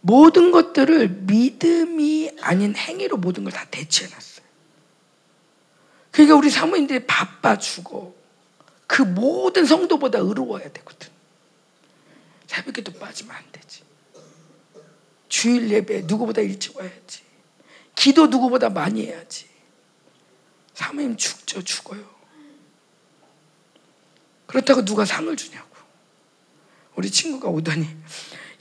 모든 것들을 믿음이 아닌 행위로 모든 걸 다 대체해 놨어요. 그러니까 우리 사모님들이 바빠 죽어. 그 모든 성도보다 의로워야 되거든. 새벽에도 빠지면 안 되지. 주일 예배 누구보다 일찍 와야지. 기도 누구보다 많이 해야지. 사모님 죽죠, 죽어요. 그렇다고 누가 상을 주냐고. 우리 친구가 오더니,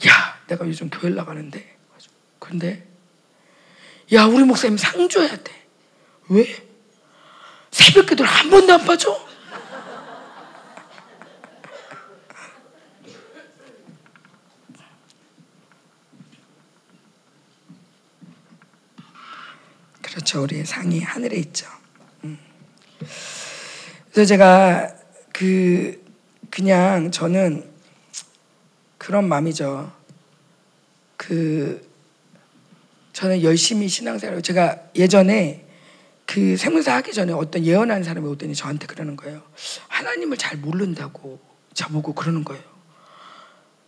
야, 내가 요즘 교회 나가는데. 그런데, 야, 우리 목사님 상 줘야 돼. 왜? 새벽 기도를 한 번도 안 빠져? 그렇죠. 우리의 상이 하늘에 있죠. 음. 그래서 제가 그 그냥 저는 그런 마음이죠. 그 저는 열심히 신앙생활을 제가 예전에 그 세무사 하기 전에 어떤 예언하는 사람이 오더니 저한테 그러는 거예요. 하나님을 잘 모른다고 저보고 그러는 거예요.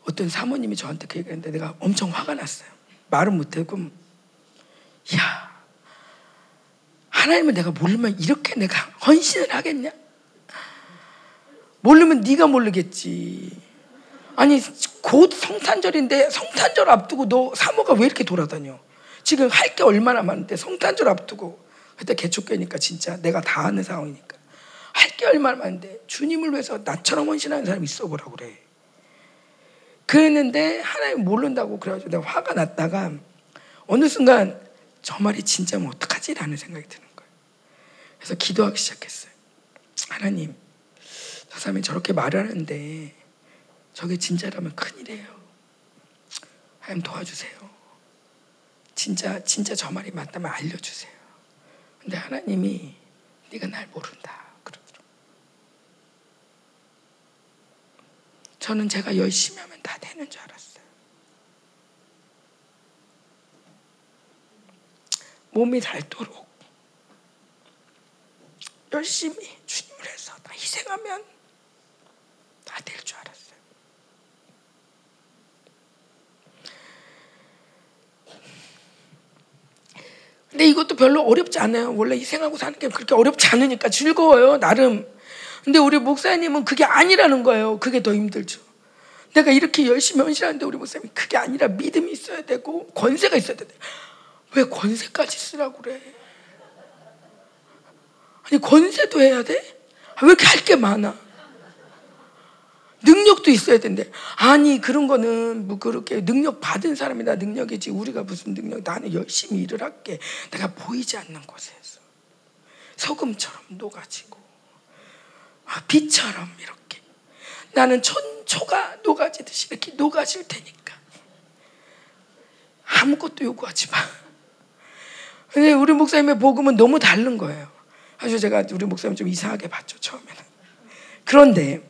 어떤 사모님이 저한테 그 얘기했는데 내가 엄청 화가 났어요. 말은. 그럼 야 하나님을 내가 모르면 이렇게 내가 헌신을 하겠냐? 모르면 네가 모르겠지. 아니 곧 성탄절인데 성탄절 앞두고 너 사모가 왜 이렇게 돌아다녀? 지금 할 게 얼마나 많은데 성탄절 앞두고 그때 개축교니까 진짜 내가 다 아는 상황이니까 할 게 얼마나 많은데 주님을 위해서 나처럼 헌신하는 사람이 있어 보라고 그래. 그랬는데 하나님 모른다고 그래가지고 내가 화가 났다가 어느 순간 저 말이 진짜면 어떡하지? 라는 생각이 드는. 그래서 기도하기 시작했어요. 하나님, 저 사람이 저렇게 말을 하는데 저게 진짜라면 큰일이에요. 하나님 도와주세요. 진짜 진짜 저 말이 맞다면 알려주세요. 근데 하나님이 네가 날 모른다. 저는 제가 열심히 하면 다 되는 줄 알았어요. 몸이 닳도록 열심히 주님을 해서 다 희생하면 다 될 줄 알았어요. 근데 이것도 별로 어렵지 않아요. 원래 희생하고 사는 게 그렇게 어렵지 않으니까 즐거워요. 나름. 근데 우리 목사님은 그게 아니라는 거예요. 그게 더 힘들죠. 내가 이렇게 열심히 헌신하는데 우리 목사님이 그게 아니라 믿음이 있어야 되고 권세가 있어야 돼. 왜 권세까지 쓰라고 그래? 아니 권세도 해야 돼? 왜 이렇게 할 게 많아? 능력도 있어야 된대. 아니 그런 거는 뭐 그렇게 능력 받은 사람이나 능력이지 우리가 무슨 능력? 나는 열심히 일을 할게. 내가 보이지 않는 곳에서 소금처럼 녹아지고 아, 빛처럼 이렇게 나는 천 초가 녹아지듯이 이렇게 녹아질 테니까 아무것도 요구하지 마. 근데 우리 목사님의 복음은 너무 다른 거예요. 아주 제가 우리 목사님 좀 이상하게 봤죠 처음에는. 그런데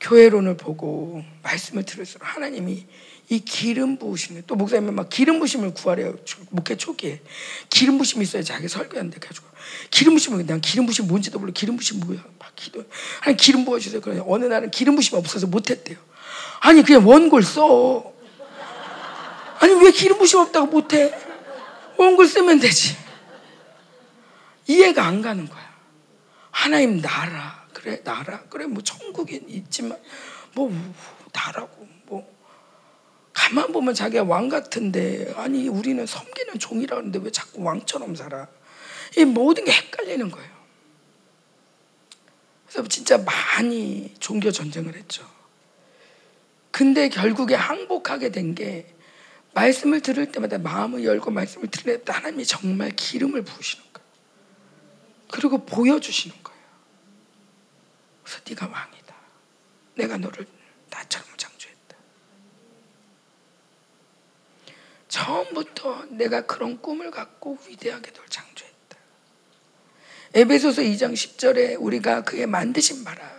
교회론을 보고 말씀을 들을수록 하나님이 이 기름 부으시는 또 목사님은 막 기름 부심을 구하래요 목회 초기에 기름 부심이 있어야 자기 설교한대. 가지고 기름 부심은 난 기름 부심 뭔지도 몰라. 기름 부심 뭐야? 막 기도 아니 기름 부어 주세요. 그래 어느 날은 기름 부심 없어서 못했대요. 아니 그냥 원골 써. 아니 왜 기름 부심 없다고 못해? 원골 쓰면 되지 이해가 안 가는 거야 하나님 나라 그래 나라 그래 뭐 천국이 있지만 뭐 나라고 뭐 가만 보면 자기가 왕 같은데 아니 우리는 섬기는 종이라는데 왜 자꾸 왕처럼 살아? 이 모든 게 헷갈리는 거예요. 그래서 진짜 많이 종교 전쟁을 했죠. 근데 결국에 항복하게 된 게 말씀을 들을 때마다 마음을 열고 말씀을 들을 때 하나님이 정말 기름을 부으시는. 그리고 보여주시는 거예요. 그래서 네가 왕이다. 내가 너를 나처럼 창조했다. 처음부터 내가 그런 꿈을 갖고 위대하게 널 창조했다. 에베소서 2장 10절에 우리가 그의 만드신 바라.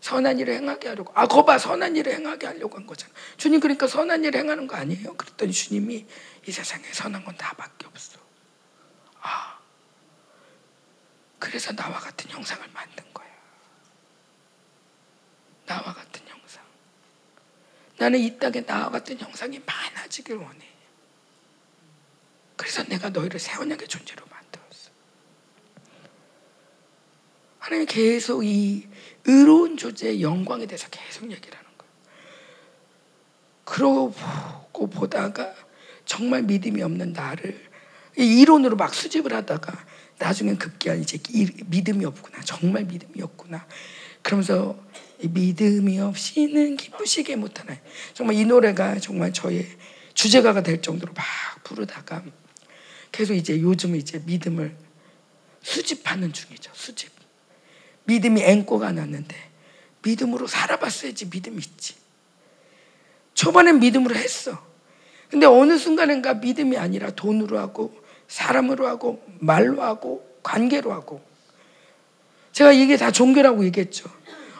선한 일을 행하게 하려고. 아, 거봐, 선한 일을 행하게 하려고 한 거잖아. 주님 그러니까 선한 일을 행하는 거 아니에요? 그랬더니 주님이 이 세상에 선한 건 나밖에 없어. 아, 그래서 나와 같은 형상을 만든 거야. 나와 같은 형상. 나는 이 땅에 나와 같은 형상이 많아지길 원해. 그래서 내가 너희를 새 언약의 존재로 만들었어. 하나님 계속 이 의로운 존재의 영광에 대해서 계속 얘기를 하는 거예요. 그러고 보다가 정말 믿음이 없는 나를 이론으로 막 수집을 하다가 나중엔 급기야 이제 믿음이 없구나. 정말 믿음이 없구나. 그러면서 믿음이 없이는 기쁘시게 못하나요? 정말 이 노래가 정말 저의 주제가가 될 정도로 막 부르다가 계속 이제 요즘 이제 믿음을 수집하는 중이죠. 수집. 믿음이 앵꼬가 났는데 믿음으로 살아봤어야지 믿음이 있지. 초반엔 믿음으로 했어. 근데 어느 순간인가 믿음이 아니라 돈으로 하고 사람으로 하고 말로 하고 관계로 하고 제가 이게 다 종교라고 얘기했죠.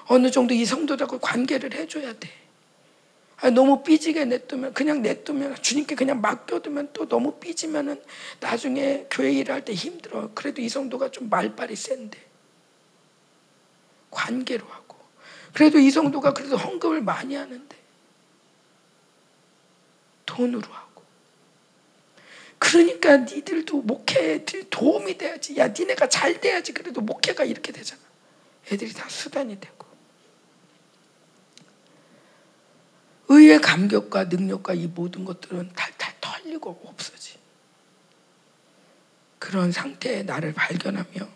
어느 정도 이 성도들하고 관계를 해줘야 돼. 너무 삐지게 냅두면 그냥 냅두면 주님께 그냥 맡겨두면 또 너무 삐지면은 나중에 교회 일을 할때 힘들어. 그래도 이 성도가 좀 말빨이 센데 관계로 하고 그래도 이 성도가 그래도 헌금을 많이 하는데 돈으로 하고 그러니까 니들도 목회에 도움이 돼야지. 야, 니네가 잘 돼야지. 그래도 목회가 이렇게 되잖아. 애들이 다 수단이 되고. 의의 감격과 능력과 이 모든 것들은 탈탈 털리고 없어지. 그런 상태의 나를 발견하며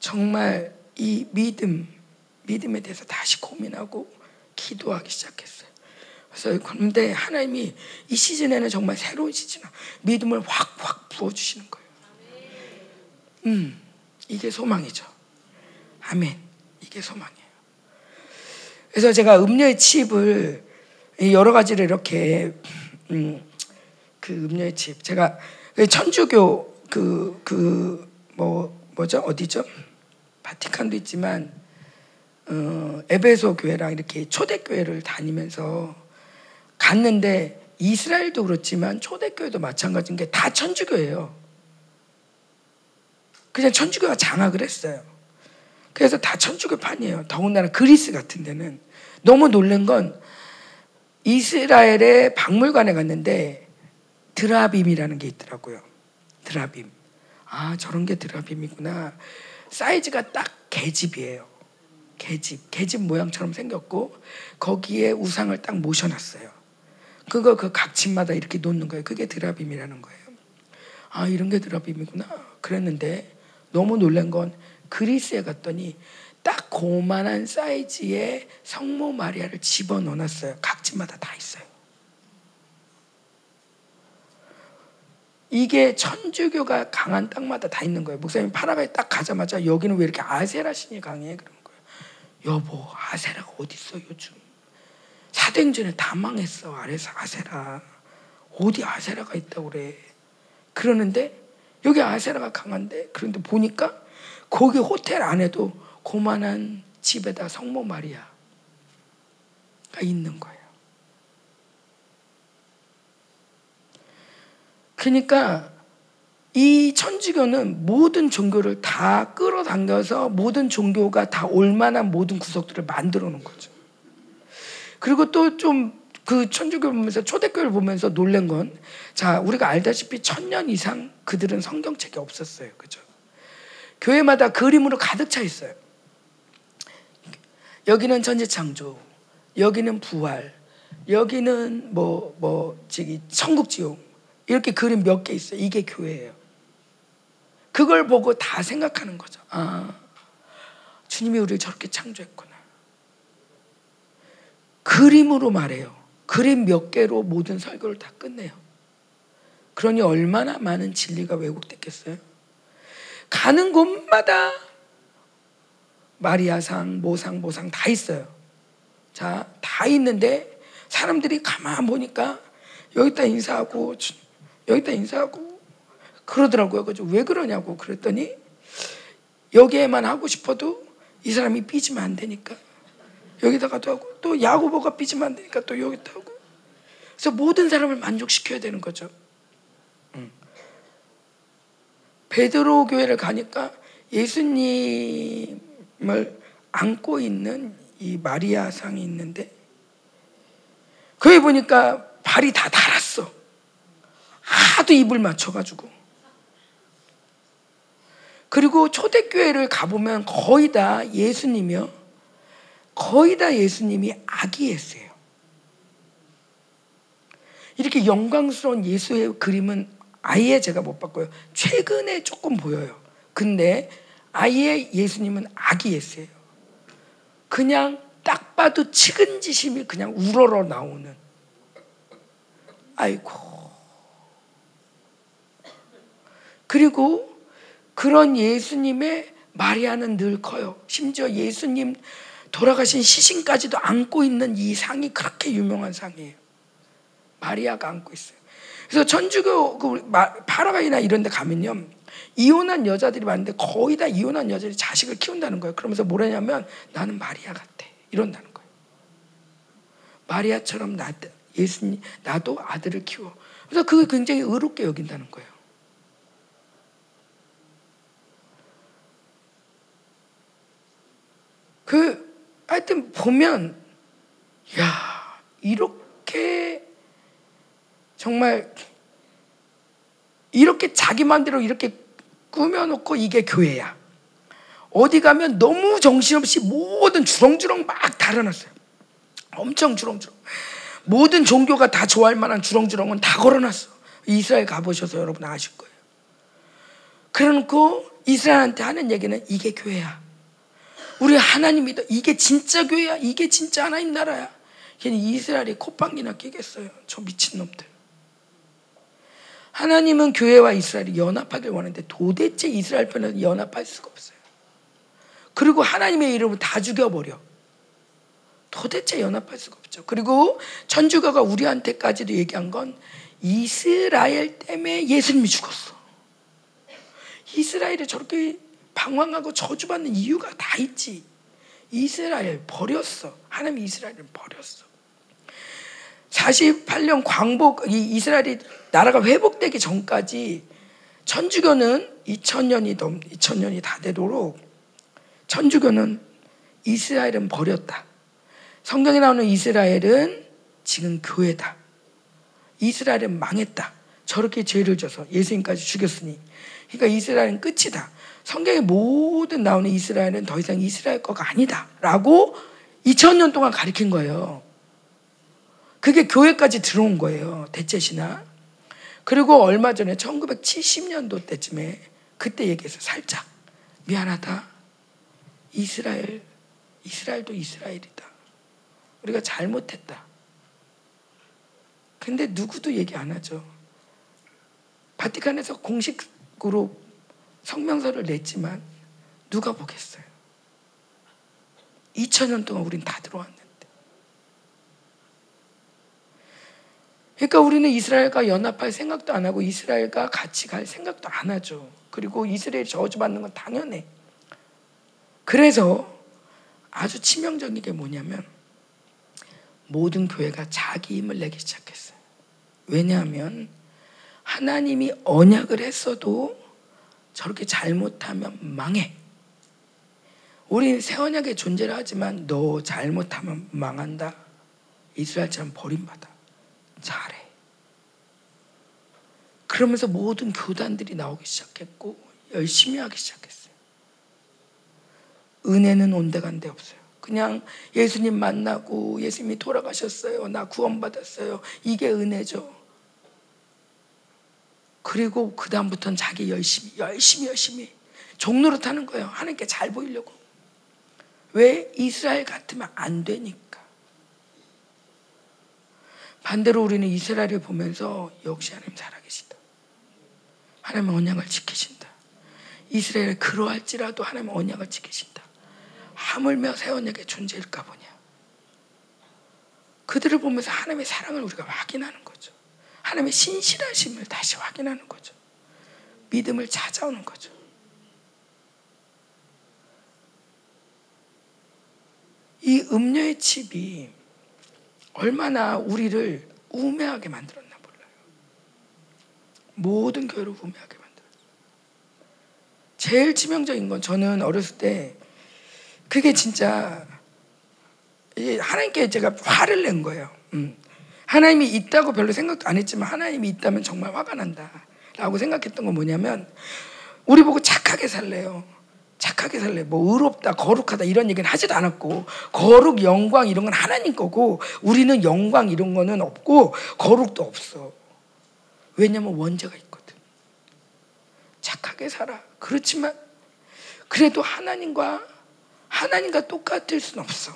정말 이 믿음, 믿음에 대해서 다시 고민하고 기도하기 시작했어요. 그래서 그런데 하나님이 이 시즌에는 정말 새로운 시즌, 믿음을 확확 부어주시는 거예요. 음, 이게 소망이죠. 아멘. 이게 소망이에요. 그래서 제가 음료의 칩을 여러 가지를 이렇게 음, 그 음료의 칩 제가 천주교 그 그 뭐 뭐죠 어디죠 바티칸도 있지만 어, 에베소 교회랑 이렇게 초대 교회를 다니면서 갔는데 이스라엘도 그렇지만 초대교회도 마찬가지인 게 다 천주교예요. 그냥 천주교가 장악을 했어요. 그래서 다 천주교판이에요. 더군다나 그리스 같은 데는 너무 놀란 건 이스라엘의 박물관에 갔는데 드라빔이라는 게 있더라고요. 드라빔. 아 저런 게 드라빔이구나. 사이즈가 딱 개집이에요. 개집, 개집 모양처럼 생겼고 거기에 우상을 딱 모셔놨어요. 그거 그 각집마다 이렇게 놓는 거예요. 그게 드라빔이라는 거예요. 아 이런 게 드라빔이구나. 그랬는데 너무 놀란 건 그리스에 갔더니 딱 고만한 사이즈의 성모 마리아를 집어 넣어놨어요. 각집마다 다 있어요. 이게 천주교가 강한 땅마다 다 있는 거예요. 목사님 파라과이 딱 가자마자 여기는 왜 이렇게 아세라 신이 강해? 그런 거예요. 여보, 아세라가 어디 있어 요즘? 사도행전에 다 망했어. 아래서 아세라. 어디 아세라가 있다고 그래. 그러는데 여기 아세라가 강한데 그런데 보니까 거기 호텔 안에도 고만한 집에다 성모 마리아가 있는 거예요. 그러니까 이 천주교는 모든 종교를 다 끌어당겨서 모든 종교가 다 올만한 모든 구석들을 만들어 놓은 거죠. 그리고 또 좀 그 천주교 보면서 초대교를 보면서 놀란 건 자, 우리가 알다시피 천년 이상 그들은 성경책이 없었어요. 그죠? 교회마다 그림으로 가득 차 있어요. 여기는 전지창조, 여기는 부활, 여기는 뭐, 뭐, 저기, 천국 지옥. 이렇게 그림 몇 개 있어요. 이게 교회예요. 그걸 보고 다 생각하는 거죠. 아, 주님이 우리를 저렇게 창조했구나. 그림으로 말해요. 그림 몇 개로 모든 설교를 다 끝내요. 그러니 얼마나 많은 진리가 왜곡됐겠어요? 가는 곳마다 마리아상, 모상, 모상 다 있어요. 자, 다 있는데 사람들이 가만 보니까 여기다 인사하고 여기다 인사하고 그러더라고요. 그죠? 왜 그러냐고 그랬더니 여기에만 하고 싶어도 이 사람이 삐지면 안 되니까 여기다가도 하고 또 야구보가 삐지면 안 되니까 또 여기다 하고 그래서 모든 사람을 만족시켜야 되는 거죠. 베드로 교회를 가니까 예수님을 안고 있는 이 마리아 상이 있는데 거기 보니까 발이 다 달았어. 하도 입을 맞춰가지고. 그리고 초대교회를 가보면 거의 다 예수님이요. 거의 다 예수님이 아기예수예요. 이렇게 영광스러운 예수의 그림은 아예 제가 못 봤고요. 최근에 조금 보여요. 근데 아예 예수님은 아기 예수예요. 그냥 딱 봐도 측은지심이 그냥 우러러 나오는. 아이고. 그리고 그런 예수님의 마리아는 늘 커요. 심지어 예수님 돌아가신 시신까지도 안고 있는 이 상이 그렇게 유명한 상이에요. 마리아가 안고 있어요. 그래서 천주교 그 파라과이나 이런 데 가면요. 이혼한 여자들이 많은데 거의 다 이혼한 여자들이 자식을 키운다는 거예요. 그러면서 뭐라냐면 나는 마리아 같아. 이런다는 거예요. 마리아처럼 나, 예수님, 나도 아들을 키워. 그래서 그게 굉장히 의롭게 여긴다는 거예요. 그 하여튼 보면 야 이렇게 정말 이렇게 자기 마음대로 이렇게 꾸며놓고 이게 교회야. 어디 가면 너무 정신없이 모든 주렁주렁 막 달아놨어요. 엄청 주렁주렁. 모든 종교가 다 좋아할 만한 주렁주렁은 다 걸어놨어. 이스라엘 가보셔서 여러분 아실 거예요. 그래놓고 이스라엘한테 하는 얘기는 이게 교회야. 우리 하나님 믿어. 이게 진짜 교회야. 이게 진짜 하나님 나라야. 걔는 이스라엘이 콧방귀나 끼겠어요. 저 미친놈들. 하나님은 교회와 이스라엘이 연합하길 원하는데 도대체 이스라엘 편은 연합할 수가 없어요. 그리고 하나님의 이름을 다 죽여버려. 도대체 연합할 수가 없죠. 그리고 천주교가 우리한테까지도 얘기한 건 이스라엘 때문에 예수님이 죽었어. 이스라엘이 저렇게 방황하고 저주받는 이유가 다 있지. 이스라엘 버렸어. 하나님 이스라엘을 버렸어. 48년 광복 이 이스라엘이 나라가 회복되기 전까지 천주교는 2000년이 넘 2000년이 다 되도록 천주교는 이스라엘은 버렸다. 성경에 나오는 이스라엘은 지금 교회다. 이스라엘은 망했다. 저렇게 죄를 져서 예수님까지 죽였으니. 그러니까 이스라엘은 끝이다. 성경에 모든 나오는 이스라엘은 더 이상 이스라엘 거가 아니다. 라고 2000년 동안 가르친 거예요. 그게 교회까지 들어온 거예요. 대체시나. 그리고 얼마 전에 1970년도 때쯤에 그때 얘기해서 살짝 미안하다. 이스라엘, 이스라엘도 이스라엘이다. 우리가 잘못했다. 근데 누구도 얘기 안 하죠. 바티칸에서 공식으로 성명서를 냈지만 누가 보겠어요? 2000년 동안 우린 다 들어왔는데. 그러니까 우리는 이스라엘과 연합할 생각도 안 하고 이스라엘과 같이 갈 생각도 안 하죠. 그리고 이스라엘 저주받는 건 당연해. 그래서 아주 치명적인 게 뭐냐면 모든 교회가 자기 힘을 내기 시작했어요. 왜냐하면 하나님이 언약을 했어도 저렇게 잘못하면 망해. 우리 새 언약의 존재를 하지만 너 잘못하면 망한다. 이스라엘처럼 버림받아. 잘해. 그러면서 모든 교단들이 나오기 시작했고 열심히 하기 시작했어요. 은혜는 온데간데 없어요. 그냥 예수님 만나고 예수님이 돌아가셨어요. 나 구원받았어요. 이게 은혜죠. 그리고 그 다음부터는 자기 열심히 열심히 열심히 종로로 타는 거예요. 하나님께 잘 보이려고. 왜 이스라엘 같으면 안 되니까. 반대로 우리는 이스라엘을 보면서 역시 하나님 살아계시다. 하나님 언약을 지키신다. 이스라엘 그러할지라도 하나님 언약을 지키신다. 하물며 새 언약의 존재일까 보냐. 그들을 보면서 하나님의 사랑을 우리가 확인하는 거죠. 하나님의 신실하심을 다시 확인하는 거죠. 믿음을 찾아오는 거죠. 이 음료의 칩이 얼마나 우리를 우매하게 만들었나 몰라요. 모든 교회를 우매하게 만들었어요. 제일 치명적인 건 저는 어렸을 때 그게 진짜 하나님께 제가 화를 낸 거예요. 음. 하나님이 있다고 별로 생각도 안 했지만 하나님이 있다면 정말 화가 난다. 라고 생각했던 건 뭐냐면 우리 보고 착하게 살래요. 착하게 살래. 뭐 의롭다, 거룩하다 이런 얘기는 하지도 않았고 거룩, 영광 이런 건 하나님 거고 우리는 영광 이런 거는 없고 거룩도 없어. 왜냐면 원죄가 있거든. 착하게 살아. 그렇지만 그래도 하나님과 하나님과 똑같을 수는 없어.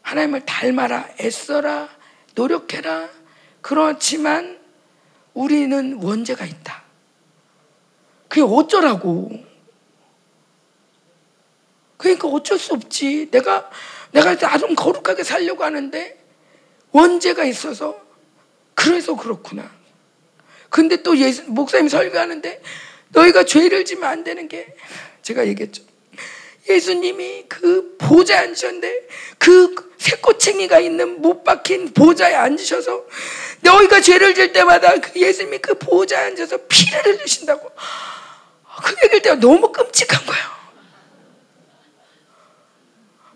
하나님을 닮아라, 애써라, 노력해라. 그렇지만 우리는 원죄가 있다. 그게 어쩌라고. 그러니까 어쩔 수 없지. 내가, 내가 나좀 거룩하게 살려고 하는데 원죄가 있어서 그래서 그렇구나. 근데 또 예수, 목사님 설교하는데 너희가 죄를 지면 안 되는 게 제가 얘기했죠. 예수님이 그 보좌에 앉으셨는데 그 새꼬챙이가 있는 못 박힌 보좌에 앉으셔서 너희가 죄를 질 때마다 그 예수님이 그 보좌에 앉아서 피를 흘리신다고 그 얘기를 때가 너무 끔찍한 거예요.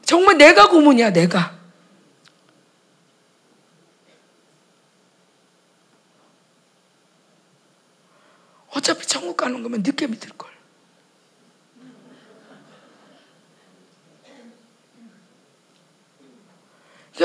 정말 내가 고문이야, 내가. 어차피 천국 가는 거면 늦게 믿을 걸.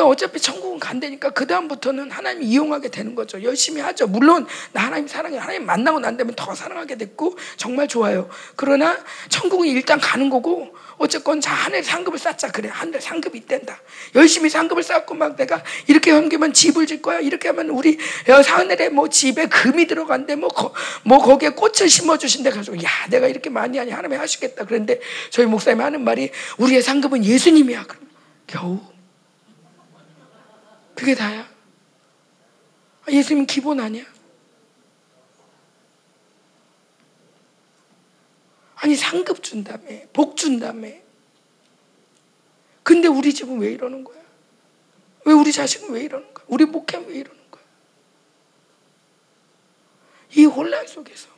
어차피 천국은 간다니까 그 다음부터는 하나님 이용하게 되는 거죠. 열심히 하죠. 물론 나 하나님 사랑해. 하나님 만나고 난 다음에 더 사랑하게 됐고 정말 좋아요. 그러나 천국은 일단 가는 거고 어쨌건 자 하늘 상급을 쌓자 그래 하늘 상급이 있댄다. 열심히 상급을 쌓고 막 내가 이렇게 섬기면 집을 질 거야. 이렇게 하면 우리 하늘에 뭐 집에 금이 들어간대 뭐, 거, 뭐 거기에 꽃을 심어 주신대 가지고 야 내가 이렇게 많이 하니 하나님 하시겠다. 그런데 저희 목사님 하는 말이 우리의 상급은 예수님이야. 그럼 겨우 그게 다야. 아, 예수님 기본 아니야? 아니 상급 준다며 복 준다며 근데 우리 집은 왜 이러는 거야? 왜 우리 자식은 왜 이러는 거야? 우리 목회는 왜 이러는 거야? 이 혼란 속에서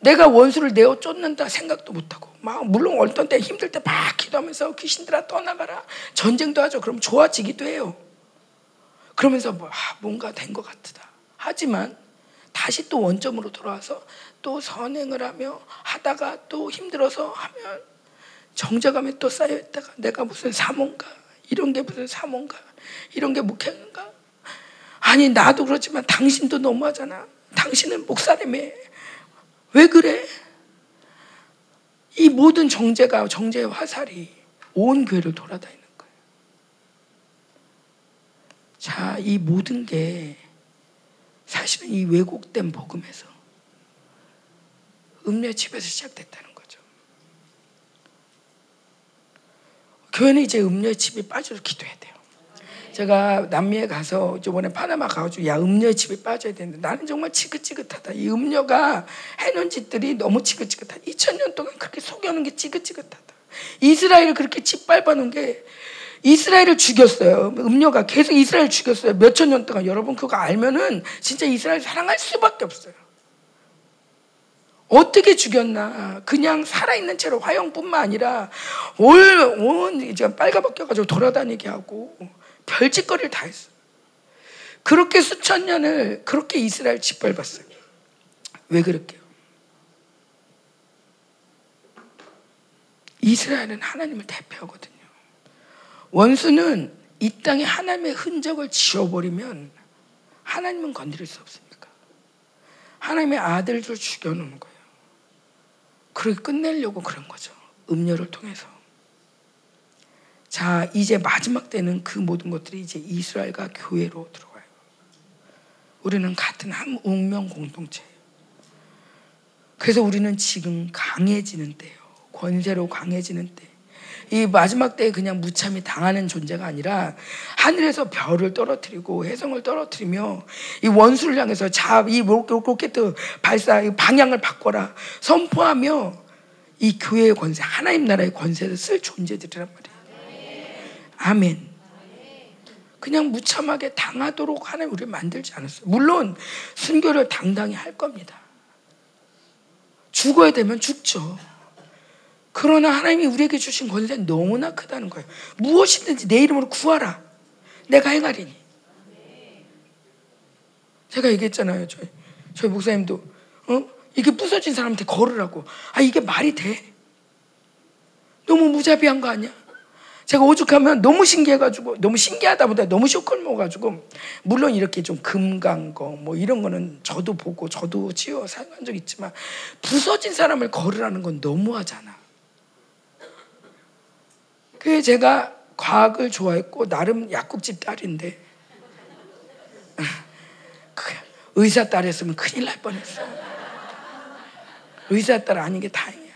내가 원수를 내어 쫓는다 생각도 못하고 막 물론 어떤 때 힘들 때 막 기도하면서 귀신들아 떠나가라 전쟁도 하죠. 그럼 좋아지기도 해요. 그러면서 뭐, 아, 뭔가 된 것 같다. 하지만 다시 또 원점으로 돌아와서 또 선행을 하며 하다가 또 힘들어서 하면 정적감에 또 쌓여 있다가 내가 무슨 사모인가 이런 게 무슨 사모인가 이런 게 목회인가 아니 나도 그렇지만 당신도 너무하잖아 당신은 목사라며 왜 그래? 이 모든 정제가 정제의 화살이 온 교회를 돌아다니는 거예요. 자, 이 모든 게 사실은 이 왜곡된 복음에서 음녀 집에서 시작됐다는 거죠. 교회는 이제 음녀 집이 빠져서 기도해야 돼요. 제가 남미에 가서 저번에 파나마 가가지고 야 음녀의 집에 빠져야 되는데 나는 정말 지긋지긋하다. 이 음녀가 해놓은 짓들이 너무 지긋지긋하다. 2000년 동안 그렇게 속여놓은 게 지긋지긋하다. 이스라엘을 그렇게 짓밟아 놓은 게 이스라엘을 죽였어요. 음녀가 계속 이스라엘 죽였어요. 몇천 년 동안 여러분 그거 알면은 진짜 이스라엘 사랑할 수밖에 없어요. 어떻게 죽였나? 그냥 살아있는 채로 화형뿐만 아니라 올, 온, 이제 빨가벗겨가지고 돌아다니게 하고 별짓거리를 다 했어. 그렇게 수천 년을 그렇게 이스라엘 짓밟았어요. 왜 그럴게요? 이스라엘은 하나님을 대표하거든요. 원수는 이 땅에 하나님의 흔적을 지워버리면 하나님은 건드릴 수 없습니까? 하나님의 아들들 죽여놓는 거예요. 그렇게 끝내려고 그런 거죠. 음료를 통해서. 자, 이제 마지막 때는 그 모든 것들이 이제 이스라엘과 교회로 들어가요. 우리는 같은 한 운명 공동체예요. 그래서 우리는 지금 강해지는 때예요. 권세로 강해지는 때. 이 마지막 때에 그냥 무참히 당하는 존재가 아니라 하늘에서 별을 떨어뜨리고 해성을 떨어뜨리며 이 원수를 향해서 자, 이 로켓 발사 방향을 바꿔라 선포하며 이 교회의 권세, 하나님 나라의 권세를 쓸 존재들이란 말이에요. 아멘. 그냥 무참하게 당하도록 하나님 우리를 만들지 않았어요. 물론 순교를 당당히 할 겁니다. 죽어야 되면 죽죠. 그러나 하나님이 우리에게 주신 권세는 너무나 크다는 거예요. 무엇이든지 내 이름으로 구하라. 내가 행하리니. 제가 얘기했잖아요. 저희, 저희 목사님도 어? 이게 부서진 사람한테 걸으라고. 아 이게 말이 돼? 너무 무자비한 거 아니야? 제가 오죽하면 너무 신기해가지고 너무 신기하다 보다 너무 쇼크를 먹어가지고 물론 이렇게 좀 금간 거뭐 이런 거는 저도 보고 저도 치워 사용한 적 있지만 부서진 사람을 걸으라는 건 너무하잖아. 그게 제가 과학을 좋아했고 나름 약국집 딸인데 그 의사 딸이었으면 큰일 날 뻔했어. 의사 딸 아닌 게 다행이야.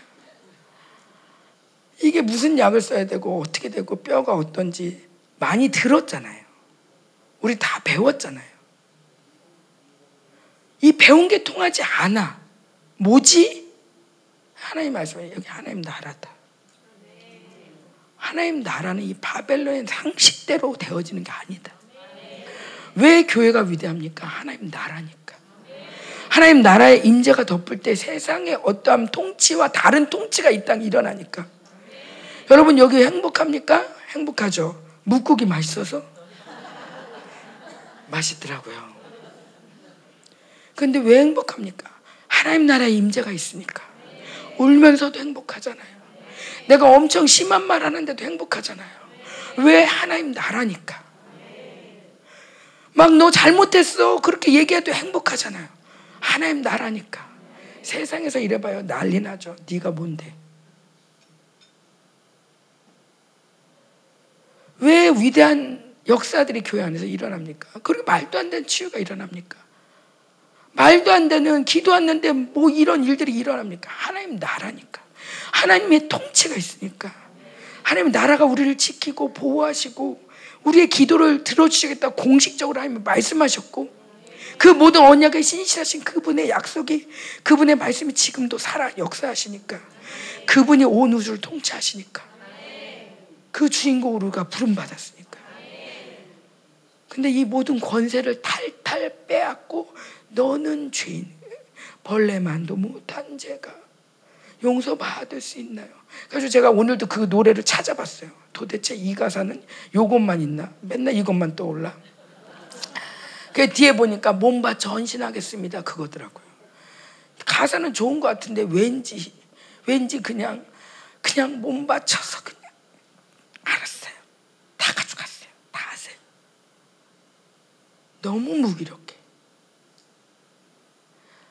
이게 무슨 약을 써야 되고 어떻게 되고 뼈가 어떤지 많이 들었잖아요. 우리 다 배웠잖아요. 이 배운 게 통하지 않아. 뭐지? 하나님 말씀에 여기 하나님 나라다. 하나님 나라는 이 바벨론의 상식대로 되어지는 게 아니다. 왜 교회가 위대합니까? 하나님 나라니까. 하나님 나라의 임재가 덮을 때 세상에 어떠한 통치와 다른 통치가 이 땅에 일어나니까. 여러분 여기 행복합니까? 행복하죠. 묵국이 맛있어서 맛있더라고요. 근데 왜 행복합니까? 하나님 나라의 임재가 있으니까. 울면서도 행복하잖아요. 내가 엄청 심한 말 하는데도 행복하잖아요. 왜 하나님 나라니까. 막 너 잘못했어. 그렇게 얘기해도 행복하잖아요. 하나님 나라니까. 세상에서 이래봐요. 난리 나죠. 네가 뭔데. 왜 위대한 역사들이 교회 안에서 일어납니까? 그리고 말도 안 되는 치유가 일어납니까? 말도 안 되는 기도하는데 뭐 이런 일들이 일어납니까? 하나님 나라니까. 하나님의 통치가 있으니까. 하나님 나라가 우리를 지키고 보호하시고 우리의 기도를 들어주시겠다 공식적으로 하나님 말씀하셨고 그 모든 언약에 신실하신 그분의 약속이 그분의 말씀이 지금도 살아 역사하시니까 그분이 온 우주를 통치하시니까 그 주인공으로 우리가 부름받았으니까 근데 이 모든 권세를 탈탈 빼앗고 너는 죄인 벌레만도 못한 죄가 용서받을 수 있나요? 그래서 제가 오늘도 그 노래를 찾아봤어요. 도대체 이 가사는 요것만 있나? 맨날 이것만 떠올라. 그 뒤에 보니까 몸바 전신하겠습니다. 그거더라고요. 가사는 좋은 것 같은데 왠지 왠지 그냥 그냥 몸 바쳐서 그냥 알았어요. 다 가져갔어요. 다 하세요. 너무 무기력해.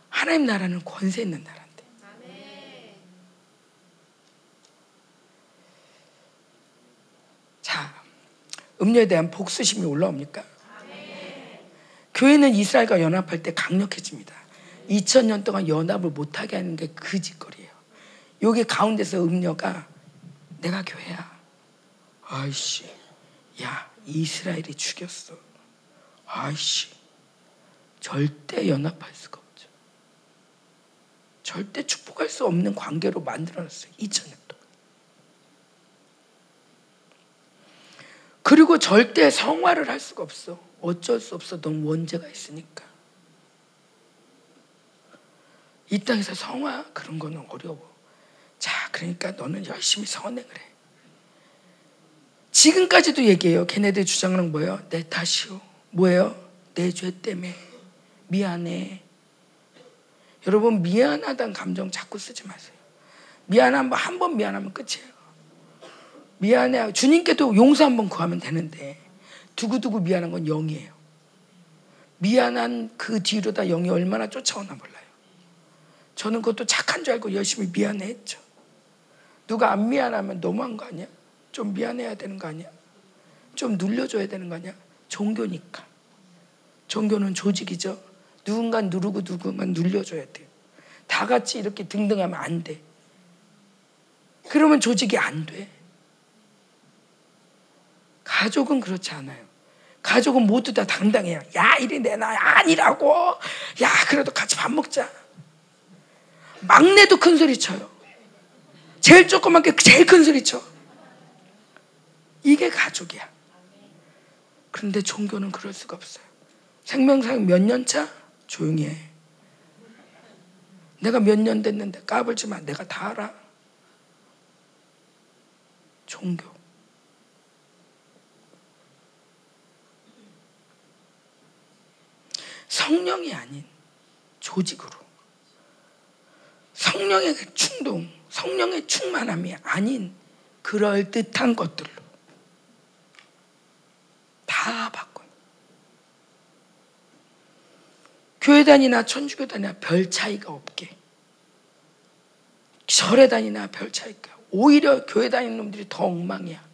하나님 나라는 권세 있는 나라인데. 자, 음료에 대한 복수심이 올라옵니까? 교회는 이스라엘과 연합할 때 강력해집니다. 2000년 동안 연합을 못하게 하는 게 그 짓거리예요. 여기 가운데서 음녀가 내가 교회야. 아이씨, 야 이스라엘이 죽였어. 아이씨, 절대 연합할 수가 없죠. 절대 축복할 수 없는 관계로 만들어놨어요. 2000년 동안. 그리고 절대 성화를 할 수가 없어. 어쩔 수 없어. 넌 원죄가 있으니까. 이 땅에서 성화 그런 거는 어려워. 자, 그러니까 너는 열심히 선행을 해. 지금까지도 얘기해요. 걔네들 주장하는 뭐예요? 내 탓이요. 뭐예요? 내 죄 때문에. 미안해. 여러분, 미안하다는 감정 자꾸 쓰지 마세요. 미안한 번, 한번 미안하면 끝이에요. 미안해. 주님께도 용서 한 번 구하면 되는데, 두고두고 미안한 건 영이에요. 미안한 그 뒤로 다 영이 얼마나 쫓아오나 몰라요. 저는 그것도 착한 줄 알고 열심히 미안해 했죠. 누가 안 미안하면 너무한 거 아니야? 좀 미안해야 되는 거 아니야? 좀 눌려줘야 되는 거 아니야? 종교니까. 종교는 조직이죠. 누군가 누르고 누군가 눌려줘야 돼요. 다 같이 이렇게 등등하면 안 돼. 그러면 조직이 안 돼. 가족은 그렇지 않아요. 가족은 모두 다 당당해요. 야, 이리 내놔. 아니라고. 야, 그래도 같이 밥 먹자. 막내도 큰 소리 쳐요. 제일 조그만 게 제일 큰 소리 쳐. 이게 가족이야. 그런데 종교는 그럴 수가 없어요. 생명사역 몇년 차? 조용히 해. 내가 몇 년 됐는데 까불지 마. 내가 다 알아. 종교. 성령이 아닌 조직으로 성령의 충동, 성령의 충만함이 아닌 그럴 듯한 것들로 다 바꿔요. 교회단이나 천주교단이나 별 차이가 없게 절에 다니나 별 차이가 오히려 교회 다니는 놈들이 더 엉망이야.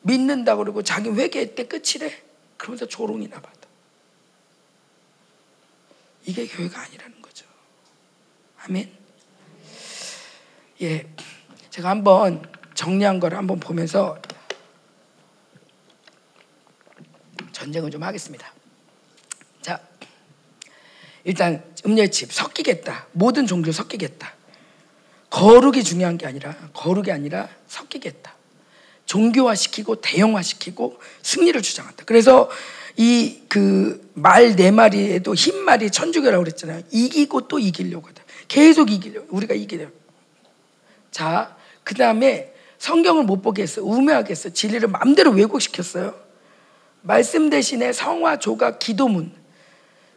믿는다 그러고 자기 회개 때 끝이래. 그러면서 조롱이나 받아. 이게 교회가 아니라는 거죠. 아멘. 예. 제가 한번 정리한 거를 한번 보면서 전쟁을 좀 하겠습니다. 자, 일단 음녀집 섞이겠다. 모든 종교 섞이겠다. 거룩이 중요한 게 아니라 거룩이 아니라 섞이겠다. 종교화시키고 대형화시키고 승리를 주장한다. 그래서 이 그 말 네 마리에도 흰 말이 천주교라고 그랬잖아요. 이기고 또 이기려고 하다. 계속 이기려고. 우리가 이기려고. 자, 그 다음에 성경을 못 보게 했어. 우매하게 했어. 진리를 마음대로 왜곡시켰어요. 말씀 대신에 성화, 조각, 기도문.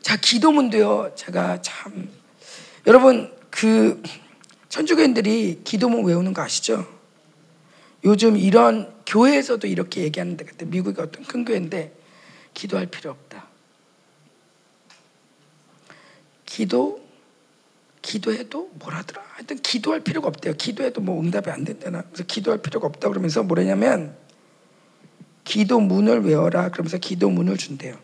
자, 기도문도요. 제가 참 여러분 그 천주교인들이 기도문 외우는 거 아시죠? 요즘 이런 교회에서도 이렇게 얘기하는데 그때 미국의 어떤 큰 교회인데 기도할 필요 없다. 기도 기도해도 뭐라더라. 하여튼 기도할 필요가 없대요. 기도해도 뭐 응답이 안 된다나. 그래서 기도할 필요가 없다 그러면서 뭐냐면 기도문을 외워라. 그러면서 기도문을 준대요.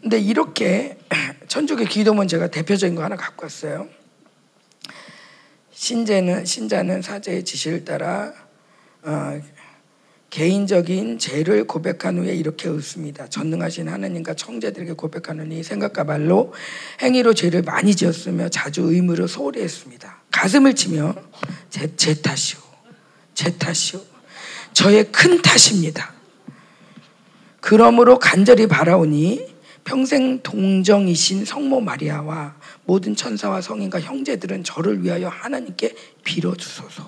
근데 이렇게 천주교 기도문 제가 대표적인 거 하나 갖고 왔어요. 신자는 신자는 사제의 지시를 따라 어, 개인적인 죄를 고백한 후에 이렇게 웃습니다. 전능하신 하나님과 청자들에게 고백하노니 생각과 말로 행위로 죄를 많이 지었으며 자주 의무로 소홀히 했습니다. 가슴을 치며 제, 제 탓이오. 제 탓이오. 저의 큰 탓입니다. 그러므로 간절히 바라오니 평생 동정이신 성모 마리아와 모든 천사와 성인과 형제들은 저를 위하여 하나님께 빌어주소서.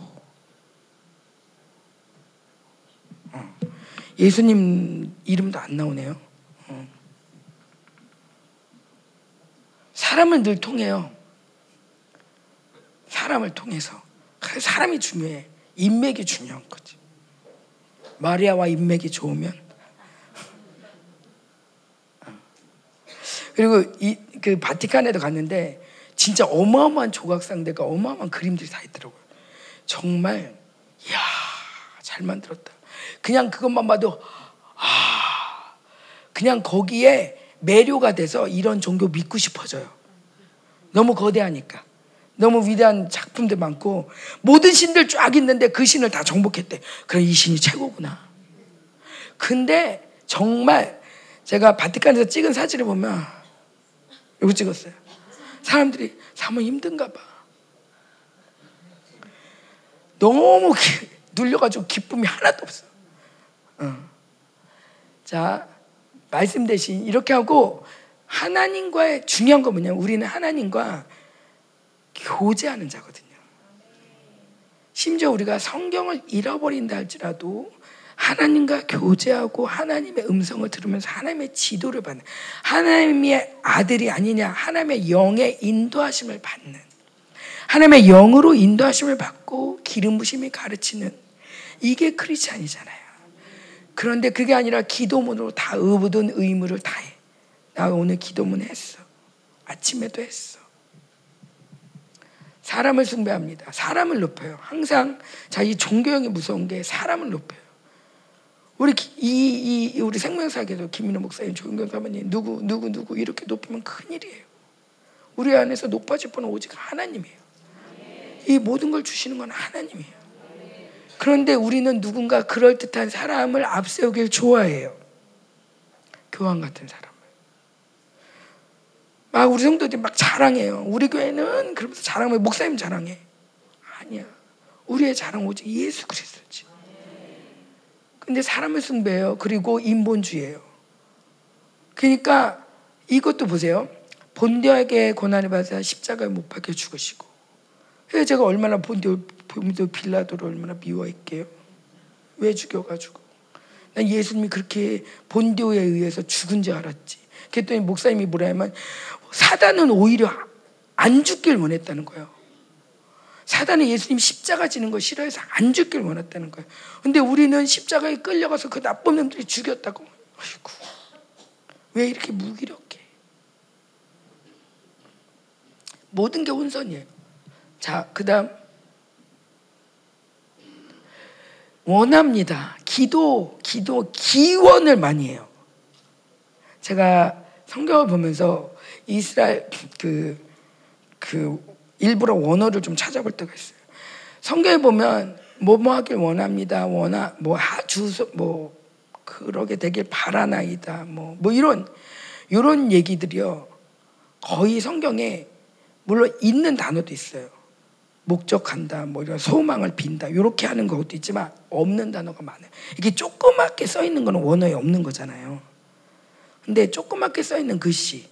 어. 예수님 이름도 안 나오네요. 어. 사람을 늘 통해요. 사람을 통해서. 사람이 중요해. 인맥이 중요한 거지. 마리아와 인맥이 좋으면 그리고 이 그 바티칸에도 갔는데 진짜 어마어마한 조각상들과 어마어마한 그림들이 다 있더라고요. 정말 이야 잘 만들었다. 그냥 그것만 봐도 아 그냥 거기에 매료가 돼서 이런 종교 믿고 싶어져요. 너무 거대하니까. 너무 위대한 작품들 많고 모든 신들 쫙 있는데 그 신을 다 정복했대. 그래 이 신이 최고구나. 근데 정말 제가 바티칸에서 찍은 사진을 보면 여기 찍었어요. 사람들이 사모 힘든가 봐. 너무 기, 눌려가지고 기쁨이 하나도 없어. 어. 자, 말씀 대신 이렇게 하고 하나님과의 중요한 건 뭐냐면 우리는 하나님과 교제하는 자거든요. 심지어 우리가 성경을 잃어버린다 할지라도 하나님과 교제하고 하나님의 음성을 들으면서 하나님의 지도를 받는 하나님의 아들이 아니냐 하나님의 영의 인도하심을 받는 하나님의 영으로 인도하심을 받고 기름 부심이 가르치는 이게 크리스찬이잖아요. 그런데 그게 아니라 기도문으로 다 의무든 의무를 다해. 나 오늘 기도문 했어. 아침에도 했어. 사람을 숭배합니다. 사람을 높여요. 항상 자이 종교형이 무서운 게 사람을 높여요. 우리 이, 이 우리 생명사계도 김민호 목사님, 조영경 사모님 누구 누구 누구 이렇게 높으면 큰 일이에요. 우리 안에서 높아질 분은 오직 하나님이에요. 이 모든 걸 주시는 건 하나님이에요. 그런데 우리는 누군가 그럴 듯한 사람을 앞세우길 좋아해요. 교황 같은 사람 을. 막 우리 성도들이 막 자랑해요. 우리 교회는 그러면서 자랑해. 목사님 자랑해. 아니야. 우리의 자랑 오직 예수 그리스도지. 근데 사람을 숭배해요. 그리고 인본주의예요. 그러니까 이것도 보세요. 본디오에게 고난을 받아 십자가에 못 박혀 죽으시고. 왜 제가 얼마나 본디오, 본디오 빌라도를 얼마나 미워했게요. 왜 죽여가지고. 난 예수님이 그렇게 본디오에 의해서 죽은 줄 알았지. 그랬더니 목사님이 뭐라 하면 사단은 오히려 안 죽길 원했다는 거예요. 사단은 예수님 십자가 지는 거 싫어해서 안 죽길 원했다는 거예요. 근데 우리는 십자가에 끌려가서 그 나쁜 놈들이 죽였다고. 아이고. 왜 이렇게 무기력해? 모든 게 혼선이에요. 자, 그 다음. 원합니다. 기도, 기도, 기원을 많이 해요. 제가 성경을 보면서 이스라엘 그, 그 일부러 원어를 좀 찾아볼 때가 있어요. 성경에 보면 뭐뭐 하길 원합니다. 원하 뭐 주소 뭐 그러게 되길 바라나이다. 뭐뭐 뭐 이런 이런 얘기들이요. 거의 성경에 물론 있는 단어도 있어요. 목적한다, 뭐 이런 소망을 빈다, 이렇게 하는 것도 있지만 없는 단어가 많아요. 이게 조그맣게 써 있는 거는 원어에 없는 거잖아요. 근데 조그맣게 써 있는 글씨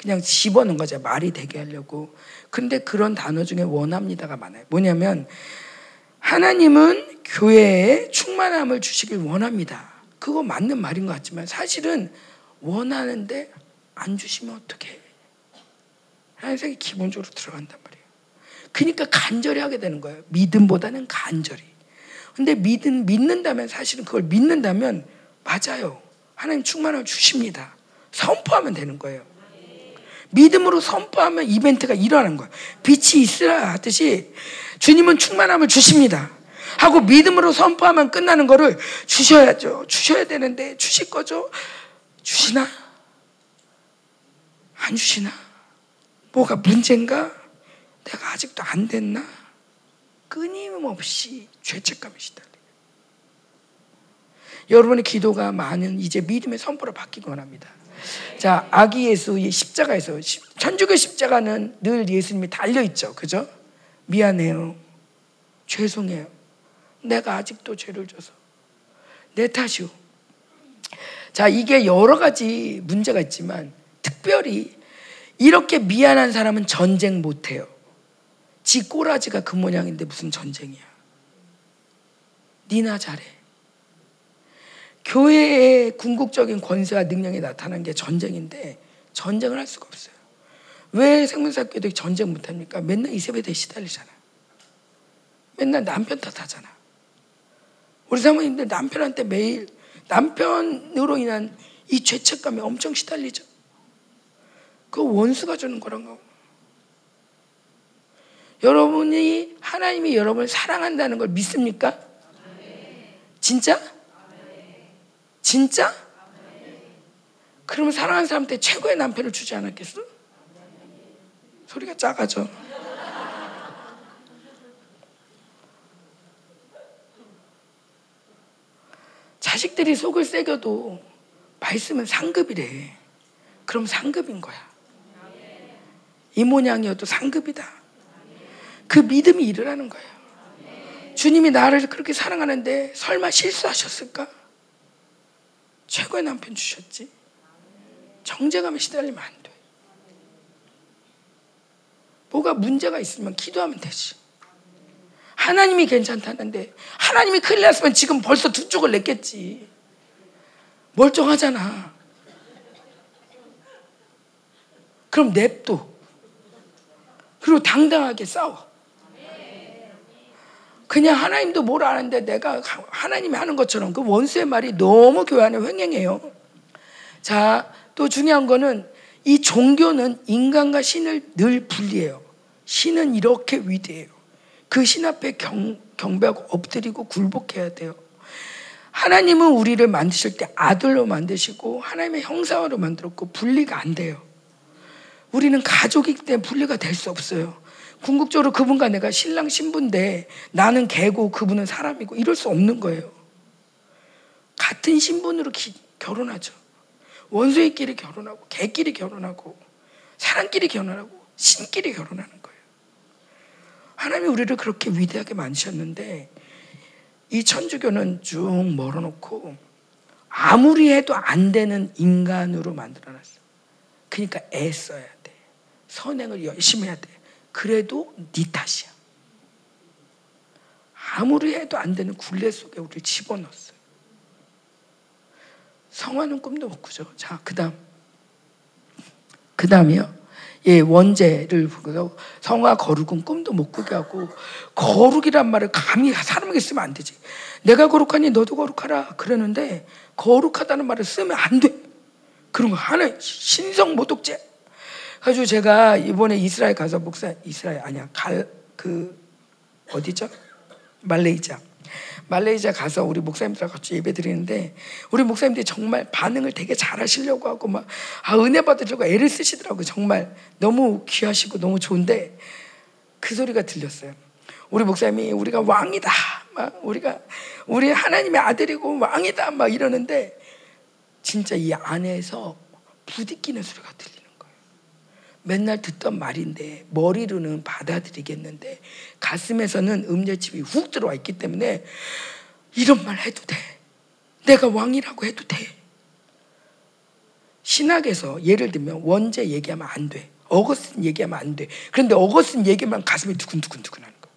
그냥 집어넣은 거죠. 말이 되게 하려고. 근데 그런 단어 중에 원합니다가 많아요. 뭐냐면 하나님은 교회에 충만함을 주시길 원합니다. 그거 맞는 말인 것 같지만 사실은 원하는데 안 주시면? 하는 생각이 기본적으로 들어간단 말이에요. 그러니까 간절히 하게 되는 거예요. 믿음보다는 간절히. 근데 믿은, 믿는다면 사실은 그걸 믿는다면 맞아요. 하나님 충만함을 주십니다. 선포하면 되는 거예요. 믿음으로 선포하면 이벤트가 일어나는 거예요. 빛이 있으라 하듯이 주님은 충만함을 주십니다. 하고 믿음으로 선포하면 끝나는 거를 주셔야죠. 주셔야 되는데 주실 거죠? 주시나? 안 주시나? 뭐가 문제인가? 내가 아직도 안 됐나? 끊임없이 죄책감이 시달려. 여러분의 기도가 많은 이제 믿음의 선포로 바뀌기 원합니다. 자, 아기 예수의 십자가에서 천주교 십자가는 늘 예수님이 달려 있죠. 그죠? 미안해요. 죄송해요. 내가 아직도 죄를 져서 내 탓이오. 자, 이게 여러 가지 문제가 있지만 특별히 이렇게 미안한 사람은 전쟁 못 해요. 지 꼬라지가 그 모양인데 무슨 전쟁이야. 니나 잘해. 교회의 궁극적인 권세와 능력이 나타난 게 전쟁인데 전쟁을 할 수가 없어요. 왜 생명사교들이 전쟁 못합니까? 맨날 이세배대에 시달리잖아. 맨날 남편 탓하잖아. 우리 사모님들 남편한테 매일 남편으로 인한 이 죄책감에 엄청 시달리죠. 그 원수가 주는 거란 거. 여러분이 하나님이 여러분을 사랑한다는 걸 믿습니까? 진짜? 진짜? 그러면 사랑하는 사람한테 최고의 남편을 주지 않았겠어? 소리가 작아져. 자식들이 속을 새겨도 말씀은 상급이래. 그럼 상급인 거야. 이 모양이어도 상급이다. 그 믿음이 일어나는 거예요. 주님이 나를 그렇게 사랑하는데 설마 실수하셨을까? 최고의 남편 주셨지. 정제감에 시달리면 안 돼. 뭐가 문제가 있으면 기도하면 되지. 하나님이 괜찮다는데 하나님이 큰일 났으면 지금 벌써 두 쪽을 냈겠지. 멀쩡하잖아. 그럼 냅둬. 그리고 당당하게 싸워. 그냥 하나님도 뭘 아는데 내가 하나님이 하는 것처럼 그 원수의 말이 너무 교회 안에 횡행해요. 자, 또 중요한 거는 이 종교는 인간과 신을 늘 분리해요. 신은 이렇게 위대해요. 그 신 앞에 경, 경배하고 엎드리고 굴복해야 돼요. 하나님은 우리를 만드실 때 아들로 만드시고 하나님의 형상으로 만들었고 분리가 안 돼요. 우리는 가족이기 때문에 분리가 될 수 없어요. 궁극적으로 그분과 내가 신랑 신부인데 나는 개고 그분은 사람이고 이럴 수 없는 거예요. 같은 신분으로 기, 결혼하죠. 원수의끼리 결혼하고 개끼리 결혼하고 사람끼리 결혼하고 신끼리 결혼하는 거예요. 하나님이 우리를 그렇게 위대하게 만드셨는데 이 천주교는 쭉 멀어놓고 아무리 해도 안 되는 인간으로 만들어놨어. 그러니까 애써야 돼. 선행을 열심히 해야 돼. 그래도 네 탓이야. 아무리 해도 안 되는 굴레 속에 우리 집어넣었어요. 성화는 꿈도 못 꾸죠. 자, 그 다음. 그 다음이요. 예, 원죄를 보고 성화 거룩은 꿈도 못 꾸게 하고 거룩이란 말을 감히 사람에게 쓰면 안 되지. 내가 거룩하니 너도 거룩하라 그러는데 거룩하다는 말을 쓰면 안 돼. 그런 거 하나 신성 모독죄. 가지고 제가 이번에 이스라엘 가서 목사 이스라엘 아니야 갈그 어디죠? 말레이자. 말레이자 가서 우리 목사님들과 같이 예배 드리는데 우리 목사님들이 정말 반응을 되게 잘 하시려고 하고 막 아, 은혜 받으려고 애를 쓰시더라고요. 정말 너무 귀하시고 너무 좋은데 그 소리가 들렸어요. 우리 목사님이 우리가 왕이다. 막 우리가 우리 하나님의 아들이고 왕이다. 막 이러는데 진짜 이 안에서 부딪히는 소리가 들려. 맨날 듣던 말인데 머리로는 받아들이겠는데 가슴에서는 음녀집이 훅 들어와 있기 때문에 이런 말 해도 돼. 내가 왕이라고 해도 돼. 신학에서 예를 들면 원죄 얘기하면 안 돼. 어거스틴 얘기하면 안 돼. 그런데 어거스틴 얘기만 가슴이 두근두근두근 하는 거.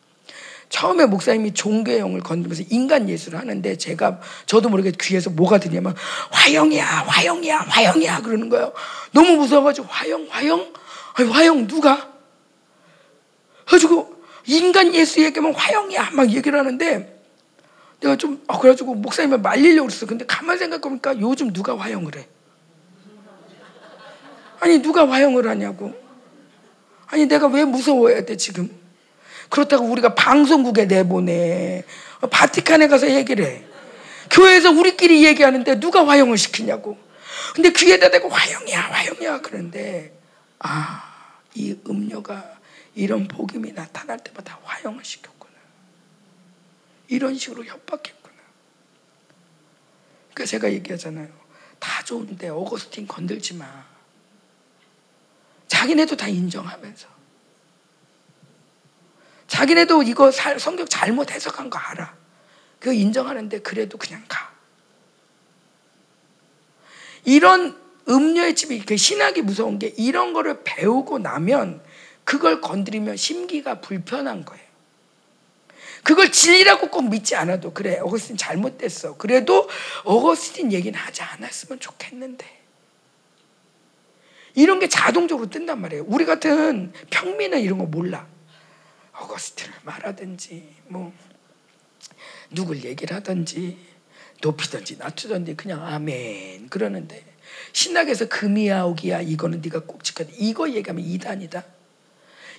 처음에 목사님이 종교형을 건드면서 인간 예술을 하는데 제가 저도 모르게 귀에서 뭐가 들냐면 화영이야 화영이야 화영이야 그러는 거예요. 너무 무서워가지고 화영 화영 화영 누가? 그래가지고 인간 예수 얘기하면 화영이야 막 얘기를 하는데 내가 좀 아, 그래가지고 목사님을 말리려고 그랬어. 근데 가만 생각해보니까 요즘 누가 화영을 해? 아니 누가 화영을 하냐고. 아니 내가 왜 무서워야 돼 지금? 그렇다고 우리가 방송국에 내보내. 바티칸에 가서 얘기를 해. 교회에서 우리끼리 얘기하는데 누가 화영을 시키냐고. 근데 귀에다 대고 화영이야, 화영이야. 그런데, 아, 이 음료가 이런 복음이 나타날 때마다 화영을 시켰구나. 이런 식으로 협박했구나. 그러니까 제가 얘기하잖아요. 다 좋은데 어거스틴 건들지 마. 자기네도 다 인정하면서. 자기네도 이거 성경 잘못 해석한 거 알아. 그거 인정하는데 그래도 그냥 가. 이런 음료의 집이 그 신학이 무서운 게 이런 거를 배우고 나면 그걸 건드리면 심기가 불편한 거예요. 그걸 진리라고 꼭 믿지 않아도 그래 어거스틴 잘못됐어. 그래도 어거스틴 얘기는 하지 않았으면 좋겠는데 이런 게 자동적으로 뜬단 말이에요. 우리 같은 평민은 이런 거 몰라. 어거스틴을 말하든지 뭐 누굴 얘기를 하든지 높이든지 낮추든지 그냥 아멘 그러는데 신학에서 금이야 오기야 이거는 네가 꼭 지켜야 돼. 이거 얘기하면 이단이다.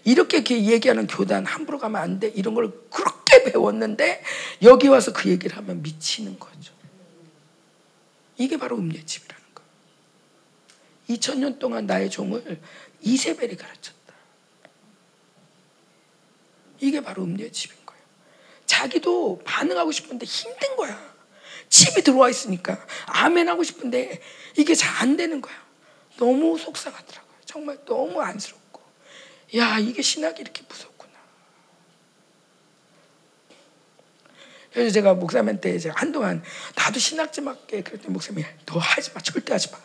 이렇게 얘기하는 교단 함부로 가면 안 돼. 이런 걸 그렇게 배웠는데 여기 와서 그 얘기를 하면 미치는 거죠. 이게 바로 음료집이라는 거. 2000년 동안 나의 종을 이세벨이 가르쳤다. 이게 바로 음료의 집인 거예요. 자기도 반응하고 싶은데 힘든 거야. 집이 들어와 있으니까 아멘 하고 싶은데 이게 잘 안 되는 거야. 너무 속상하더라고요. 정말 너무 안쓰럽고. 야, 이게 신학이 이렇게 무섭구나. 그래서 제가 목사님한테 이제 한동안 나도 신학 좀 할게. 그랬더니 목사님이 너 하지 마. 절대 하지 마.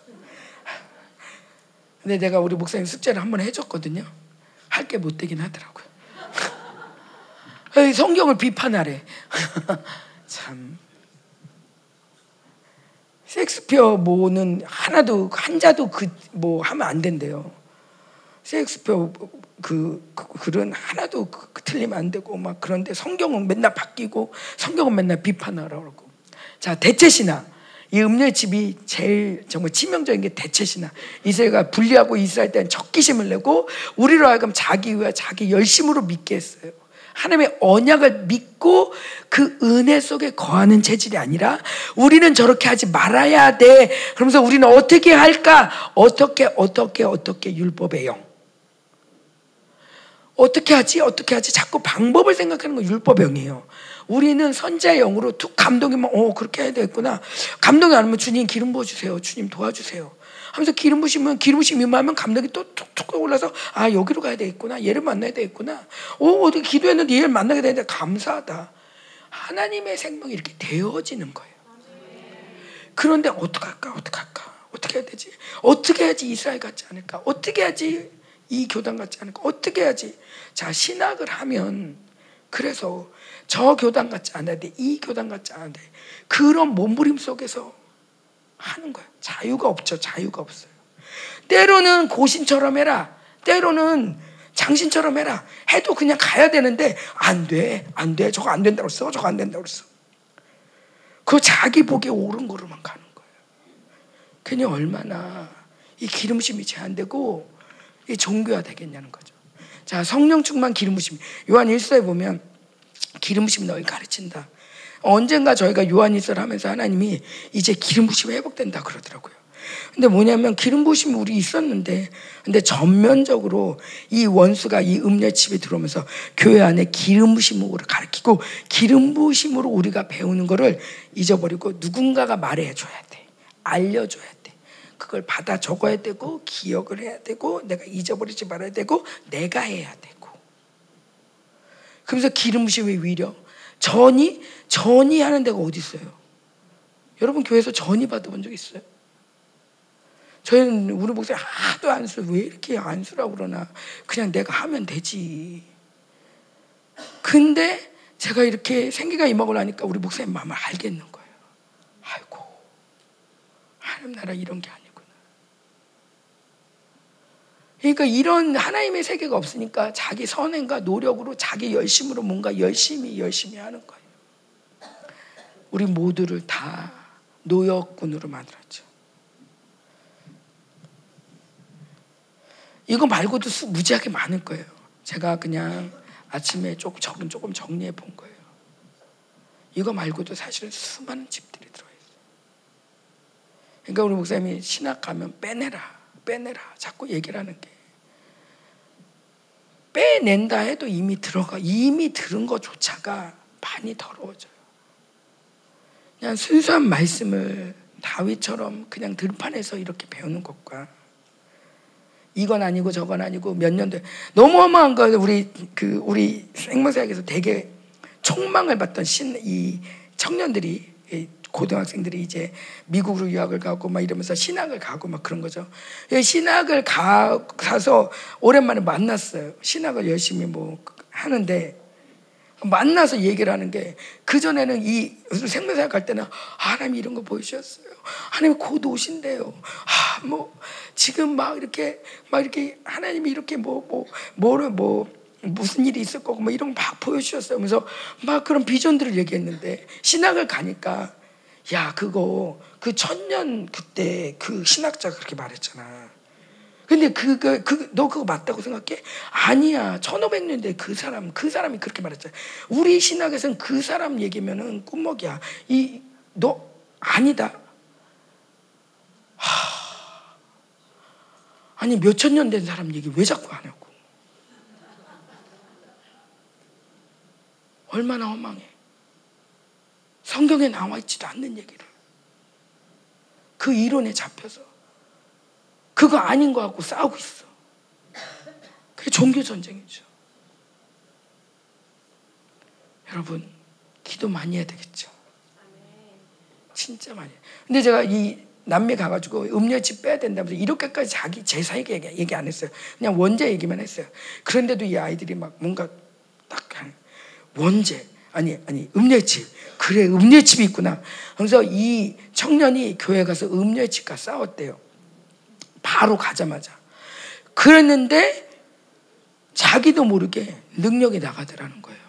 근데 내가 우리 목사님 숙제를 한 번 해줬거든요. 할 게 못 되긴 하더라고요. 성경을 비판하래. 참. 섹스피어 뭐는 하나도 한자도 그 뭐 하면 안 된대요. 섹스피어 그, 그 글은 하나도 그, 그, 틀리면 안 되고 막 그런데 성경은 맨날 바뀌고 성경은 맨날 비판하라고 그러고. 자 대체 신화. 이 음료의 집이 제일 정말 치명적인 게 대체 신화. 이스라엘가 분리하고 이스라엘 때는 적기심을 내고 우리로 하여금 자기 위와 자기 열심으로 믿게 했어요. 하나님의 언약을 믿고 그 은혜 속에 거하는 체질이 아니라 우리는 저렇게 하지 말아야 돼. 그러면서 우리는 어떻게 할까? 어떻게, 어떻게, 어떻게 율법의 영. 어떻게 하지? 어떻게 하지? 자꾸 방법을 생각하는 건 율법의 영이에요. 우리는 선자의 영으로 툭 감동이면, 어, 그렇게 해야 되겠구나. 감동이 안 오면 주님 기름 부어주세요. 주님 도와주세요. 하면서 기름 부시면 기름 부심 임하면 감독이 또 툭툭 올라서 아 여기로 가야 되겠구나. 얘를 만나야 되겠구나. 오 어디 기도했는데 얘를 만나게 되는데 감사하다. 하나님의 생명이 이렇게 되어지는 거예요. 그런데 어떡할까? 어떡할까? 어떻게 해야 되지? 어떻게 해야지 이스라엘 같지 않을까? 어떻게 해야지 이 교단 같지 않을까? 어떻게 해야지? 자 신학을 하면 그래서 저 교단 같지 않아야 돼. 이 교단 같지 않아야 돼. 그런 몸부림 속에서 하는 거예요. 자유가 없죠. 자유가 없어요. 때로는 고신처럼 해라. 때로는 장신처럼 해라. 해도 그냥 가야 되는데 안 돼. 안 돼. 저거 안 된다고 써. 저거 안 된다고 써. 그 자기 복에 옳은 거로만 가는 거예요. 괜히 얼마나 이 기름심이 제한되고 이 종교화 되겠냐는 거죠. 자, 성령 충만 기름부심. 요한 1서에 보면 기름부심이 널 가르친다. 언젠가 저희가 요한일서를 하면서 하나님이 이제 기름 부심이 회복된다 그러더라고요. 근데 뭐냐면 기름 부심이 우리 있었는데 근데 전면적으로 이 원수가 이 음녀 집에 들어오면서 교회 안에 기름 부심으로 가르치고 기름 부심으로 우리가 배우는 거를 잊어버리고 누군가가 말해 줘야 돼. 알려 줘야 돼. 그걸 받아 적어야 되고 기억을 해야 되고 내가 잊어버리지 말아야 되고 내가 해야 되고 그러면서 기름 부심의 위력 전이 전이 하는 데가 어디 있어요? 여러분 교회에서 전이 받아본 적 있어요? 저희는 우리 목사님 하도 안수 왜 이렇게 안수라고 그러나 그냥 내가 하면 되지. 근데 제가 이렇게 생기가 임하고 나니까 우리 목사님 마음을 알겠는 거예요. 아이고, 하나님 나라 이런 게 아니구나. 그러니까 이런 하나님의 세계가 없으니까 자기 선행과 노력으로 자기 열심으로 뭔가 열심히 열심히 하는 거예요. 우리 모두를 다 노역군으로 만들었죠. 이거 말고도 수, 무지하게 많을 거예요. 제가 그냥 아침에 조금 조금 조금 정리해 본 거예요. 이거 말고도 사실은 수많은 집들이 들어있어요. 그러니까 우리 목사님이 신학 가면 빼내라, 빼내라 자꾸 얘기를 하는 게 빼낸다 해도 이미 들어가 이미 들은 것조차가 많이 더러워져요. 그냥 순수한 말씀을 다윗처럼 그냥 들판에서 이렇게 배우는 것과 이건 아니고 저건 아니고 몇 년도 너무 어마한 거 우리 그 우리 생명사역에서 되게 촉망을 받던 신 이 청년들이 고등학생들이 이제 미국으로 유학을 가고 막 이러면서 신학을 가고 막 그런 거죠. 신학을 가, 가서 오랜만에 만났어요. 신학을 열심히 뭐 하는데 만나서 얘기를 하는 게 그전에는 이 생명사역 갈 때는 하나님이 이런 거 보여주셨어요. 하나님 곧 오신대요. 아, 뭐 지금 막 이렇게 막 이렇게 하나님이 이렇게 뭐 뭐 뭐를 뭐 무슨 일이 있을 거고 뭐 이런 거 막 보여주셨어요. 그래서 막 그런 비전들을 얘기했는데 신학을 가니까 야 그거 그 천년 그때 그 신학자가 그렇게 말했잖아. 근데 그거 그 너 그거 맞다고 생각해? 아니야. 1500년대 그 사람 그 사람이 그렇게 말했잖아. 우리 신학에서는 그 사람 얘기면은 꿈먹이야. 이 너 아니다. 하. 아니 몇천 년 된 사람 얘기 왜 자꾸 하냐고. 얼마나 허망해. 성경에 나와 있지도 않는 얘기를. 그 이론에 잡혀서. 그거 아닌 거 갖고 싸우고 있어. 그게 종교 전쟁이죠. 여러분, 기도 많이 해야 되겠죠. 진짜 많이. 근데 제가 이 남미 가가지고 음료집 빼야 된다면서 이렇게까지 자기 제사 얘기, 얘기 안 했어요. 그냥 원죄 얘기만 했어요. 그런데도 이 아이들이 막 뭔가 딱 원죄 아니 아니 음료집 그래 음료집이 있구나. 그래서 이 청년이 교회 가서 음료집과 싸웠대요. 바로 가자마자. 그랬는데 자기도 모르게 능력이 나가더라는 거예요.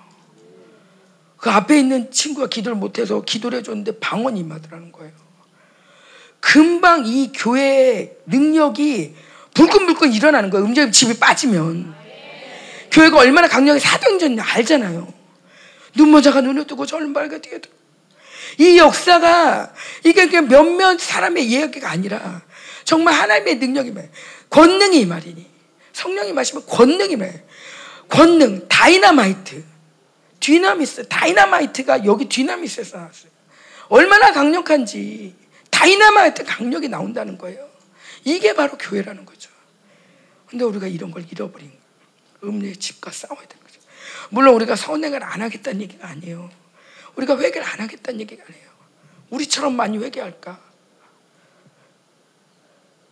그 앞에 있는 친구가 기도를 못해서 기도를 해줬는데 방언이 임하더라는 거예요. 금방 이 교회의 능력이 불끈불끈 일어나는 거예요. 음절 집이 빠지면. 교회가 얼마나 강력히 사도행전 알잖아요. 눈모자가 눈을 뜨고 절발가 뛰어도. 이 역사가 이게 그냥 몇몇 사람의 이야기가 아니라 정말 하나님의 능력이 말 권능이 말이니 성령이 마시면 권능이 말 권능 다이나마이트 디나미스 다이나마이트가 여기 디나미스에서 나왔어요. 얼마나 강력한지 다이나마이트 강력이 나온다는 거예요. 이게 바로 교회라는 거죠. 근데 우리가 이런 걸 잃어버린 음료의 집과 싸워야 거죠. 물론 우리가 선행을 안 하겠다는 얘기가 아니에요. 우리가 회개를 안 하겠다는 얘기가 아니에요. 우리처럼 많이 회개할까?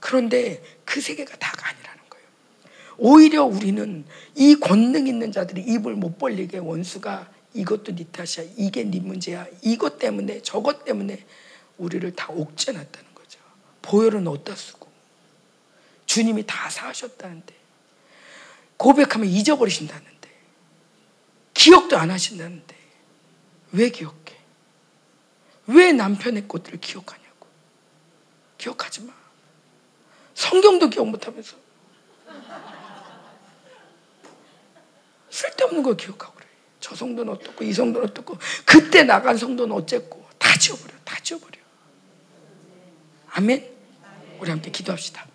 그런데 그 세계가 다가 아니라는 거예요. 오히려 우리는 이 권능 있는 자들이 입을 못 벌리게 원수가 이것도 네 탓이야. 이게 네 문제야. 이것 때문에 저것 때문에 우리를 다 옥죄놨다는 거죠. 보혈은 어디다 쓰고 주님이 다 사하셨다는데 고백하면 잊어버리신다는데 기억도 안 하신다는데 왜 기억해? 왜 남편의 것들을 기억하냐고. 기억하지 마. 성경도 기억 못 하면서 쓸데없는 걸 기억하고 그래. 저 성도는 어떻고 이 성도는 어떻고 그때 나간 성도는 어쨌고 다 지워버려. 다 지워버려. 아멘. 우리 함께 기도합시다.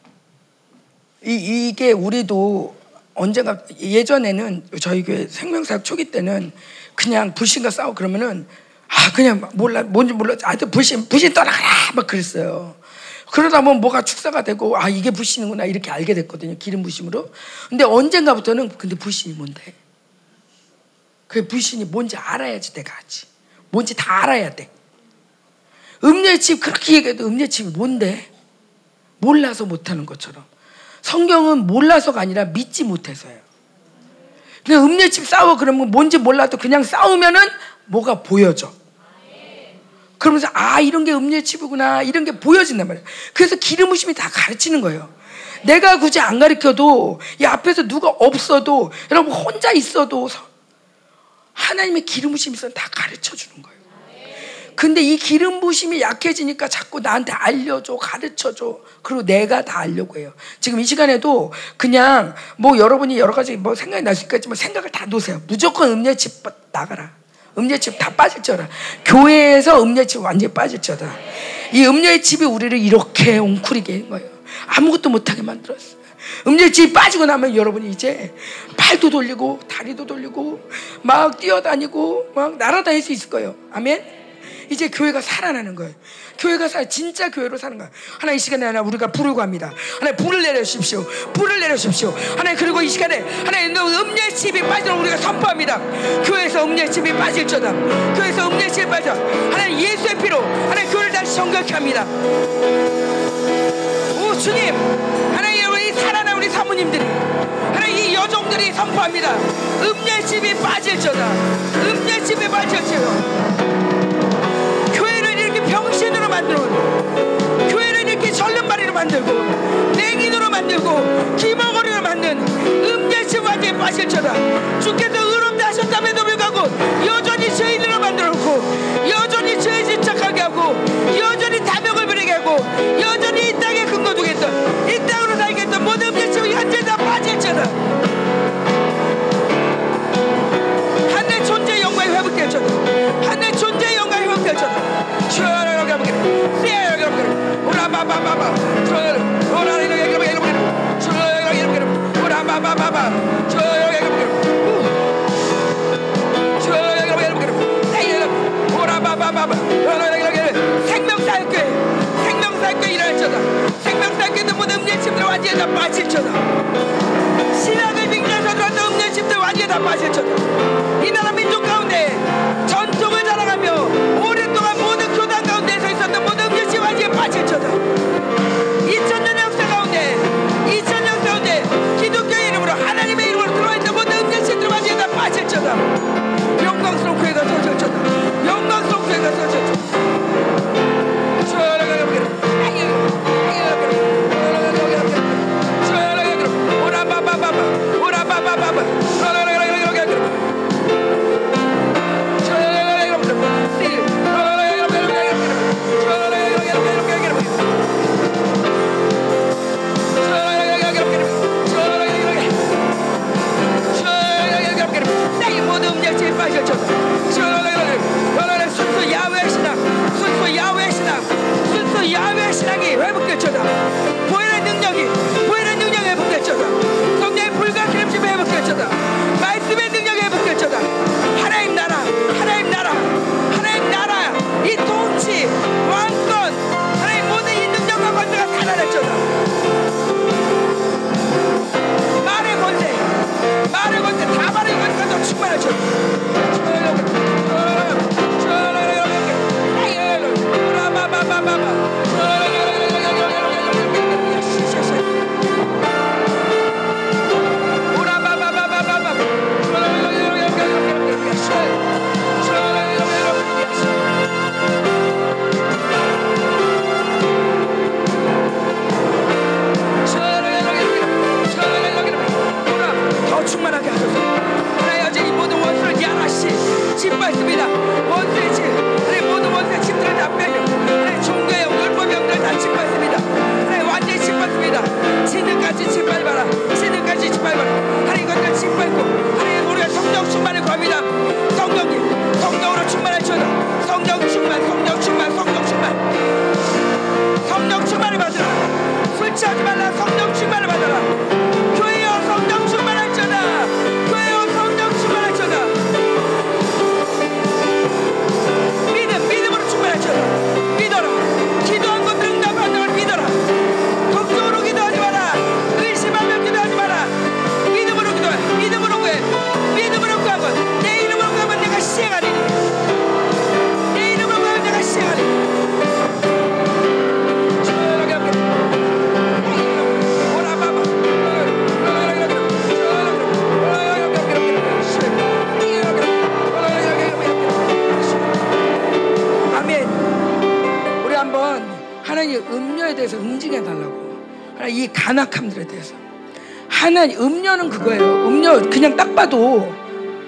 이, 이게 우리도 언젠가 예전에는 저희 교회 생명사역 초기 때는 그냥 불신과 싸우 그러면은 아 그냥 몰라 뭔지 몰라 아들 불신 불신 떠나가라 막 그랬어요. 그러다 보면 뭐가 축사가 되고 아 이게 불신이구나 이렇게 알게 됐거든요. 기름 부심으로. 근데 언젠가부터는 근데 불신이 뭔데? 그 불신이 뭔지 알아야지 내가 하지. 뭔지 다 알아야 돼. 음료집 그렇게 얘기해도 음료집이 뭔데? 몰라서 못하는 것처럼. 성경은 몰라서가 아니라 믿지 못해서요. 그냥 음료집 싸워 그러면 뭔지 몰라도 그냥 싸우면은 뭐가 보여져. 그러면서 아 이런 게 음료집이구나 이런 게 보여진단 말이에요. 그래서 기름 부심이 다 가르치는 거예요. 내가 굳이 안 가르쳐도 이 앞에서 누가 없어도 여러분 혼자 있어도 하나님의 기름 부심이 있으면 다 가르쳐 주는 거예요. 근데 이 기름 부심이 약해지니까 자꾸 나한테 알려줘, 가르쳐줘. 그리고 내가 다 알려고 해요. 지금 이 시간에도 그냥 뭐 여러분이 여러 가지 뭐 생각이 날 수 있겠지만 생각을 다 놓으세요. 무조건 음료집 나가라. 음료집 다 빠질져라. 교회에서 음료집 완전히 빠질져다. 이 음료의 집이 우리를 이렇게 웅크리게 한 거예요. 아무것도 못하게 만들었어. 음료집이 빠지고 나면 여러분이 이제 팔도 돌리고 다리도 돌리고 막 뛰어다니고 막 날아다닐 수 있을 거예요. 아멘. 이제 교회가 살아나는 거예요. 교회가 살 진짜 교회로 사는 거예요. 하나님 이 시간에 하나 우리가 부르고 합니다. 하나님 불을 내려주십시오. 불을 내려주십시오. 하나님 그리고 이 시간에 하나님 음녀집이 빠지도록 우리가 선포합니다. 교회에서 음녀집이 빠질저다. 교회에서 음녀집이 빠져. 하나님 예수의 피로 하나님 교회를 다시 정결케 합니다. 오 주님 하나님 우리 살아난 우리 사모님들이 하나님 이 여종들이 선포합니다. 음녀집이 빠질저다. 음녀집이 빠질지요. 병신으로 만들고 교회를 이렇게 절름발이로 만들고 냉인으로 만들고 기머거리로 만든 음녀심 완전히 빠질쳐다. 주께서 의롭다 하셨다면도 불구하고 여전히 죄인으로 만들어 놓고 여전히 죄에 집착하게 하고 여전히 탐욕을 부리게 하고 여전히 이 땅에 근거 두겠던 이 땅으로 살겠던 모든 음녀심이 현재 다 빠질쳐다. 하늘 존재 영광이 회복될쳐다. 하늘 존재 영광이 생명사교회. 일어날저다. 생명사교회도 모든 음녀집들 완전히 다 빠질저다. 신앙을 믿면서 들어왔던 음녀집들 완전히 다 빠질저다. 이 나라 민족 가운데 전통을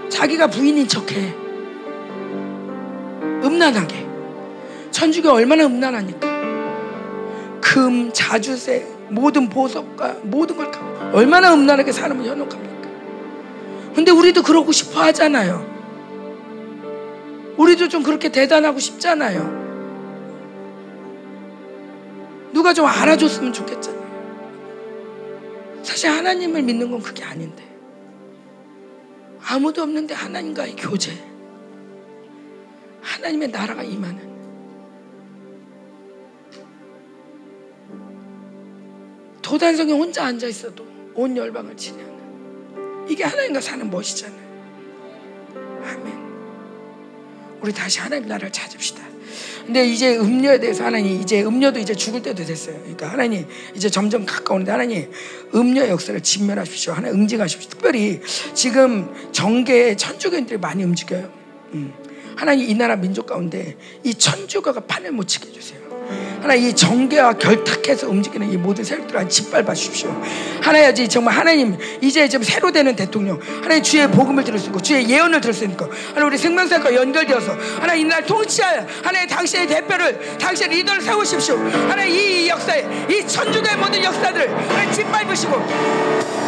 자기가 부인인 척해. 음란하게. 천주교 얼마나 음란하니까. 금, 자주색, 모든 보석과 모든 걸 얼마나 음란하게 사람을 현혹합니까? 근데 우리도 그러고 싶어 하잖아요. 우리도 좀 그렇게 대단하고 싶잖아요. 누가 좀 알아줬으면 좋겠잖아요. 사실 하나님을 믿는 건 그게 아닌데. 아무도 없는데 하나님과의 교제. 하나님의 나라가 임하는. 도단성에 혼자 앉아 있어도 온 열방을 지냐는 이게 하나님과 사는 멋이잖아요. 아멘. 우리 다시 하나님 나라를 찾읍시다. 근데 이제 음료에 대해서 하나님 이제 음료도 이제 죽을 때도 됐어요. 그러니까 하나님 이제 점점 가까운데 하나님 음료의 역사를 진멸하십시오. 하나님 응징하십시오. 특별히 지금 정계에 천주교인들이 많이 움직여요. 음. 하나님 이 나라 민족 가운데 이 천주교가 판을 못 치게 해주세요. 하나님 이 정계와 결탁해서 움직이는 이 모든 세력들을 짓밟아 주십시오. 하나님 정말 하나님 이제 좀 새로 되는 대통령 하나님 주의 복음을 들을 수 있고 주의 예언을 들을 수 있고 하나님 우리 생명사과 연결되어서 하나님 이날 통치할 하나님 당신의 대표를 당신의 리더를 세우십시오. 하나님 이 역사에 이 천주교의 모든 역사들을 짓밟으시고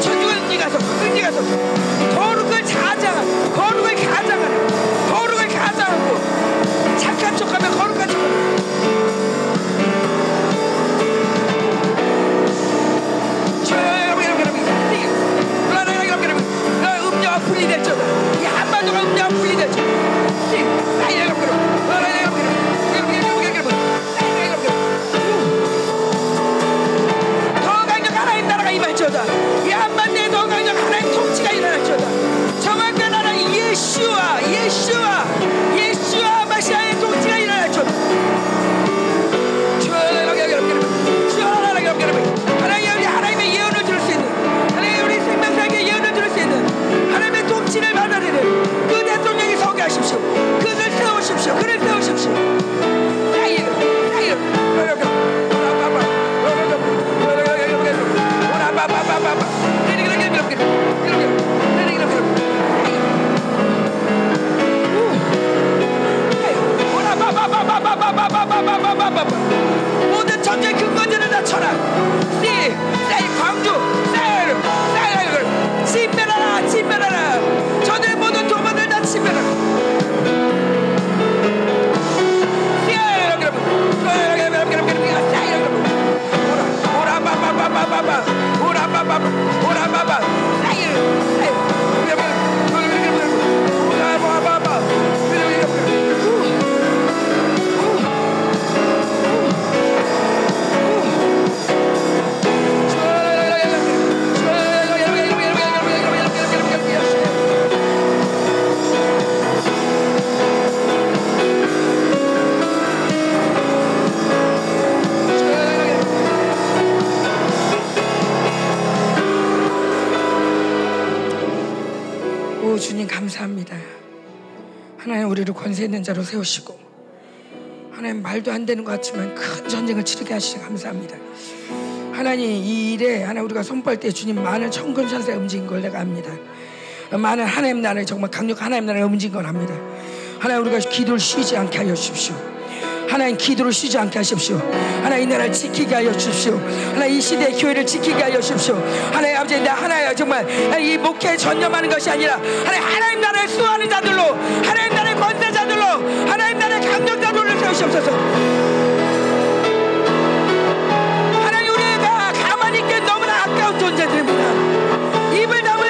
천주교 은지 가서, 은지 가서 거룩을 자장하는, 거룩을 가장하는, 거룩을 가장하고 착한 척하면 거룩한 척하는. 음료가 분리됐죠. 이 한반도가 음료가 분리됐죠. 사이에 일어날지어다 자로 세우시고 하나님 말도 안 되는 것 같지만 큰 전쟁을 치르게 하시니 감사합니다. 하나님 이 일에 하나 우리가 선포할 때 주님 많은 천군천사 움직인 걸 내가 압니다. 많은 하나님 나라에 정말 강력 하나님 나라에 움직인 걸 압니다. 하나님 우리가 기도를 쉬지 않게 하여 주십시오. 하나님 기도를 쉬지 않게 하십시오. 하나님 이 나라를 지키게 하여 주십시오. 하나님 이 시대의 교회를 지키게 하여 주십시오. 하나님 아버지 나 하나님 정말 이 목회에 전념하는 것이 아니라 하나님 하나님 나라를 수호하는 자들로 하나님 하나님 나라의 강력자들로 세우시옵소서. 하나님 우리가 가만히 있기엔 너무나 아까운 존재들입니다. 입을 다물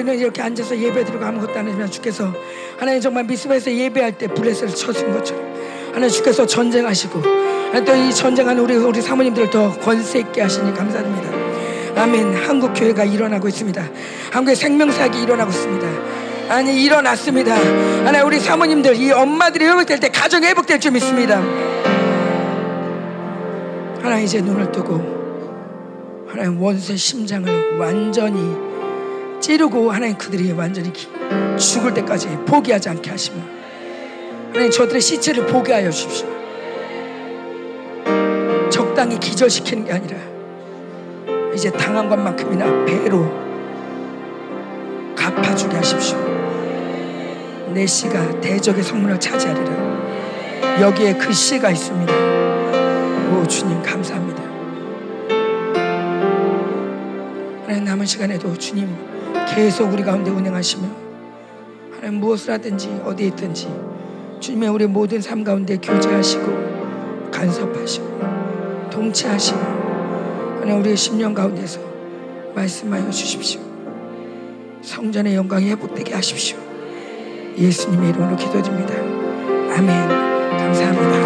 우리는 이렇게 앉아서 예배 드리고 아무것도 안 하지만 주께서 하나님 정말 미스바에서 예배할 때 블레스를 쳐준 것처럼 하나님 주께서 전쟁하시고 또 이 전쟁하는 우리 우리 사모님들을 더 권세 있게 하시니 감사드립니다. 아멘. 한국 교회가 일어나고 있습니다. 한국의 생명사역이 일어나고 있습니다. 아니 일어났습니다. 하나 우리 사모님들 이 엄마들이 회복될 때 가정 회복될 줄 믿습니다. 하나 이제 눈을 뜨고 하나님 원수의 심장을 완전히 찌르고 하나님 그들이 완전히 죽을 때까지 포기하지 않게 하시며 하나님 저들의 시체를 포기하여 주십시오. 적당히 기절시키는 게 아니라 이제 당한 것만큼이나 배로 갚아주게 하십시오. 내 씨가 대적의 성문을 차지하리라. 여기에 그 씨가 있습니다. 오 주님 감사합니다. 하나님 남은 시간에도 주님 계속 우리 가운데 운행하시며 하나님 무엇을 하든지 어디에 있든지 주님의 우리 모든 삶 가운데 교제하시고 간섭하시고 동체하시고 하나님 우리의 심령 가운데서 말씀하여 주십시오. 성전의 영광이 회복되게 하십시오. 예수님의 이름으로 기도드립니다. 아멘. 감사합니다.